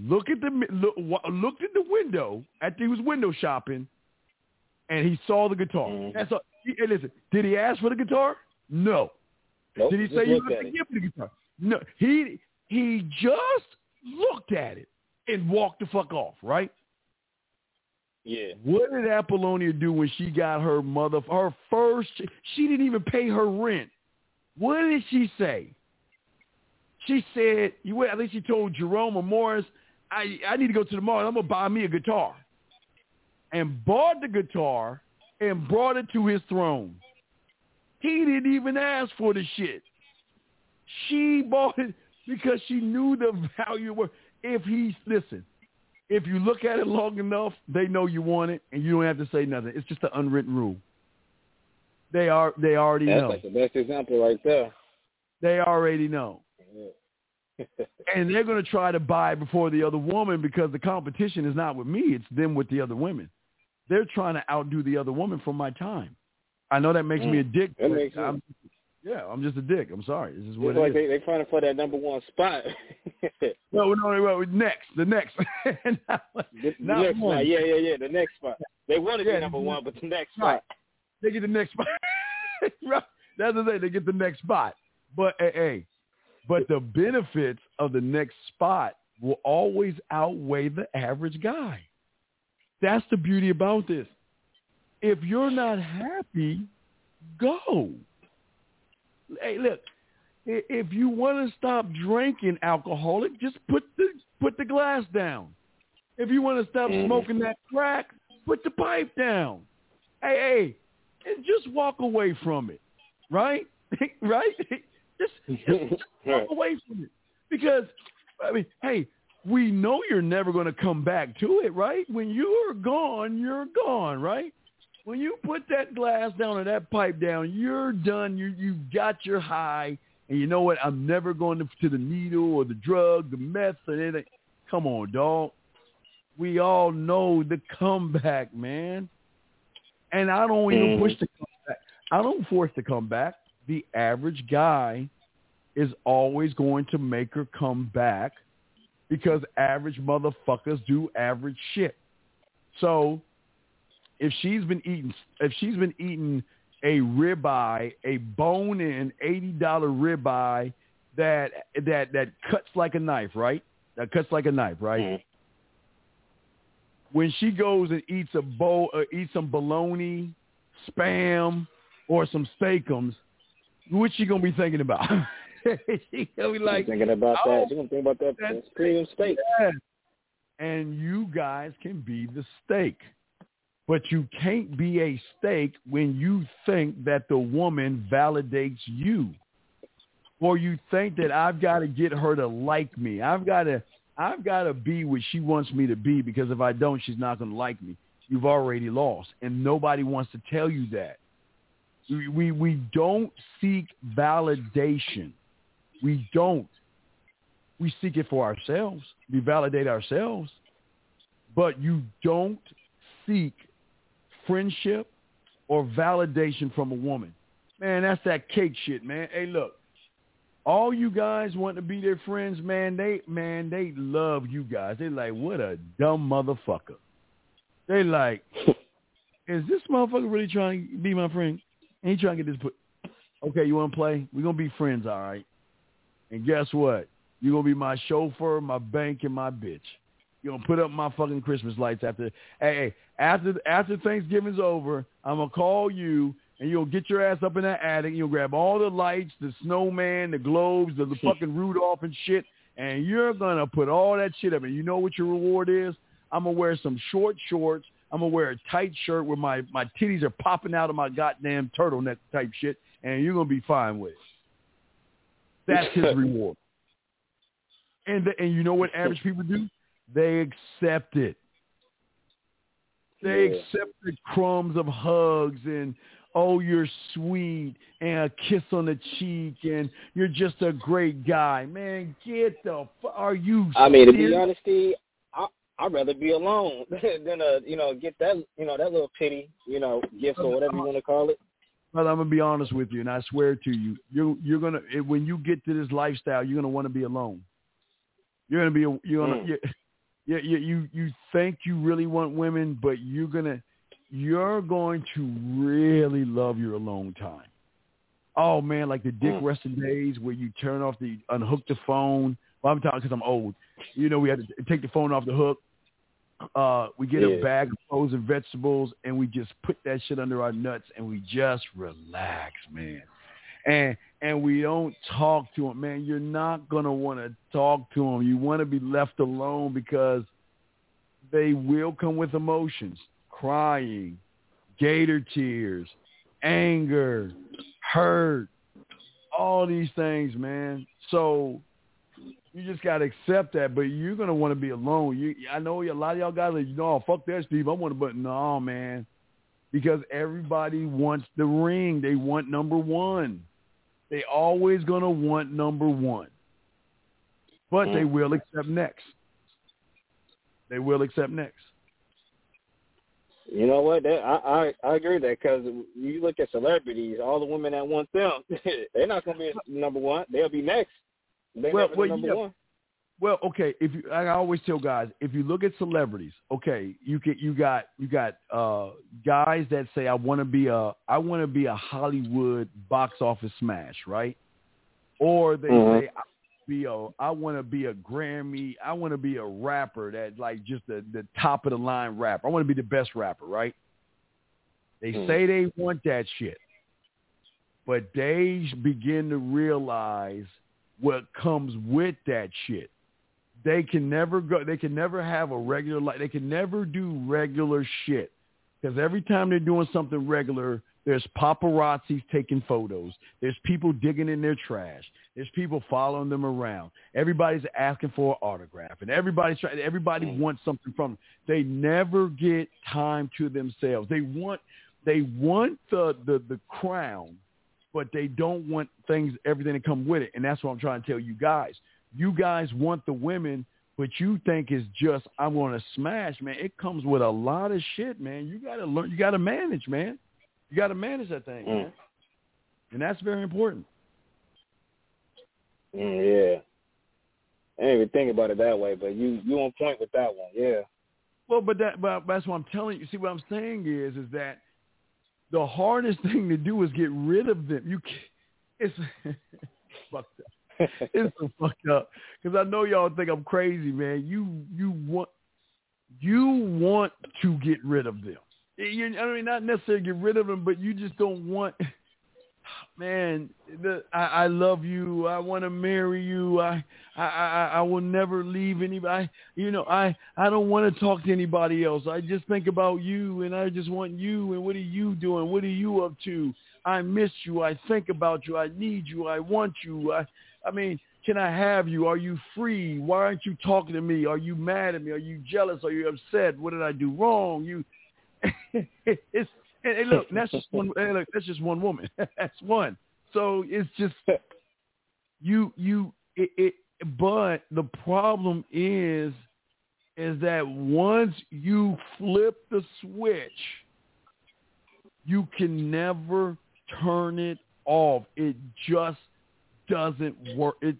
look at the look, looked at the window at he was window shopping, and he saw the guitar. Mm-hmm. That's all. He, hey, listen, did he ask for the guitar? No. Nope, did he say you have to give the guitar? No. He he just looked at it and walked the fuck off. Right. Yeah. What did Apollonia do when she got her mother her first? She didn't even pay her rent. What did she say? She said, "You." I think she told Jerome or Morris, "I I need to go to the mall. I'm gonna buy me a guitar," and bought the guitar and brought it to his throne. He didn't even ask for the shit. She bought it because she knew the value. Of, if he listen, if you look at it long enough, they know you want it, and you don't have to say nothing. It's just an unwritten rule. They are they already That's know. like the best example right there. They already know. Yeah. And they're going to try to buy before the other woman because the competition is not with me; it's them with the other women. They're trying to outdo the other woman for my time. I know that makes me a dick. Mm. That makes. I'm, yeah, I'm just a dick. I'm sorry. This is what It's it like is. they they fighting for that number one spot. No, no, no, no, next, the next. Not- the not next one. spot. Yeah, yeah, yeah. The next spot. They want to Yeah, be number one, but the next Right. spot. They get the next spot. Right. That's the thing. They get the next spot. But hey, hey, but the benefits of the next spot will always outweigh the average guy. That's the beauty about this. If you're not happy, go. Hey, look. If you want to stop drinking alcoholic, just put the put the glass down. If you want to stop Mhm. smoking that crack, put the pipe down. Hey, hey, and just walk away from it, right? right? Just, just walk away from it because I mean, hey, we know you're never going to come back to it, right? When you're gone, you're gone, right? When you put that glass down or that pipe down, you're done. You you got your high, and you know what? I'm never going to, to the needle or the drug, the meth, or anything. Come on, dog. We all know the comeback, man. And I don't even Mhm. push the comeback. I don't force the comeback. The average guy is always going to make her come back because average motherfuckers do average shit. So if she's been eating if she's been eating a ribeye, a bone in eighty dollar ribeye that that that cuts like a knife, right? That cuts like a knife, right? Mhm. When she goes and eats a bowl, uh, eats some bologna, spam, or some Steak-umms, what's she gonna be thinking about? she gonna be like, thinking about oh, that. You're gonna think about that that's premium steak. Yes. And you guys can be the steak. But you can't be a steak when you think that the woman validates you. Or you think that I've got to get her to like me. I've got to I've got to be what she wants me to be because if I don't, she's not going to like me. You've already lost. And nobody wants to tell you that. We, we, don't seek validation. We don't. We seek it for ourselves. We validate ourselves. But you don't seek friendship or validation from a woman. Man, that's that cake shit, man. Hey, look, all you guys want to be their friends, man. They, man, they love you guys. They like, what a dumb motherfucker. They like, is this motherfucker really trying to be my friend? And he trying to get this put. Okay, you want to play? We're gonna be friends, all right. And guess what? You're gonna be my chauffeur, my bank, and my bitch. You're gonna put up my fucking Christmas lights after. Hey, hey, after after Thanksgiving's over, I'm gonna call you and you'll get your ass up in that attic. You'll grab all the lights, the snowman, the globes, the, the fucking Rudolph and shit, and you're gonna put all that shit up. And you know what your reward is? I'm gonna wear some short shorts. I'm gonna wear a tight shirt where my my titties are popping out of my goddamn turtleneck type shit, and you're gonna be fine with it. That's his reward. And the, and you know what average people do? They accept it. They Yeah. accept the crumbs of hugs and oh you're sweet and a kiss on the cheek and you're just a great guy. Man, get the are you I mean, to be honest, I'd rather be alone than uh you know get that you know that little pity you know gift or whatever you want to call it. But I'm gonna be honest with you, and I swear to you, you you're gonna when you get to this lifestyle, you're gonna want to be alone. You're gonna be you're gonna Mm. you, you you you you think you really want women, but you're gonna you're going to really love your alone time. Oh man, like the Dick Mm. resting days where you turn off the unhook the phone. Well, I'm talking because I'm old. You know, we had to take the phone off the hook. Uh, we get a bag of frozen vegetables and we just put that shit under our nuts and we just relax, man. And and we don't talk to them, man. You're not gonna want to talk to them. You want to be left alone because they will come with emotions, crying, gator tears, anger, hurt, all these things, man. So you just gotta accept that, but you're gonna want to be alone. You, I know a lot of y'all guys are, you know, fuck that, Steve. I want to, but no, man, because everybody wants the ring. They want number one. They always gonna want number one, but they Mm. will accept next. They will accept next. You know what? That, I, I I agree with that because you look at celebrities, all the women that want them, they're not going to be number one. They'll be next. They Well, well, number yeah. one. Well, okay. If you, I always tell guys, if you look at celebrities, okay, you get you got you got uh, guys that say I want to be a I want to be a Hollywood box office smash, right? Or they Mhm. say I be a I want to be a Grammy, I want to be a rapper that like just the the top of the line rapper. I want to be the best rapper, right? They Mhm. say they want that shit, but they begin to realize what comes with that shit. They can never go they can never have a regular life. They can never do regular shit. Because every time they're doing something regular there's paparazzis taking photos. There's people digging in their trash. There's people following them around. Everybody's asking for an autograph and everybody's trying everybody wants something from them. They never get time to themselves. They want they want the the, the crown but they don't want things everything to come with it and that's what i'm trying to tell you guys you guys want the women, but you think it's just I'm going to smash, man. It comes with a lot of shit, man. You got to learn. You got to manage, man. You got to manage that thing, Mm. man. And that's very important. Mm, yeah. I didn't even think about it that way, but you you on point with that one. Yeah. Well, but that but that's what I'm telling you. See, what I'm saying is, is that the hardest thing to do is get rid of them. You, can't, it's fucked up. It's so fucked up because I know y'all think I'm crazy, man. You you want you want to get rid of them. You, I mean, not necessarily get rid of them, but you just don't want. Man, the, I, I love you. I want to marry you. I, I, I, I will never leave anybody. You know, I, I don't want to talk to anybody else. I just think about you, and I just want you. And what are you doing? What are you up to? I miss you. I think about you. I need you. I want you. I, I mean, can I have you? Are you free? Why aren't you talking to me? Are you mad at me? Are you jealous? Are you upset? What did I do wrong? You, it's and, look, that's just one. Hey, look, that's just one woman. that's one. So it's just you you it, it but the problem is is that once you flip the switch, you can never turn it off. It just doesn't work. It,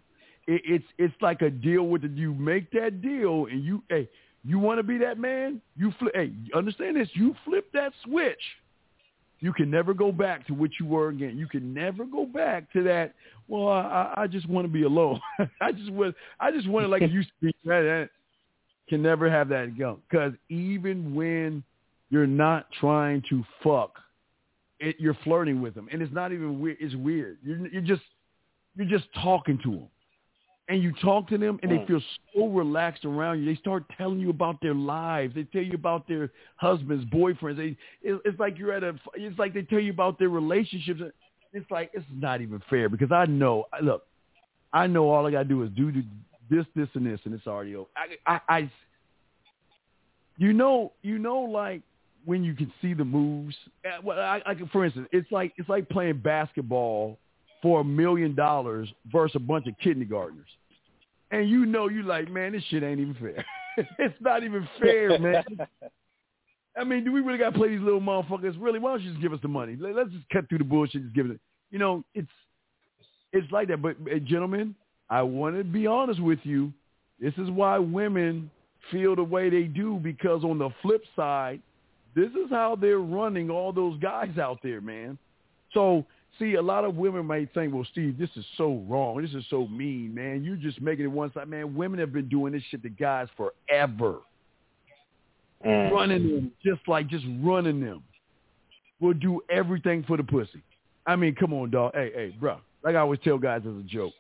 it it's it's like a deal with the you make that deal and you hey you want to be that man you flip hey understand this you flip that switch you can never go back to what you were again. You can never go back to that. Well, I, I just want to be alone. I just want, I just want to like it used to be. That can never have that go. Because even when you're not trying to fuck, it, you're flirting with them, and it's not even weird. It's weird. You're, you're just, you're just talking to them and you talk to them and they feel so relaxed around you. They start telling you about their lives. They tell you about their husbands, boyfriends. They, it, it's like you're at a. It's like they tell you about their relationships. It's like it's not even fair because I know. Look, I know all I gotta do is do this, this, and this, and it's already over. I, I, I you know, you know, like when you can see the moves. Uh, well, I, I for instance, it's like it's like playing basketball for a million dollars versus a bunch of kindergartners and you know you like, man, this shit ain't even fair. it's not even fair, man. I mean, do we really got to play these little motherfuckers? Really, why don't you just give us the money? Let's just cut through the bullshit. Just give it. You know, it's it's like that. But gentlemen, I want to be honest with you. This is why women feel the way they do because on the flip side, this is how they're running all those guys out there, man. So See, a lot of women might think, well, Steve, this is so wrong. This is so mean, man. You're just making it one side. Man, women have been doing this shit to guys forever. Mm. Running them, just like just running them. We'll do everything for the pussy. I mean, come on, dog. Hey, hey, bro. Like I always tell guys as a joke.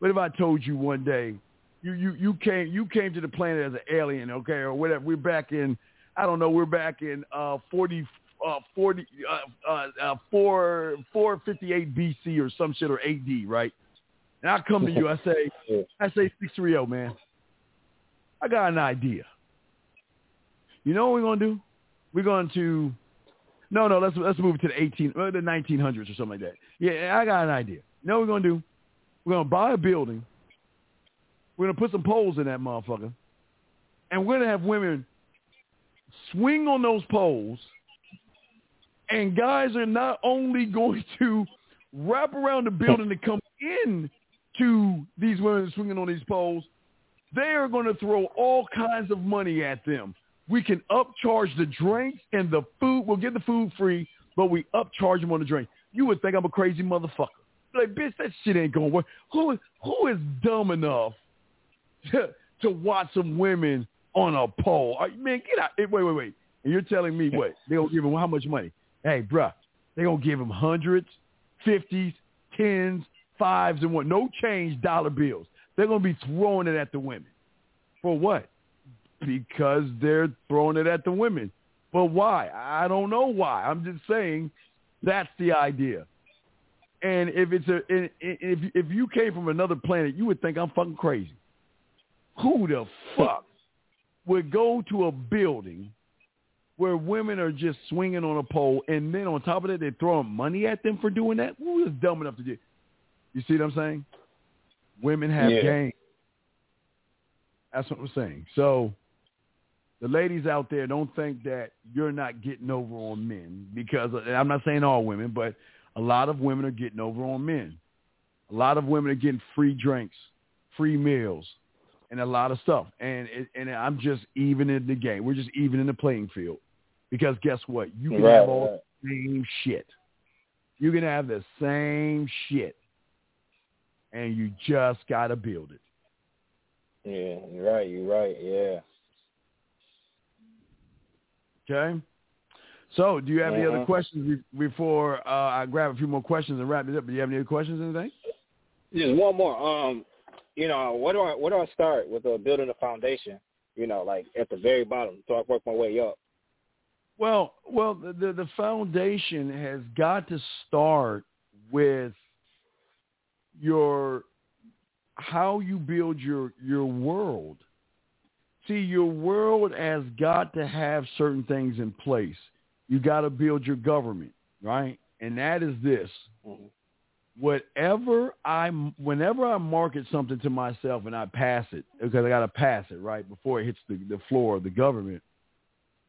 What if I told you one day you, you, you came you came to the planet as an alien, okay, or whatever. We're back in I don't know, we're back in uh, 40, uh, 40, uh, uh, uh, 4, 458 BC or some shit or AD, right? And I come to you, I say, I say 630, man. I got an idea. You know what we're going to do? We're going to, no, no, let's, let's move it to the 18, uh, the 1900s or something like that. Yeah, I got an idea. You know what we're going to do? We're going to buy a building. We're going to put some poles in that motherfucker. And we're going to have women swing on those poles – and guys are not only going to wrap around the building to come in to these women swinging on these poles, they are going to throw all kinds of money at them. We can upcharge the drinks and the food. We'll get the food free, but we upcharge them on the drink. You would think I'm a crazy motherfucker. Like, bitch, that shit ain't going to work. Who, who is dumb enough to, to watch some women on a pole? Man, get out. Wait, wait, wait. And you're telling me what? They don't give them how much money? Hey, bruh, they going to give him hundreds, fifties, tens, fives, and what? No change dollar bills. They're going to be throwing it at the women. For what? Because they're throwing it at the women. But why? I don't know why. I'm just saying that's the idea. And if it's a if if you came from another planet, you would think I'm fucking crazy. Who the fuck would go to a building where women are just swinging on a pole, and then on top of that, they're throwing money at them for doing that. Who is dumb enough to do? You see what I'm saying? Women have yeah. game. That's what I'm saying. So the ladies out there don't think that you're not getting over on men because I'm not saying all women, but a lot of women are getting over on men. A lot of women are getting free drinks, free meals, and a lot of stuff. And and I'm just even in the game. We're just even in the playing field. Because guess what? You can right, have all right. the same shit. You can have the same shit. And you just gotta build it. Yeah, you're right, you're right, yeah. Okay. So, do you have uh-huh. any other uh-huh. questions before uh, I grab a few more questions and wrap it up? Do you have any other questions or anything? Just one more. Um, you know, what do I what do I start with uh, building a foundation? You know, like at the very bottom, so I work my way up. Well, well, the the foundation has got to start with your how you build your your world. See, your world has got to have certain things in place. You got to build your government, right? And that is this. Mm-hmm. whatever I, whenever I market something to myself and I pass it, because I got to pass it right before it hits the, the floor of the government,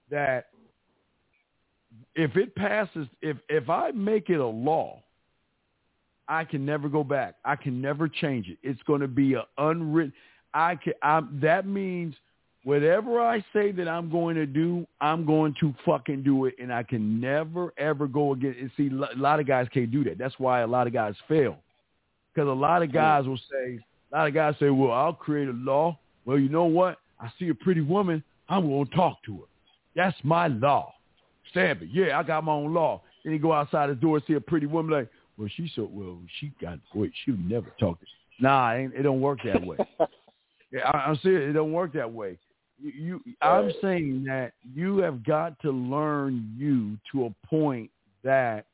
that if it passes, if if I make it a law, I can never go back. I can never change it. It's going to be a unwritten. I can. I, that means whatever I say that I'm going to do, I'm going to fucking do it, and I can never ever go again. And see, a lot of guys can't do that. That's why a lot of guys fail, because a lot of guys will say, a lot of guys say, well, I'll create a law. Well, you know what? I see a pretty woman, I'm going to talk to her. That's my law. Yeah, I got my own law. Then he go outside the door, and see a pretty woman, like, well, she so well, she got wait, she would never talk to. Nah, it, it don't work that way. yeah, I, I'm serious. It don't work that way. You, you I'm saying that you have got to learn you to a point that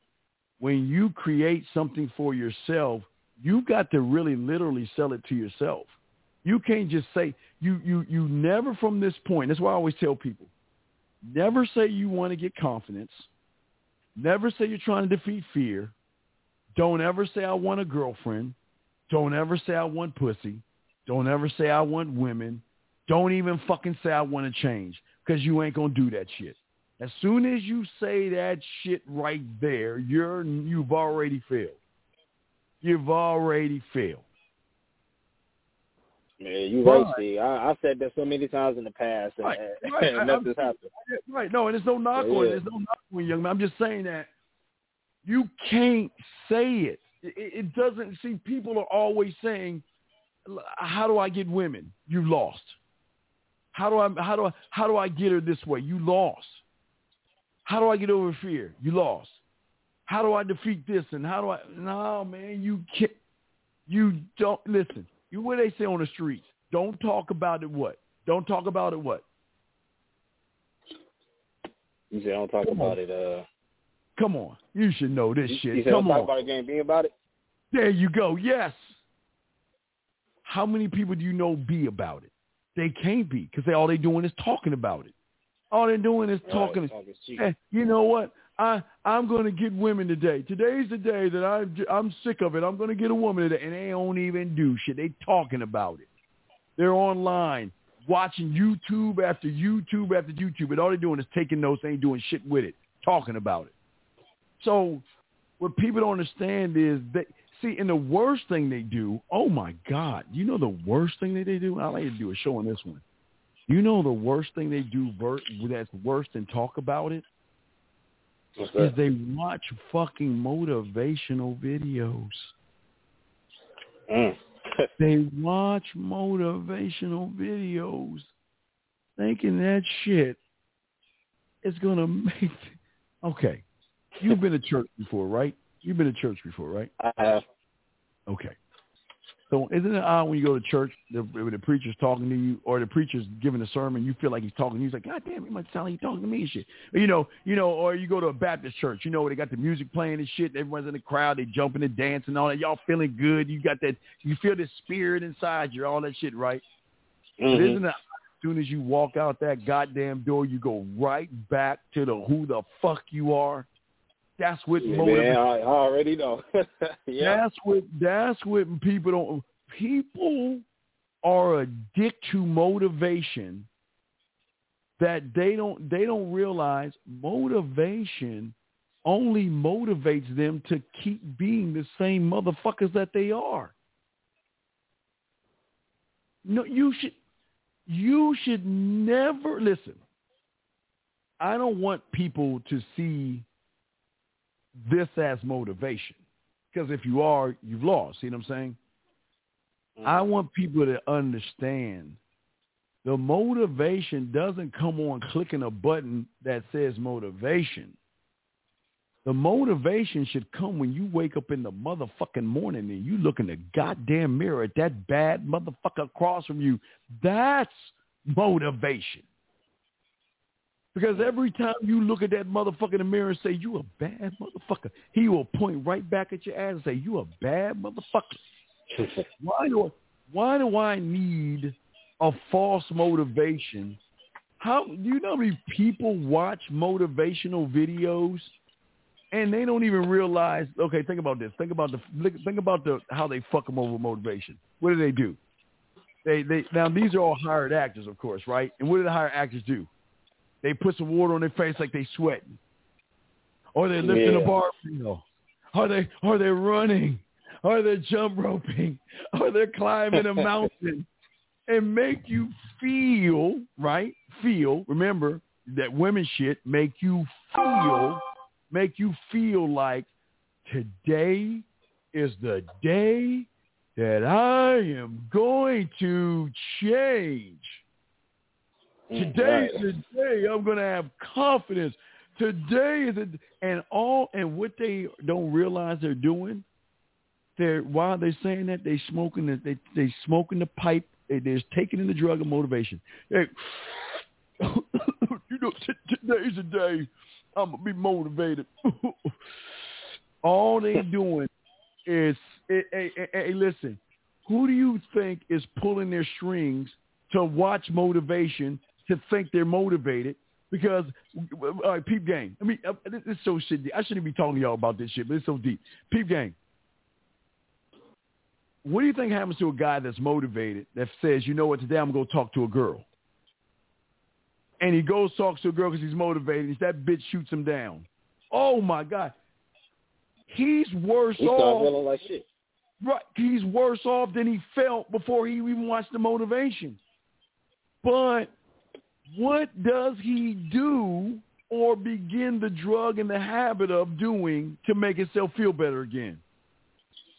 when you create something for yourself, you got to really literally sell it to yourself. You can't just say you you you never from this point. That's why I always tell people, never say you want to get confidence. Never say you're trying to defeat fear. Don't ever say I want a girlfriend. Don't ever say I want pussy. Don't ever say I want women. Don't even fucking say I want to change because you ain't going to do that shit. As soon as you say that shit right there, you're you've already failed. You've already failed. Man, you right, Steve. I, I've said that so many times in the past, and, right, and, right. and nothing's happened. Right. No, and there's no knock Yeah. on it. There's no knock on young man. I'm just saying that you can't say it. It, it doesn't. See, people are always saying, "How do I get women?" You lost. How do I? How do I? How do I get her this way? You lost. How do I get over fear? You lost. How do I defeat this? And how do I? No, man, you can't. You don't listen. You what they say on the streets. Don't talk about it. What? Don't talk about it. What? You say don't talk about it. Uh, Come on. You should know this you, shit. you say Come don't on. talk about it, game being about it. There you go. Yes. How many people do you know be about it? They can't be because they all they doing is talking about it. All they're doing is Right, talking. talking shit. Eh, you know what? I I'm going to get women today. Today's the day that I'm I'm sick of it. I'm going to get a woman today, and they don't even do shit. They talking about it. They're online watching YouTube after YouTube after YouTube, and all they're doing is taking notes. They ain't doing shit with it, talking about it. So what people don't understand is that see, and the worst thing they do, oh my God, you know the worst thing that they do? I like to do a show on this one. You know the worst thing they do ver- that's worse than talk about it is they watch fucking motivational videos. Mm. They watch motivational videos thinking that shit is going to make Okay. You've been to church before, right? You've been to church before, right? I have. Okay. So isn't it odd when you go to church, the, when the preacher's talking to you, or the preacher's giving a sermon, you feel like he's talking to you. He's like, God damn, it might sound like he's talking to me and shit. You know, you know, or you go to a Baptist church, you know, where they got the music playing and shit. Everyone's in the crowd, they jumping and dancing and all that. Y'all feeling good. You got that, you feel the spirit inside you, all that shit, right? But Mhm. isn't it as soon as you walk out that goddamn door, you go right back to the who the fuck you are? That's what Yeah, motivation. man, I, I already know. yeah. That's what that's what people don't people are addicted to motivation that they don't they don't realize motivation only motivates them to keep being the same motherfuckers that they are. No, you should you should never listen. I don't want people to see this as motivation. Because if you are, you've lost. See what I'm saying? Mm-hmm. I want people to understand the motivation doesn't come on clicking a button that says motivation. The motivation should come when you wake up in the motherfucking morning and you look in the goddamn mirror at that bad motherfucker across from you. That's motivation. Because every time you look at that motherfucker in the mirror and say, you a bad motherfucker, he will point right back at your ass and say, you a bad motherfucker. why do I, why do I need a false motivation? How do you know how many people watch motivational videos and they don't even realize. Okay, think about this. Think about the think about the how they fuck them over motivation. What do they do? They they now these are all hired actors, of course, right? And what do the hired actors do? They put some water on their face like they sweating, or they're lifting Yeah. a bar. Know, are they are they running? Are they jump roping? Are they climbing a mountain? and make you feel right. Feel. Remember that women shit make you feel, make you feel like today is the day that I am going to change. Mm, Today is the day I'm going to have confidence. Today is it, and all and what they don't realize they're doing. They're while they're saying that they smoking the they they smoking the pipe. They, they're taking in the drug of motivation. They, you know, t- today's the day I'm gonna be motivated. all they doing is, hey, hey, hey, listen, who do you think is pulling their strings to watch motivation, to think they're motivated? Because, all right, peep game. I mean, uh, this is so shit. I shouldn't be talking to y'all about this shit, but it's so deep. Peep game. What do you think happens to a guy that's motivated that says, you know what, today I'm going to talk to a girl? And he goes talks to a girl because he's motivated. And that bitch shoots him down. Oh my God. He's worse off. like shit. Right. He's worse off than he felt before he even watched the motivation. But what does he do or begin the drug and the habit of doing to make himself feel better again?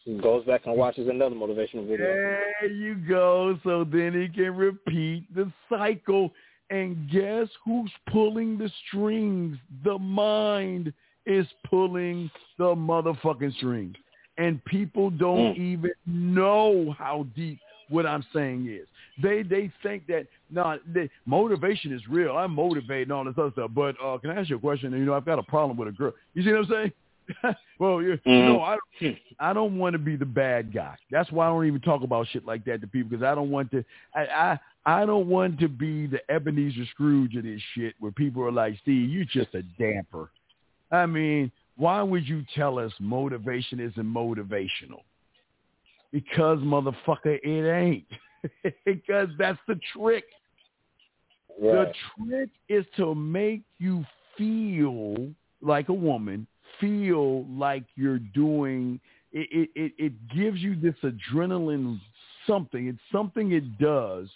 He goes back and watches another motivational video. There you go. So then he can repeat the cycle. And guess who's pulling the strings? The mind is pulling the motherfucking strings. And people don't mm. even know how deep what I'm saying is. They they think that no, nah, motivation is real. I'm motivated and all this other stuff. But uh, can I ask you a question? You know, I've got a problem with a girl. You see what I'm saying? well, you, you know, I don't, I don't want to be the bad guy. That's why I don't even talk about shit like that to people because I don't want to. I, I I don't want to be the Ebenezer Scrooge of this shit where people are like, "Steve, you're just a damper." I mean, why would you tell us motivation isn't motivational? Because motherfucker, it ain't. because that's the trick. The trick is to make you feel like a woman, feel like you're doing it it, it, it gives you this adrenaline something. It's something it does.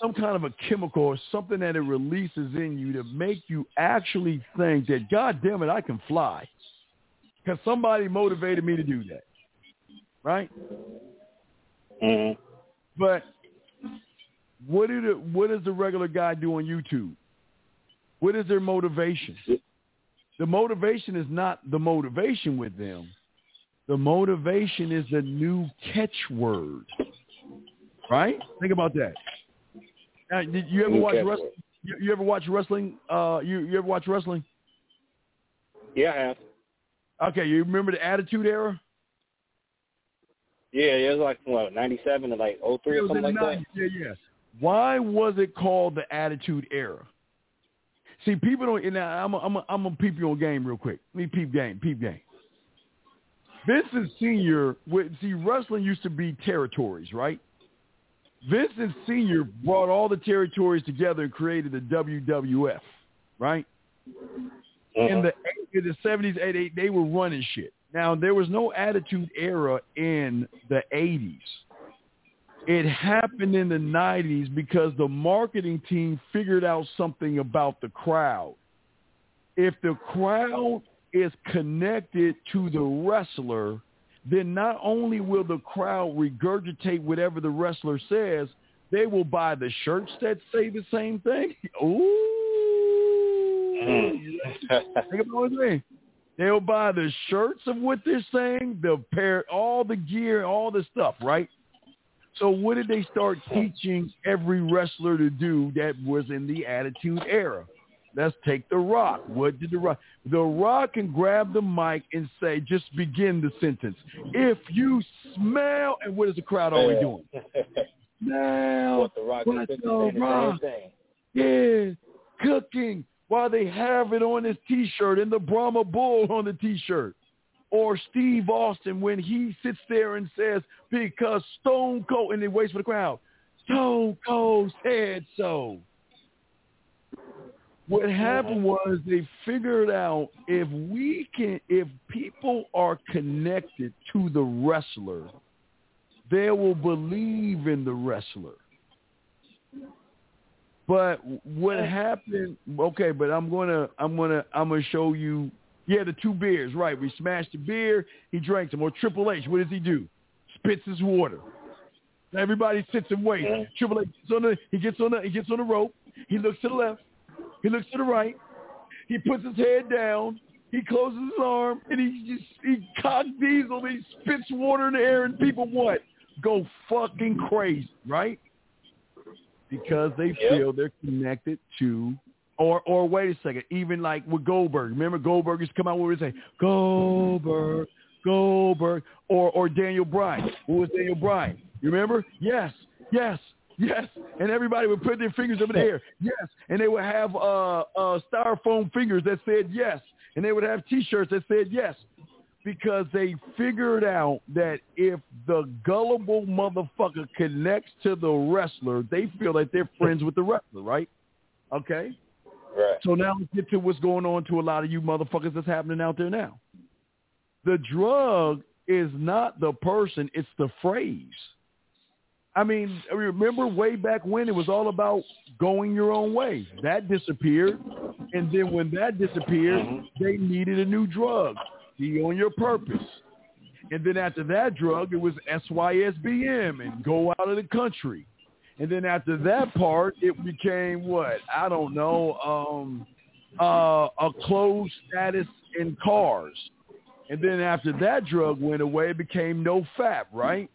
Some kind of a chemical or something that it releases in you to make you actually think that God damn it, I can fly. Because somebody motivated me to do that. Right? Mm-hmm. But what do the, what does the regular guy do on YouTube? What is their motivation? The motivation is not the motivation with them. The motivation is the new catchword. Right? Think about that. Now, did you ever New watch wrestling? You, you ever watch wrestling? Uh, you you ever watch wrestling? Yeah, I have. Okay, you remember the Attitude Era? Yeah, it was like what ninety seven to like oh three or something like the that. Yeah, yeah. Why was it called the Attitude Era? See, people don't. And now I'm a, I'm a, I'm gonna peep you on game real quick. Let me peep game, peep game. Vincent Senior. with- See, wrestling used to be territories, right? Vincent Senior brought all the territories together and created the WWF, right? In uh-huh. the in the seventies, eighties, they were running shit. Now there was no Attitude Era in the eighties. It happened in the 90s because the marketing team figured out something about the crowd. If the crowd is connected to the wrestler, then not only will the crowd regurgitate whatever the wrestler says, they will buy the shirts that say the same thing. Ooh. Mm. Think about what I'm saying. They'll buy the shirts of what they're saying, they'll pair all the gear, all the stuff, right? So what did they start teaching every wrestler to do that was in the Attitude Era? Let's take The Rock. What did The Rock? The Rock can grab the mic and say, just begin the sentence. If you smell, and what is the crowd always doing? Smell What the Rock what the Rock is cooking. Why they have it on his T-shirt and the Brahma Bull on the T-shirt? Or Steve Austin when he sits there and says, because Stone Cold, and he waits for the crowd, Stone Cold said so. What happened was they figured out if we can, if people are connected to the wrestler, they will believe in the wrestler. But what happened? Okay, but I'm gonna, I'm gonna, I'm gonna show you. Yeah, the two beers, right? We smashed the beer. He drank them. Or Triple H, what does he do? Spits his water. Everybody sits and waits. Triple H gets on the, he gets on the, he gets on the rope. He looks to the left. He looks to the right. He puts his head down. He closes his arm and he just he cock diesel. He spits water in the air and people what? Go fucking crazy, right? Because they feel they're connected to or or wait a second, even like with Goldberg. Remember Goldberg used to come out where he say, Goldberg, Goldberg, or or Daniel Bryan. What was Daniel Bryan? You remember? Yes, yes, yes. And everybody would put their fingers up in the air. Yes. And they would have uh uh styrofoam fingers that said yes. And they would have t shirts that said yes. Because they figured out that if the gullible motherfucker connects to the wrestler, they feel like they're friends with the wrestler, right? Okay? Right. So now let's get to what's going on to a lot of you motherfuckers that's happening out there now. The drug is not the person, it's the phrase. I mean, remember way back when it was all about going your own way. That disappeared. And then when that disappeared, mm-hmm. they needed a new drug. Be on your purpose. And then after that drug, it was SYSBM and go out of the country. And then after that part, it became what? I don't know. Um, uh, a closed status in cars. And then after that drug went away, it became no fap, right?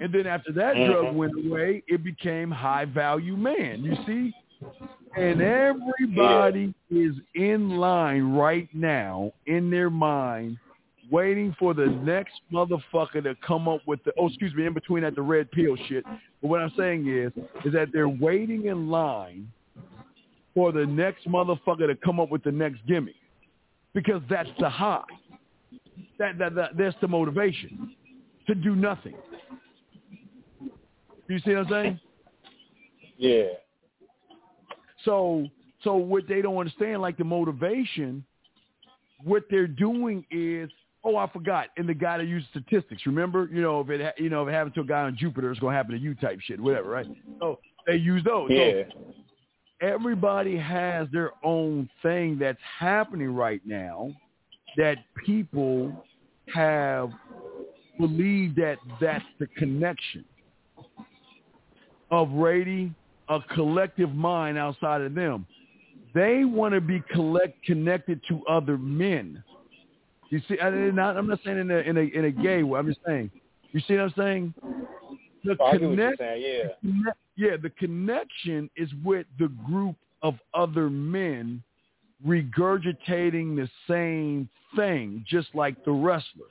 And then after that drug went away, it became high value man. You see? And everybody is in line right now in their mind waiting for the next motherfucker to come up with the oh excuse me in between that the red pill shit. But what I'm saying is is that they're waiting in line for the next motherfucker to come up with the next gimmick. Because that's the high. That that, that that's the motivation. To do nothing. You see what I'm saying? Yeah. So so what they don't understand, like the motivation, what they're doing is, oh, I forgot. And the guy that uses statistics, remember, you know, if it ha- you know if it happened to a guy on Jupiter, it's gonna happen to you type shit, whatever, right? So they use those. Yeah. So everybody has their own thing that's happening right now that people have believed that that's the connection of rating a collective mind outside of them. They want to be collect connected to other men. You see, I, I'm not, I'm not saying in a in a in a gay way. I'm just saying. You see what I'm saying? The Oh, I get what you're connect, saying, yeah. yeah, the connection is with the group of other men regurgitating the same thing, just like the wrestler.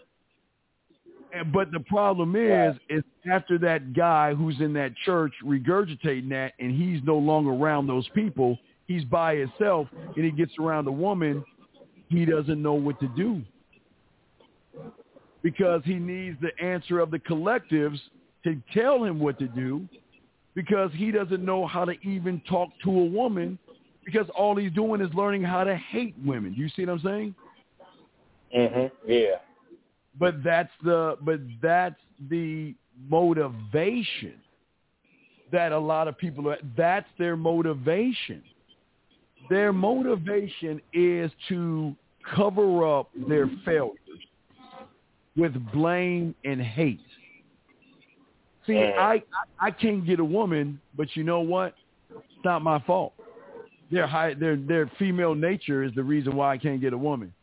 And, but the problem is, is after that guy who's in that church regurgitating that, and he's no longer around those people, he's by himself, and he gets around a woman, he doesn't know what to do because he needs the answer of the collectives to tell him what to do because he doesn't know how to even talk to a woman because all he's doing is learning how to hate women. You see what I'm saying? Mhm. Yeah. But that's the but that's the motivation that a lot of people are that's their motivation. Their motivation is to cover up their failures with blame and hate. See, I, I can't get a woman, but you know what? It's not my fault. Their high, their their female nature is the reason why I can't get a woman.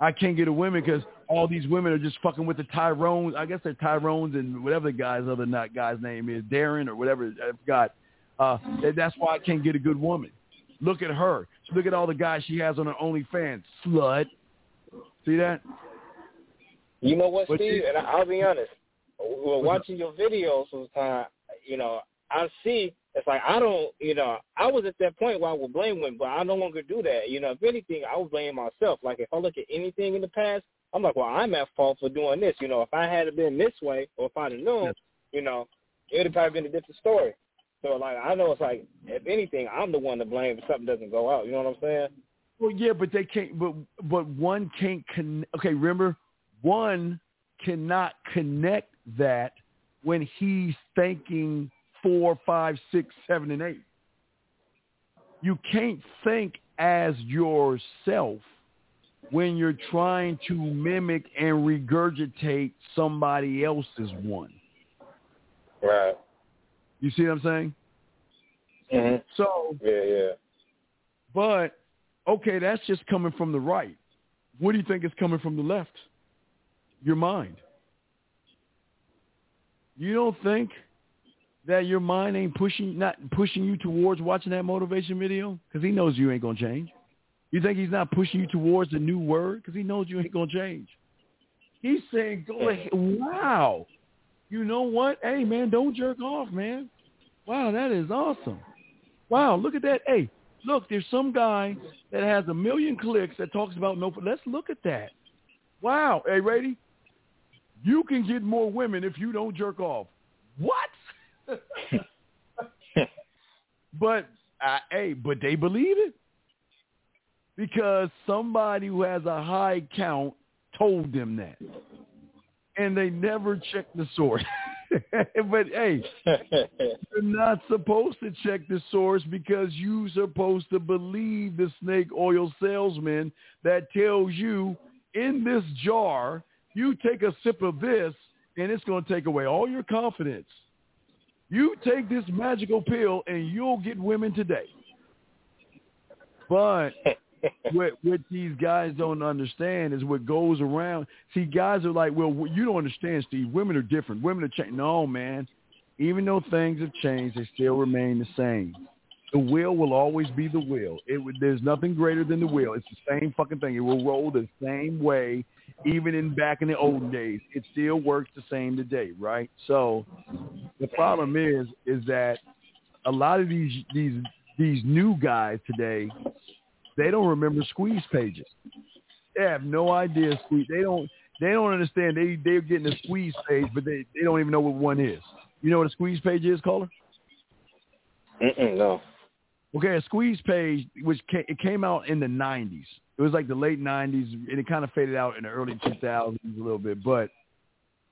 I can't get a woman because all these women are just fucking with the Tyrones. I guess they're Tyrones and whatever the guy's other not guy's name is, Darren or whatever. I forgot. Uh, that's why I can't get a good woman. Look at her. Look at all the guys she has on her OnlyFans. Slut. See that? You know what, Steve? you- And I- I'll be honest. When watching your videos sometimes, you know, I see it's like I don't, you know, I was at that point where I would blame women, but I no longer do that. You know, if anything, I would blame myself. Like if I look at anything in the past, I'm like, well, I'm at fault for doing this. You know, if I had been this way, or if I'd have known, you know, it would have probably been a different story. So like, I know it's like, if anything, I'm the one to blame if something doesn't go out. You know what I'm saying? Well, yeah, but they can't. But but one can't. Con- okay, remember, one cannot connect that when he's thinking four, five, six, seven, and eight. You can't think as yourself when you're trying to mimic and regurgitate somebody else's one. Right. You see what I'm saying? Mm-hmm. So yeah, yeah. But okay, that's just coming from the right. What do you think is coming from the left? Your mind. You don't think that your mind ain't pushing not pushing you towards watching that motivation video because he knows you ain't gonna change. You think he's not pushing you towards the new word because he knows you ain't gonna change. He's saying, "Go ahead, wow." You know what? Hey man, don't jerk off, man. Wow, that is awesome. Wow, look at that. Hey, look, there's some guy that has a million clicks that talks about no. Let's look at that. Wow. Hey, ready? You can get more women if you don't jerk off. What? but uh, hey, but they believe it because somebody who has a high count told them that, and they never checked the source. but hey, you're not supposed to check the source because you're supposed to believe the snake oil salesman that tells you in this jar, you take a sip of this and it's going to take away all your confidence. You take this magical pill and you'll get women today. But what what these guys don't understand is what goes around. See, guys are like, well, you don't understand, Steve. Women are different. Women are changing. No, man. Even though things have changed, they still remain the same. The will will always be the will. It there's nothing greater than the will. It's the same fucking thing. It will roll the same way, even in back in the old days. It still works the same today, right? So the problem is, is that a lot of these these these new guys today, they don't remember squeeze pages. They have no idea squeeze. They don't they don't understand. They they're getting a squeeze page, but they they don't even know what one is. You know what a squeeze page is, caller? Mm-mm, no. Okay, a squeeze page, which came, it came out in the '90s. It was like the late '90s, and it kind of faded out in the early 2000s a little bit. But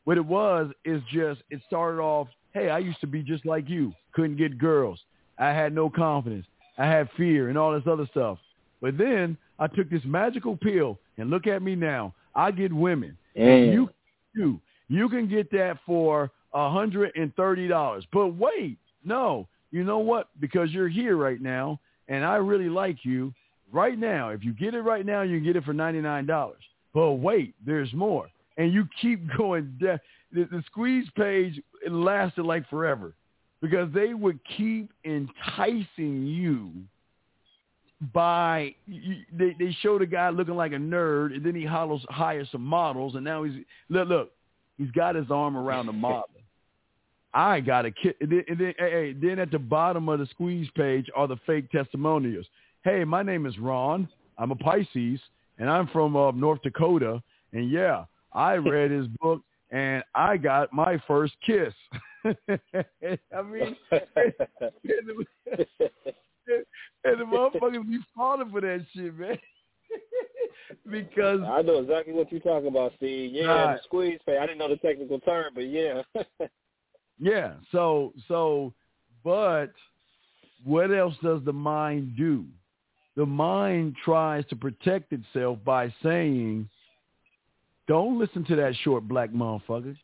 what it was is just it started off. Hey, I used to be just like you. Couldn't get girls. I had no confidence. I had fear and all this other stuff. But then I took this magical pill, and look at me now. I get women. Mm. You, you, you can get that for a hundred and thirty dollars. But wait, no, you know what? Because you're here right now, and I really like you. Right now, if you get it right now, you can get it for ninety nine dollars. But wait, there's more, and you keep going. De- the, the squeeze page it lasted like forever because they would keep enticing you by they they showed a guy looking like a nerd and then he hollers hires some models and now he's look look he's got his arm around the model. I got a kid and then, and then hey, hey, then at the bottom of the squeeze page are the fake testimonials. Hey my name is Ron. I'm a Pisces and I'm from uh, North Dakota and yeah I read his book and I got my first kiss. I mean and the motherfuckers be falling for that shit, man. because I know exactly what you're talking about, Steve. Yeah, Right. squeeze pay. I didn't know the technical term, but yeah. yeah, so so but what else does the mind do? The mind tries to protect itself by saying, Don't listen to that short black motherfucker.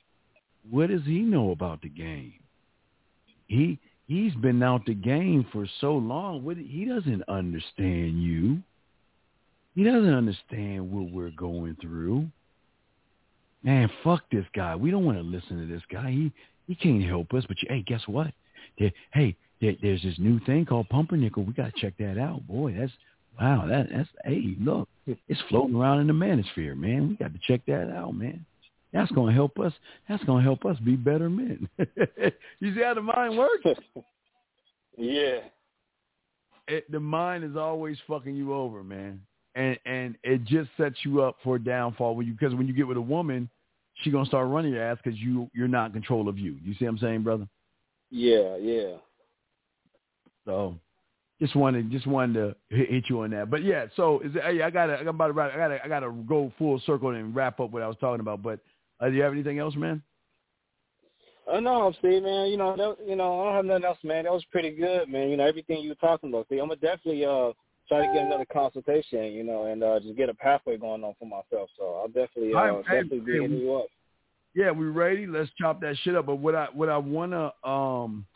What does he know about the game? He he's been out the game for so long. He doesn't understand you. He doesn't understand what we're going through. Man, fuck this guy. We don't want to listen to this guy. He he can't help us. But you, hey, guess what? There, hey, there, there's this new thing called pumpernickel. We got to check that out. Boy, that's wow. That that's hey, look, it's floating around in the manosphere, man. We got to check that out, man. That's gonna help us. That's gonna help us be better men. you see how the mind works? Yeah. It, the mind is always fucking you over, man, and and it just sets you up for a downfall when you because when you get with a woman, she gonna start running your ass because you you're not in control of you. You see what I'm saying, brother? Yeah, yeah. So just wanted just wanted to hit, you on that. But yeah, so is hey, I gotta I'm about to wrap, I gotta I gotta go full circle and wrap up what I was talking about. But uh, do you have anything else, man? Uh, no, Steve, man. You know, that, you know, I don't have nothing else, man. That was pretty good, man. You know, everything you were talking about. See, I'm gonna definitely uh try to get another consultation, you know, and uh just get a pathway going on for myself. So I'll definitely uh, hey, definitely be hitting you up. Yeah, we ready? Let's chop that shit up. But what I what I wanna um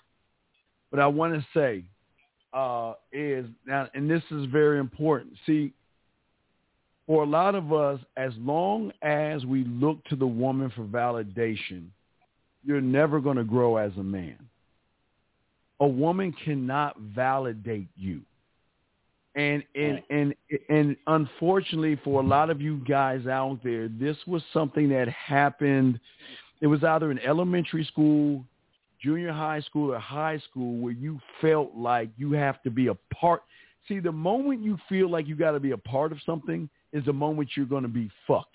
what I wanna say uh is now and this is very important. See, for a lot of us, as long as we look to the woman for validation, you're never gonna grow as a man. A woman cannot validate you. And and and and unfortunately for a lot of you guys out there, this was something that happened. It was either in elementary school, junior high school, or high school where you felt like you have to be a part. See, the moment you feel like you got to be a part of something is the moment you're going to be fucked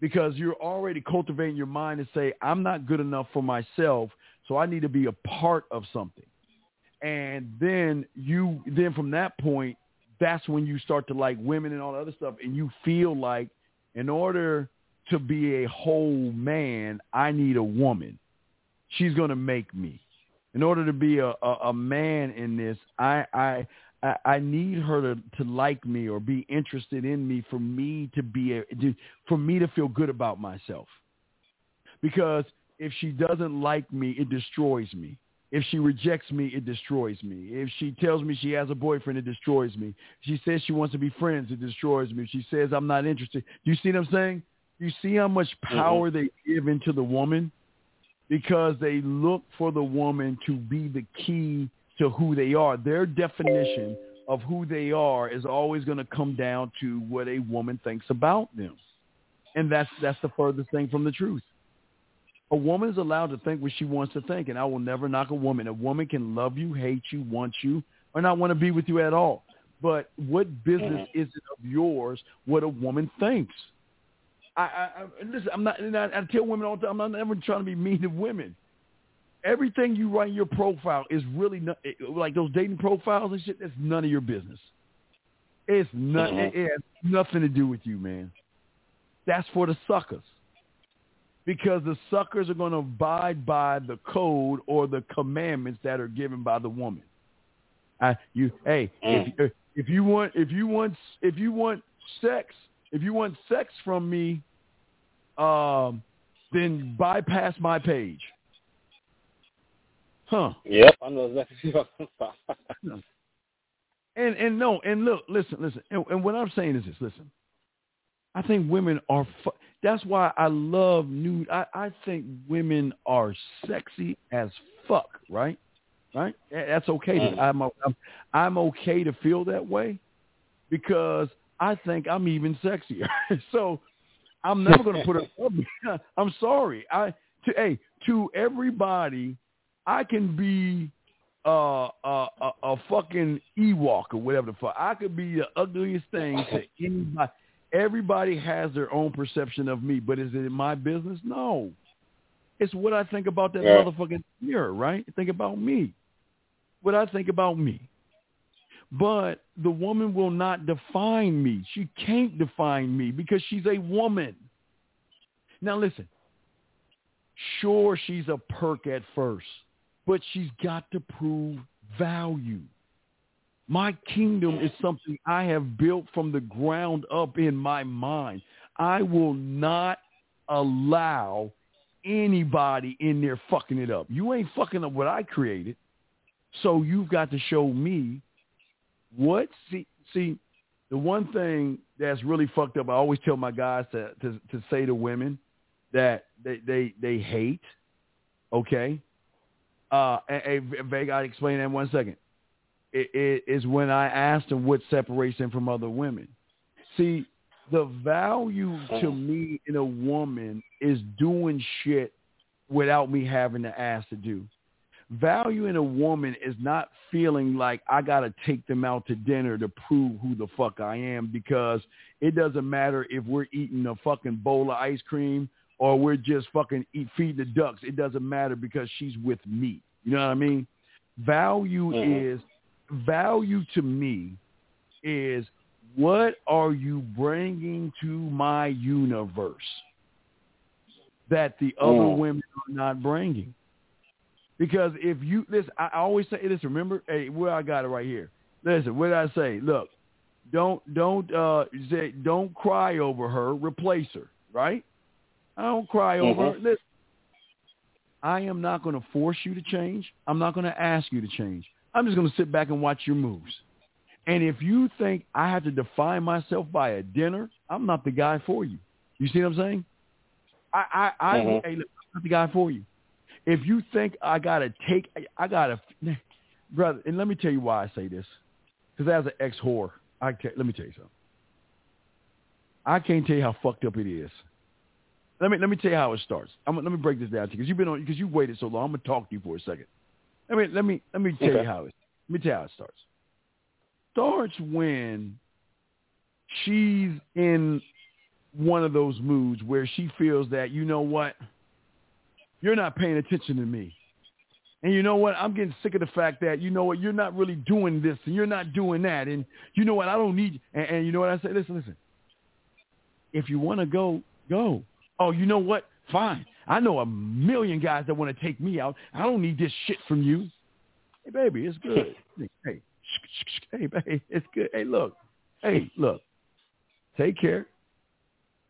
because you're already cultivating your mind to say, I'm not good enough for myself, so I need to be a part of something. And then you, then from that point, that's when you start to like women and all the other stuff, and you feel like in order to be a whole man, I need a woman. She's going to make me. In order to be a, a, a man in this, I, I, I, I need her to, to like me or be interested in me for me to be a, to, for me to feel good about myself. Because if she doesn't like me, it destroys me. If she rejects me, it destroys me. If she tells me she has a boyfriend, it destroys me. If she says she wants to be friends, it destroys me. If she says I'm not interested, do you see what I'm saying? You see how much mm-hmm. power they give into the woman because they look for the woman to be the key to who they are. Their definition of who they are is always going to come down to what a woman thinks about them. And that's that's the furthest thing from the truth. A woman is allowed to think what she wants to think, and I will never knock a woman. A woman can love you, hate you, want you, or not want to be with you at all. But what business mm-hmm. is it of yours what a woman thinks? I, I, I listen. I'm not. I, I tell women all the time. I'm not ever trying to be mean to women. Everything you write in your profile is really not, like those dating profiles and shit. That's none of your business. It's not. It, it has nothing to do with you, man. That's for the suckers because the suckers are going to abide by the code or the commandments that are given by the woman. I, you, hey, if, if you want, if you want, if you want sex, if you want sex from me, um, then bypass my page. Huh? Yep, I know exactly what you're talking about. And and no, and look, listen, listen. And, and what I'm saying is this: listen, I think women are. Fu- that's why I love nude. I, I think women are sexy as fuck. Right, right. That's okay. To, mm. I'm, I'm I'm okay to feel that way because I think I'm even sexier. so I'm never going to put it up. I'm sorry. I to hey to everybody, I can be uh, uh, a, a fucking Ewok or whatever the fuck. I could be the ugliest thing to anybody. Everybody has their own perception of me, but is it my business? No. It's what I think about that Yeah. motherfucking mirror, right? Think about me. What I think about me. But the woman will not define me. She can't define me because she's a woman. Now listen. Sure, she's a perk at first, but she's got to prove value. My kingdom is something I have built from the ground up in my mind. I will not allow anybody in there fucking it up. You ain't fucking up what I created. So you've got to show me what see see the one thing that's really fucked up. I always tell my guys to to, to say to women that they they they hate. Okay, uh, and Vega, I explain that in one second. It, it is when I asked them what separates them from other women. See, the value to me in a woman is doing shit without me having to ask to do. value in a woman is not feeling like I got to take them out to dinner to prove who the fuck I am because it doesn't matter if we're eating a fucking bowl of ice cream or we're just fucking eat, feeding the ducks. It doesn't matter because she's with me. You know what I mean? Value Mhm. is value to me is what are you bringing to my universe that the other Mm. women are not bringing? Because if you listen, I I always say this. Remember, hey, where I got it right here. Listen, what did I say? Look, don't don't uh say don't cry over her. Replace her. Right? I don't cry over. Mhm. Listen, I am not going to force you to change. I'm not going to ask you to change. I'm just going to sit back and watch your moves. And if you think I have to define myself by a dinner, I'm not the guy for you. You see what I'm saying? I I, I Mhm. hey, look, I'm not the guy for you. If you think I gotta take, I gotta, brother. And let me tell you why I say this. Because as an ex whore, I can't. let me tell you something. I can't tell you how fucked up it is. Let me let me tell you how it starts. I'm, let me break this down to you because you've been on because you waited so long. I'm gonna talk to you for a second. Let me let me let me tell Okay. you how it. Let me tell you how it starts. Starts when she's in one of those moods where she feels that you know what, you're not paying attention to me. And you know what? I'm getting sick of the fact that you know what you're not really doing this and you're not doing that, and you know what I don't need. And, and you know what I say? Listen, listen. If you want to go, go. Oh, you know what? Fine. I know a million guys that want to take me out. I don't need this shit from you. Hey, baby, it's good. hey, hey, baby, it's good. Hey, look. Hey, look. Take care.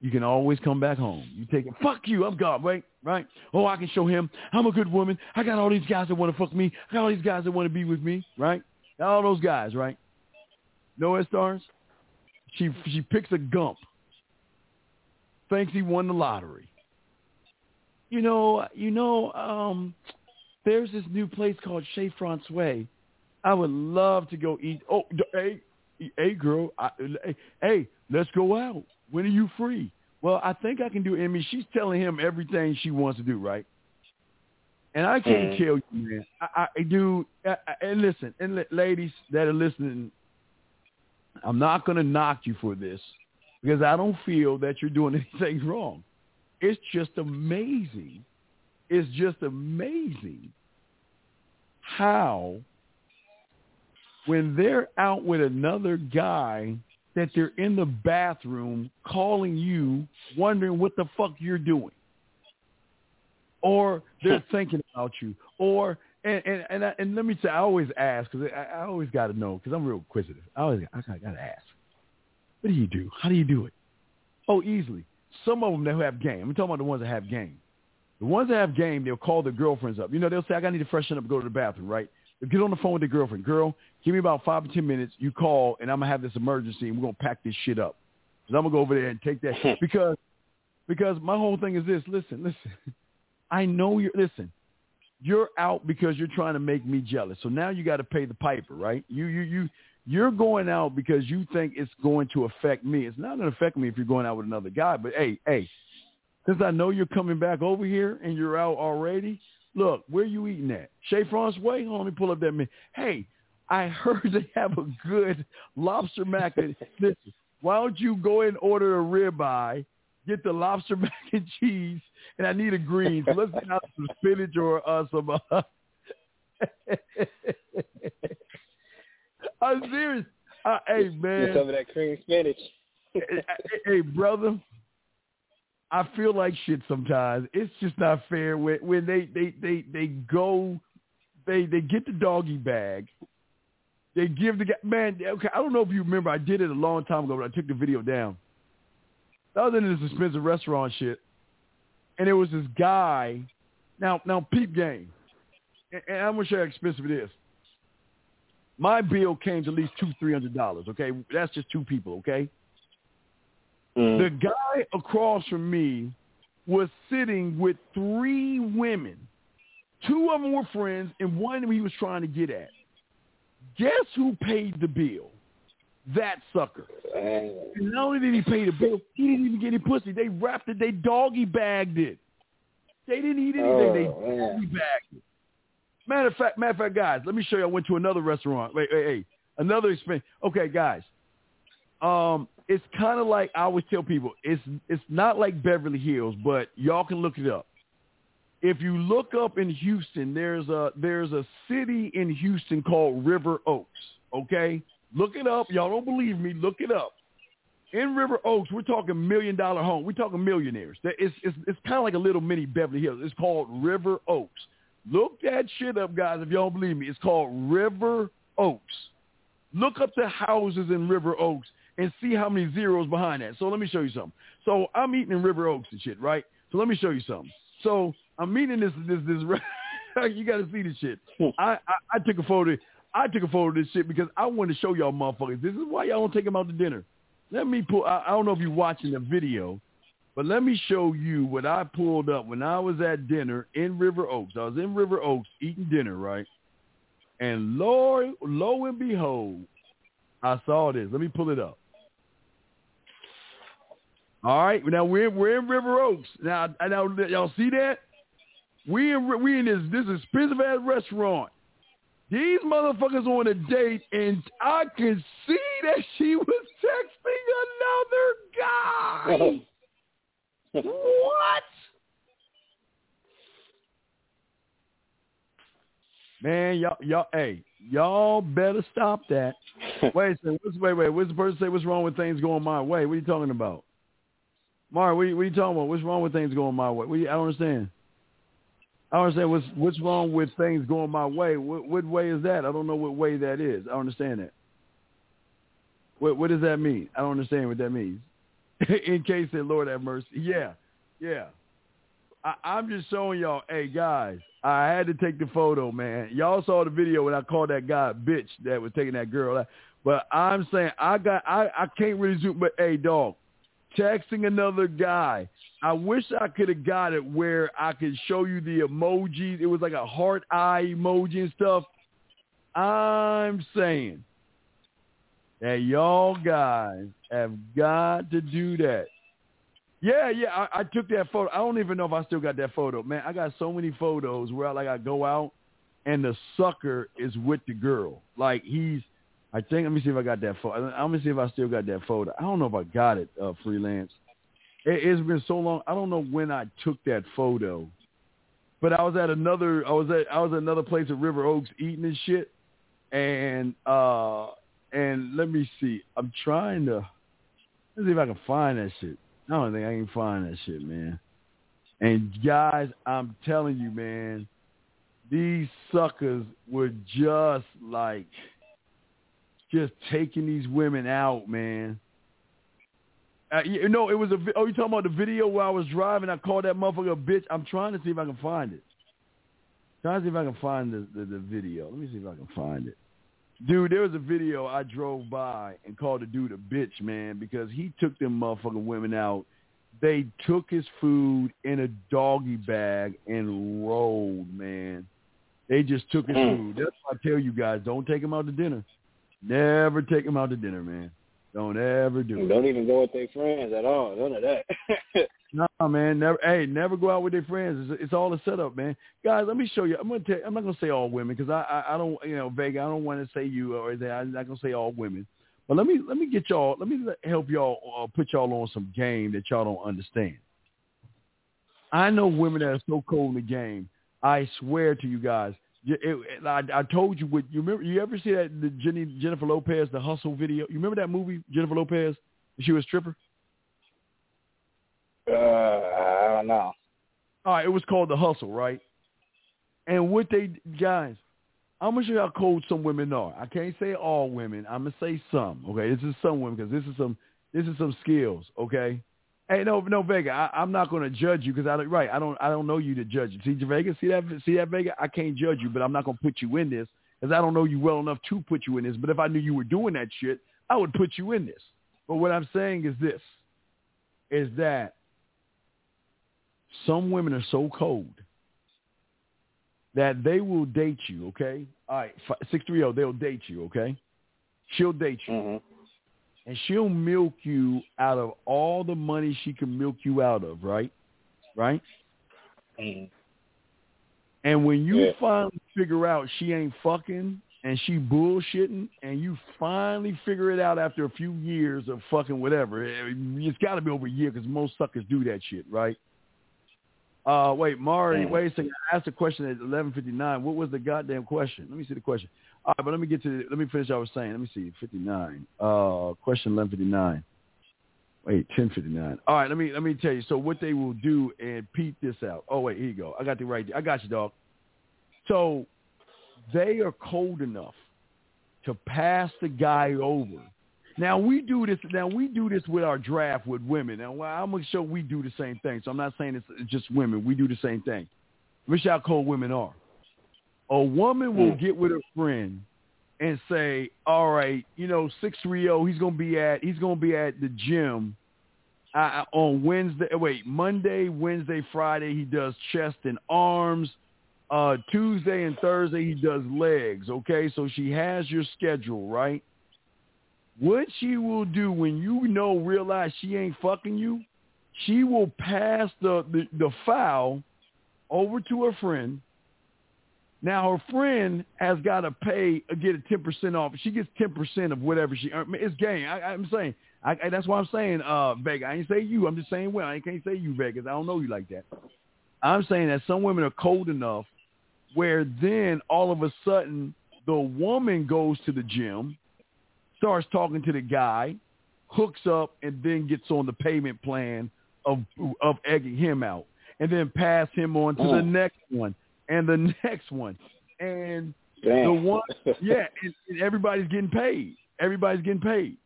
You can always come back home. You take it. Fuck you. I'm gone. Right? Right? Oh, I can show him I'm a good woman. I got all these guys that want to fuck me. I got all these guys that want to be with me. Right? All those guys. Right? It stars? She she picks a gump. Thinks he won the lottery. You know, you know, um, there's this new place called Chez Francois. I would love to go eat. Oh, hey, hey, girl, I, hey, hey, let's go out. When are you free? Well, I think I can do. I mean, she's telling him everything she wants to do, right? And I can't Mhm. tell you, man. I, I do. I, I- and listen, and la- ladies that are listening, I'm not going to knock you for this because I don't feel that you're doing anything wrong. It's just amazing. It's just amazing how when they're out with another guy that they're in the bathroom calling you, wondering what the fuck you're doing. Or they're thinking about you. Or and and and, I, and let me say, I always ask because I, I always got to know because I'm real inquisitive. I always I got to ask. What do you do? How do you do it? Oh, easily. Some of them that have game. I'm talking about the ones that have game. The ones that have game, they'll call their girlfriends up. You know, they'll say, I got need to freshen up and go to the bathroom, right? They'll get on the phone with their girlfriend. Girl, give me about five or ten minutes. You call, and I'm going to have this emergency, and we're going to pack this shit up. Because I'm going to go over there and take that. because because my whole thing is this. Listen, listen. I know you're, listen, you're out because you're trying to make me jealous. So now you got to pay the piper, right? You, you, you, you're going out because you think it's going to affect me. It's not going to affect me if you're going out with another guy. But hey, hey, since I know you're coming back over here and you're out already, look, where you eating at? Chez Francois? Me pull up that menu. Hey, I heard they have a good lobster mac. and- Listen, why don't you go and order a ribeye, get the lobster mac and cheese, and I need a green. So let's get out some spinach or uh, some. Uh, I'm serious. Uh, hey man, some of that cream spinach. hey, brother, I feel like shit sometimes. It's just not fair when when they they they they go, they they get the doggy bag. They give the guy man. Okay, I don't know if you remember. I did it a long time ago, but I took the video down. I was in this expensive restaurant shit, and there was this guy. Now now peep game, and, and I'm gonna show you how expensive it is. My bill came to at least two three hundred dollars. Okay, that's just two people. Okay. Mm. The guy across from me was sitting with three women. Two of them were friends, and one he was trying to get at. Guess who paid the bill? That sucker. And not only did he pay the bill, he didn't even get any pussy. They wrapped it. They doggy bagged it. They didn't eat anything. they Oh, man. doggy bagged it. Matter of fact, matter of fact, guys, let me show you. I went to another restaurant. Wait, wait, wait. Another experience. Okay, guys. Um, it's kind of like I always tell people. It's it's not like Beverly Hills, but y'all can look it up. If you look up in Houston, there's a there's a city in Houston called River Oaks. Okay, look it up. Y'all don't believe me? Look it up. In River Oaks, we're talking million dollar home. We're talking millionaires. It's it's it's kind of like a little mini Beverly Hills. It's called River Oaks. Look that shit up, guys. If y'all don't believe me, it's called River Oaks. Look up the houses in River Oaks and see how many zeros behind that. So let me show you something. So I'm eating in River Oaks and shit, right? So let me show you something. So I'm eating this this this. you got to see this shit. I, I I took a photo. I took a photo of this shit because I wanted to show y'all motherfuckers. This is why y'all don't take them out to dinner. Let me pull. I, I don't know if you're watching the video, but let me show you what I pulled up when I was at dinner in River Oaks. I was in River Oaks eating dinner, right? And lo, lo and behold, I saw this. Let me pull it up. All right, now we're we're in River Oaks. Now, now y'all see that? We in we in this this expensive ass restaurant. These motherfuckers on a date, and I can see that she was texting another guy. what? Man, y'all, y'all, hey, y'all better stop that. wait, so what's, wait, wait. What's the person say? What's wrong with things going my way? What are you talking about? Mark, what are you, what are you talking about? What's wrong with things going my way? You, I don't understand. I don't understand what's what's wrong with things going my way. What, what way is that? I don't know what way that is. I don't understand that. What what does that mean? I don't understand what that means. In case that Lord have mercy. Yeah, yeah. I, I'm just showing y'all. Hey guys, I had to take the photo, man. Y'all saw the video when I called that guy bitch that was taking that girl. But I'm saying I got I I can't really zoom. But hey, dog, texting another guy. I wish I could have got it where I could show you the emojis. It was like a heart eye emoji and stuff. I'm saying that y'all guys have got to do that. Yeah, yeah, I, I took that photo. I don't even know if I still got that photo. Man, I got so many photos where I, like I go out and the sucker is with the girl. Like he's I think let me see if I got that photo. I'm see if I still got that photo. I don't know if I got it, uh, freelance. It, it's been so long. I don't know when I took that photo, but I was at another. I was at I was at another place at River Oaks eating and shit, and uh and let me see. I'm trying to let's see if I can find that shit. I don't think I can find that shit, man. And guys, I'm telling you, man, these suckers were just like just taking these women out, man. Uh, you know, it was a. Oh, you talking about the video where I was driving? I called that motherfucker a bitch. I'm trying to see if I can find it. Trying to see if I can find the, the, the video. Let me see if I can find it. Dude, there was a video I drove by and called the dude a bitch, man, because he took them motherfucking women out. They took his food in a doggy bag and rolled, man. They just took his Mm. food. That's why I tell you guys, don't take him out to dinner. Never take them out to dinner, man. Don't ever do it. Don't even go with their friends at all. None of that. No, man. Never. Hey, never go out with their friends. It's, it's all a setup, man. Guys, let me show you. I'm gonna. Tell, I'm not gonna say all women because I, I. I don't. You know, Vega. I don't want to say you or that. I'm not gonna say all women. But let me. Let me get y'all. Let me help y'all. Uh, put y'all on some game that y'all don't understand. I know women that are so cold in the game. I swear to you guys. you- It, I, I told you what you remember. You ever see that the Jenny, Jennifer Lopez the Hustle video? You remember that movie Jennifer Lopez? She was stripper. Uh, I don't know. All right, it was called The Hustle, right? And what they guys, I'm gonna show you how cold some women are. I can't say all women. I'm gonna say some. Okay, this is some women because this is some this is some skills. Okay. Hey, no, no, Vega. I, I'm not gonna judge you because I don't. Right, I don't. I don't know you to judge you. See, Vega. See that? See that, Vega? I can't judge you, but I'm not gonna put you in this because I don't know you well enough to put you in this. But if I knew you were doing that shit, I would put you in this. But what I'm saying is this: is that some women are so cold that they will date you, okay? All right, six three zero, they'll date you, okay? She'll date you, mm-hmm. and she'll milk you out of all the money she can milk you out of, right? Right? Mm-hmm. And when you Yeah. finally figure out she ain't fucking and she bullshitting, and you finally figure it out after a few years of fucking whatever, it- it's got to be over a year because most suckers do that shit, right? Uh, wait, Mari, Mm. wait a second. I asked a question at eleven fifty nine. What was the goddamn question? Let me see the question. All right, but let me get to. the, Let me finish. what I was saying. Let me see. Fifty nine. Uh, question eleven fifty nine. Wait, ten fifty nine. All right, let me let me tell you. So what they will do and peep this out. Oh wait, here you go. I got the right. I got you, dog. So they are cold enough to pass the guy over. Now we do this. Now we do this with our draft with women. Now I'm gonna show we do the same thing. So I'm not saying it's just women. We do the same thing. Wish how cold women are. A woman will get with a friend and say, "All right, you know, six three zero. He's gonna be at he's gonna be at the gym uh, on Wednesday. Wait, Monday, Wednesday, Friday. He does chest and arms. Uh, Tuesday and Thursday he does legs. Okay, so she has your schedule, right? What she will do when you know realize she ain't fucking you, she will pass the the, the foul over to her friend. Now her friend has got to pay uh, get a ten percent off. She gets ten percent of whatever she. earned. It's game. I, I'm saying. I, I, that's why I'm saying uh, Vegas. I ain't say you. I'm just saying well. I can't say you Vegas. I don't know you like that. I'm saying that some women are cold enough where then all of a sudden the woman goes to the gym, starts talking to the guy, hooks up, and then gets on the payment plan of of egging him out, and then pass him on to the Mm. next one and the next one, and Damn. the one, yeah, and, and everybody's getting paid. Everybody's getting paid.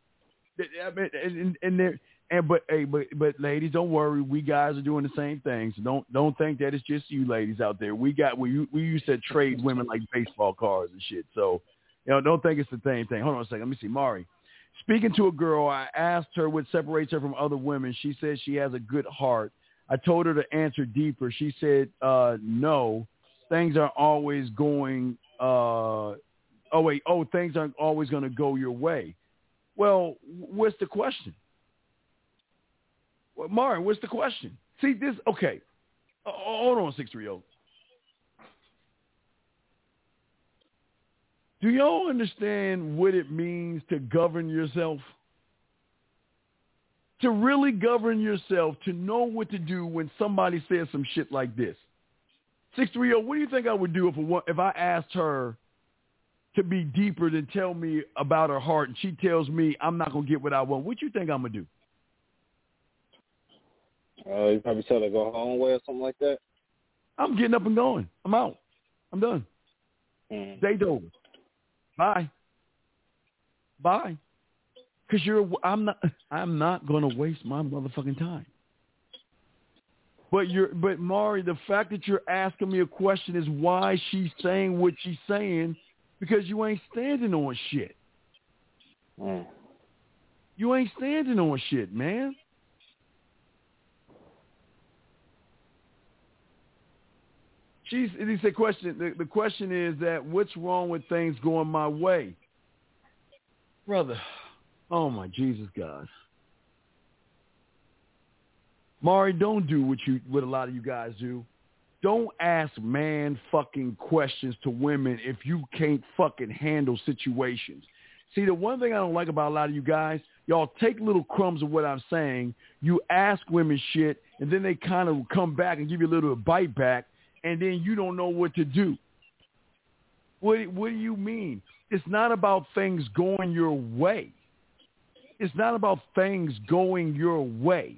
I mean, and, and, and they're and but hey, but but ladies, don't worry. We guys are doing the same things. So don't don't think that it's just you ladies out there. We got we we used to trade women like baseball cards and shit. So you know, don't think it's the same thing. Hold on a second. Let me see. Mari. Speaking to a girl, I asked her what separates her from other women. She said she has a good heart. I told her to answer deeper. She said, uh, no, things are always going, uh, oh, wait, oh, things aren't always going to go your way. Well, what's the question? Well, Mari, what's the question? See, this, okay, oh, hold on, 630. Do y'all understand what it means to govern yourself? To really govern yourself, to know what to do when somebody says some shit like this. Six three zero. What do you think I would do if a, if I asked her to be deeper than tell me about her heart, and she tells me I'm not gonna get what I want? What you think I'm gonna do? Uh, you probably tell her to go home way or something like that. I'm getting up and going. I'm out. I'm done. Mm. Day's over. Bye. Bye. Cause you're. I'm not. I'm not gonna waste my motherfucking time. But you're. But Mari, the fact that you're asking me a question is why she's saying what she's saying, because you ain't standing on shit. Mm. You ain't standing on shit, man. She's. It's a question. The, the question is that what's wrong with things going my way, brother? Oh my Jesus, God. Mari, don't do what you what a lot of you guys do. Don't ask man fucking questions to women if you can't fucking handle situations. See, the one thing I don't like about a lot of you guys, y'all take little crumbs of what I'm saying, you ask women shit, and then they kind of come back and give you a little bite back, and then you don't know what to do. What What do you mean? It's not about things going your way. It's not about things going your way.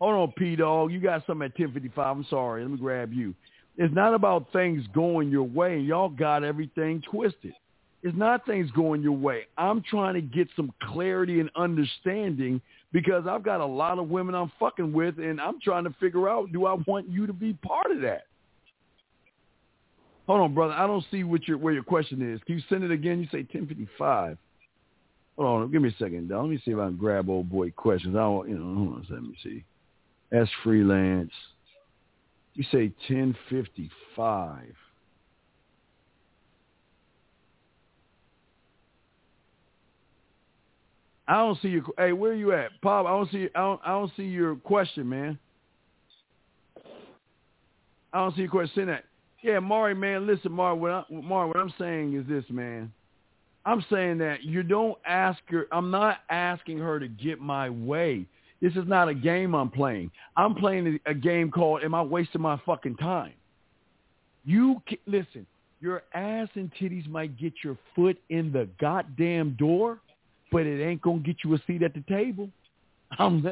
Hold on, P Dog. You got something at 1055. I'm sorry. Let me grab you. It's not about things going your way. Y'all got everything twisted. It's not things going your way. I'm trying to get some clarity and understanding because I've got a lot of women I'm fucking with and I'm trying to figure out, do I want you to be part of that? Hold on, brother. I don't see what your where your question is. Can you send it again? You say 1055. Hold on. Give me a second, dog. Let me see if I can grab old boy questions. I don't, you know, hold on. Let me see. That's freelance. You say 1055. I don't see your. Hey, where are you at, Pop? I don't see. I don't. I don't see your question, man. I don't see your question. Send that. Yeah, Mari, man, listen, Mari, what, I, Mari, what I'm saying is this, man. I'm saying that you don't ask her. I'm not asking her to get my way. This is not a game I'm playing. I'm playing a game called Am I Wasting My Fucking Time? You can, listen, your ass and titties might get your foot in the goddamn door, but it ain't gonna get you a seat at the table. I'm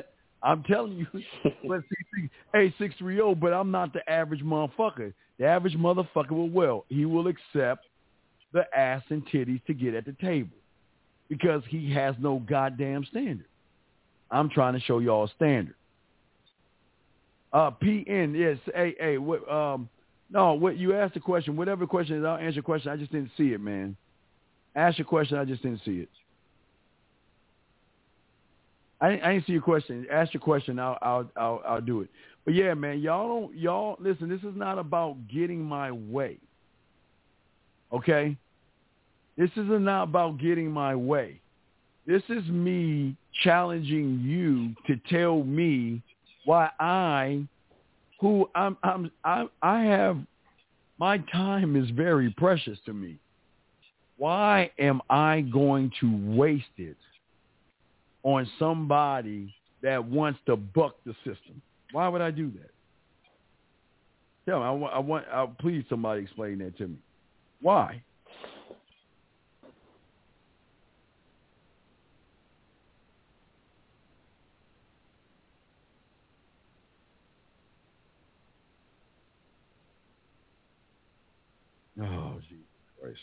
I'm telling you. but see, hey, six three zero. But I'm not the average motherfucker. The average motherfucker will well. He will accept the ass and titties to get at the table because he has no goddamn standard. I'm trying to show y'all a standard. Uh, PN, yes, hey, hey, what, um, no, what you asked the question, whatever question is, I'll answer your question. I just didn't see it, man. Ask your question, I just didn't see it. I, I didn't see your question. Ask your question, I'll, I'll, I'll, I'll do it. But yeah, man, y'all don't, y'all listen. This is not about getting my way. Okay, this is not about getting my way. This is me challenging you to tell me why I, who I'm, I'm, I, I have, my time is very precious to me. Why am I going to waste it on somebody that wants to buck the system? Why would I do that? Tell me. I want. I want. I, please, somebody explain that to me. Why? Oh, Jesus Christ.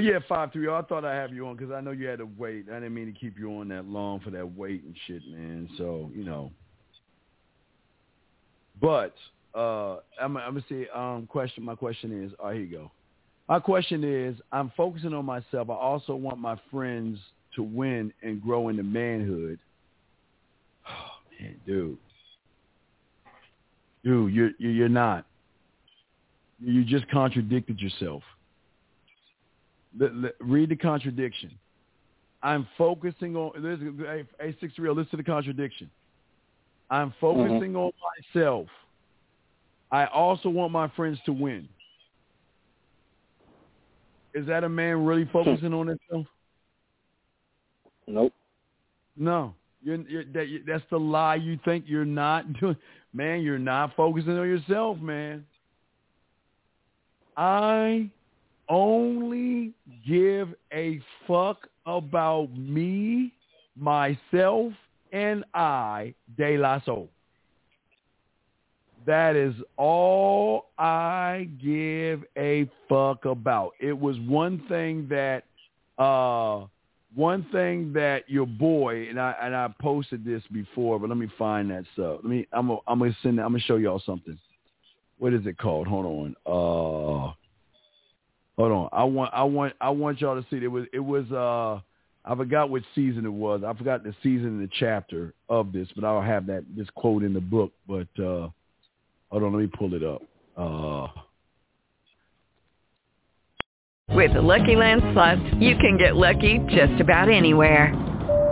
But yeah, five three. I thought I'd have you on because I know you had to wait. I didn't mean to keep you on that long for that wait and shit, man. So you know. But uh, I'm, I'm gonna say um, question. My question is, oh, here you go. My question is, I'm focusing on myself. I also want my friends to win and grow into manhood. Oh, man, dude, dude, you're you're not. You just contradicted yourself. Read the contradiction. I'm focusing on a, a six real. Listen to the contradiction. I'm focusing mm-hmm. on myself. I also want my friends to win. Is that a man really focusing on himself? Nope. No. You're, you're, that, that's the lie you think you're not doing. Man, you're not focusing on yourself, man. I only give a fuck about me, myself, and I, De La Soul. That is all I give a fuck about. It was one thing that uh one thing that your boy and I and I posted this before, but let me find that stuff. Let me I'm a, I'm gonna send I'm gonna show y'all something what is it called? Hold on. Uh, hold on. I want I want I want y'all to see it. was it was uh I forgot which season it was. I forgot the season and the chapter of this, but I'll have that this quote in the book. But uh hold on, let me pull it up. Uh with the Lucky Land Slots, you can get lucky just about anywhere.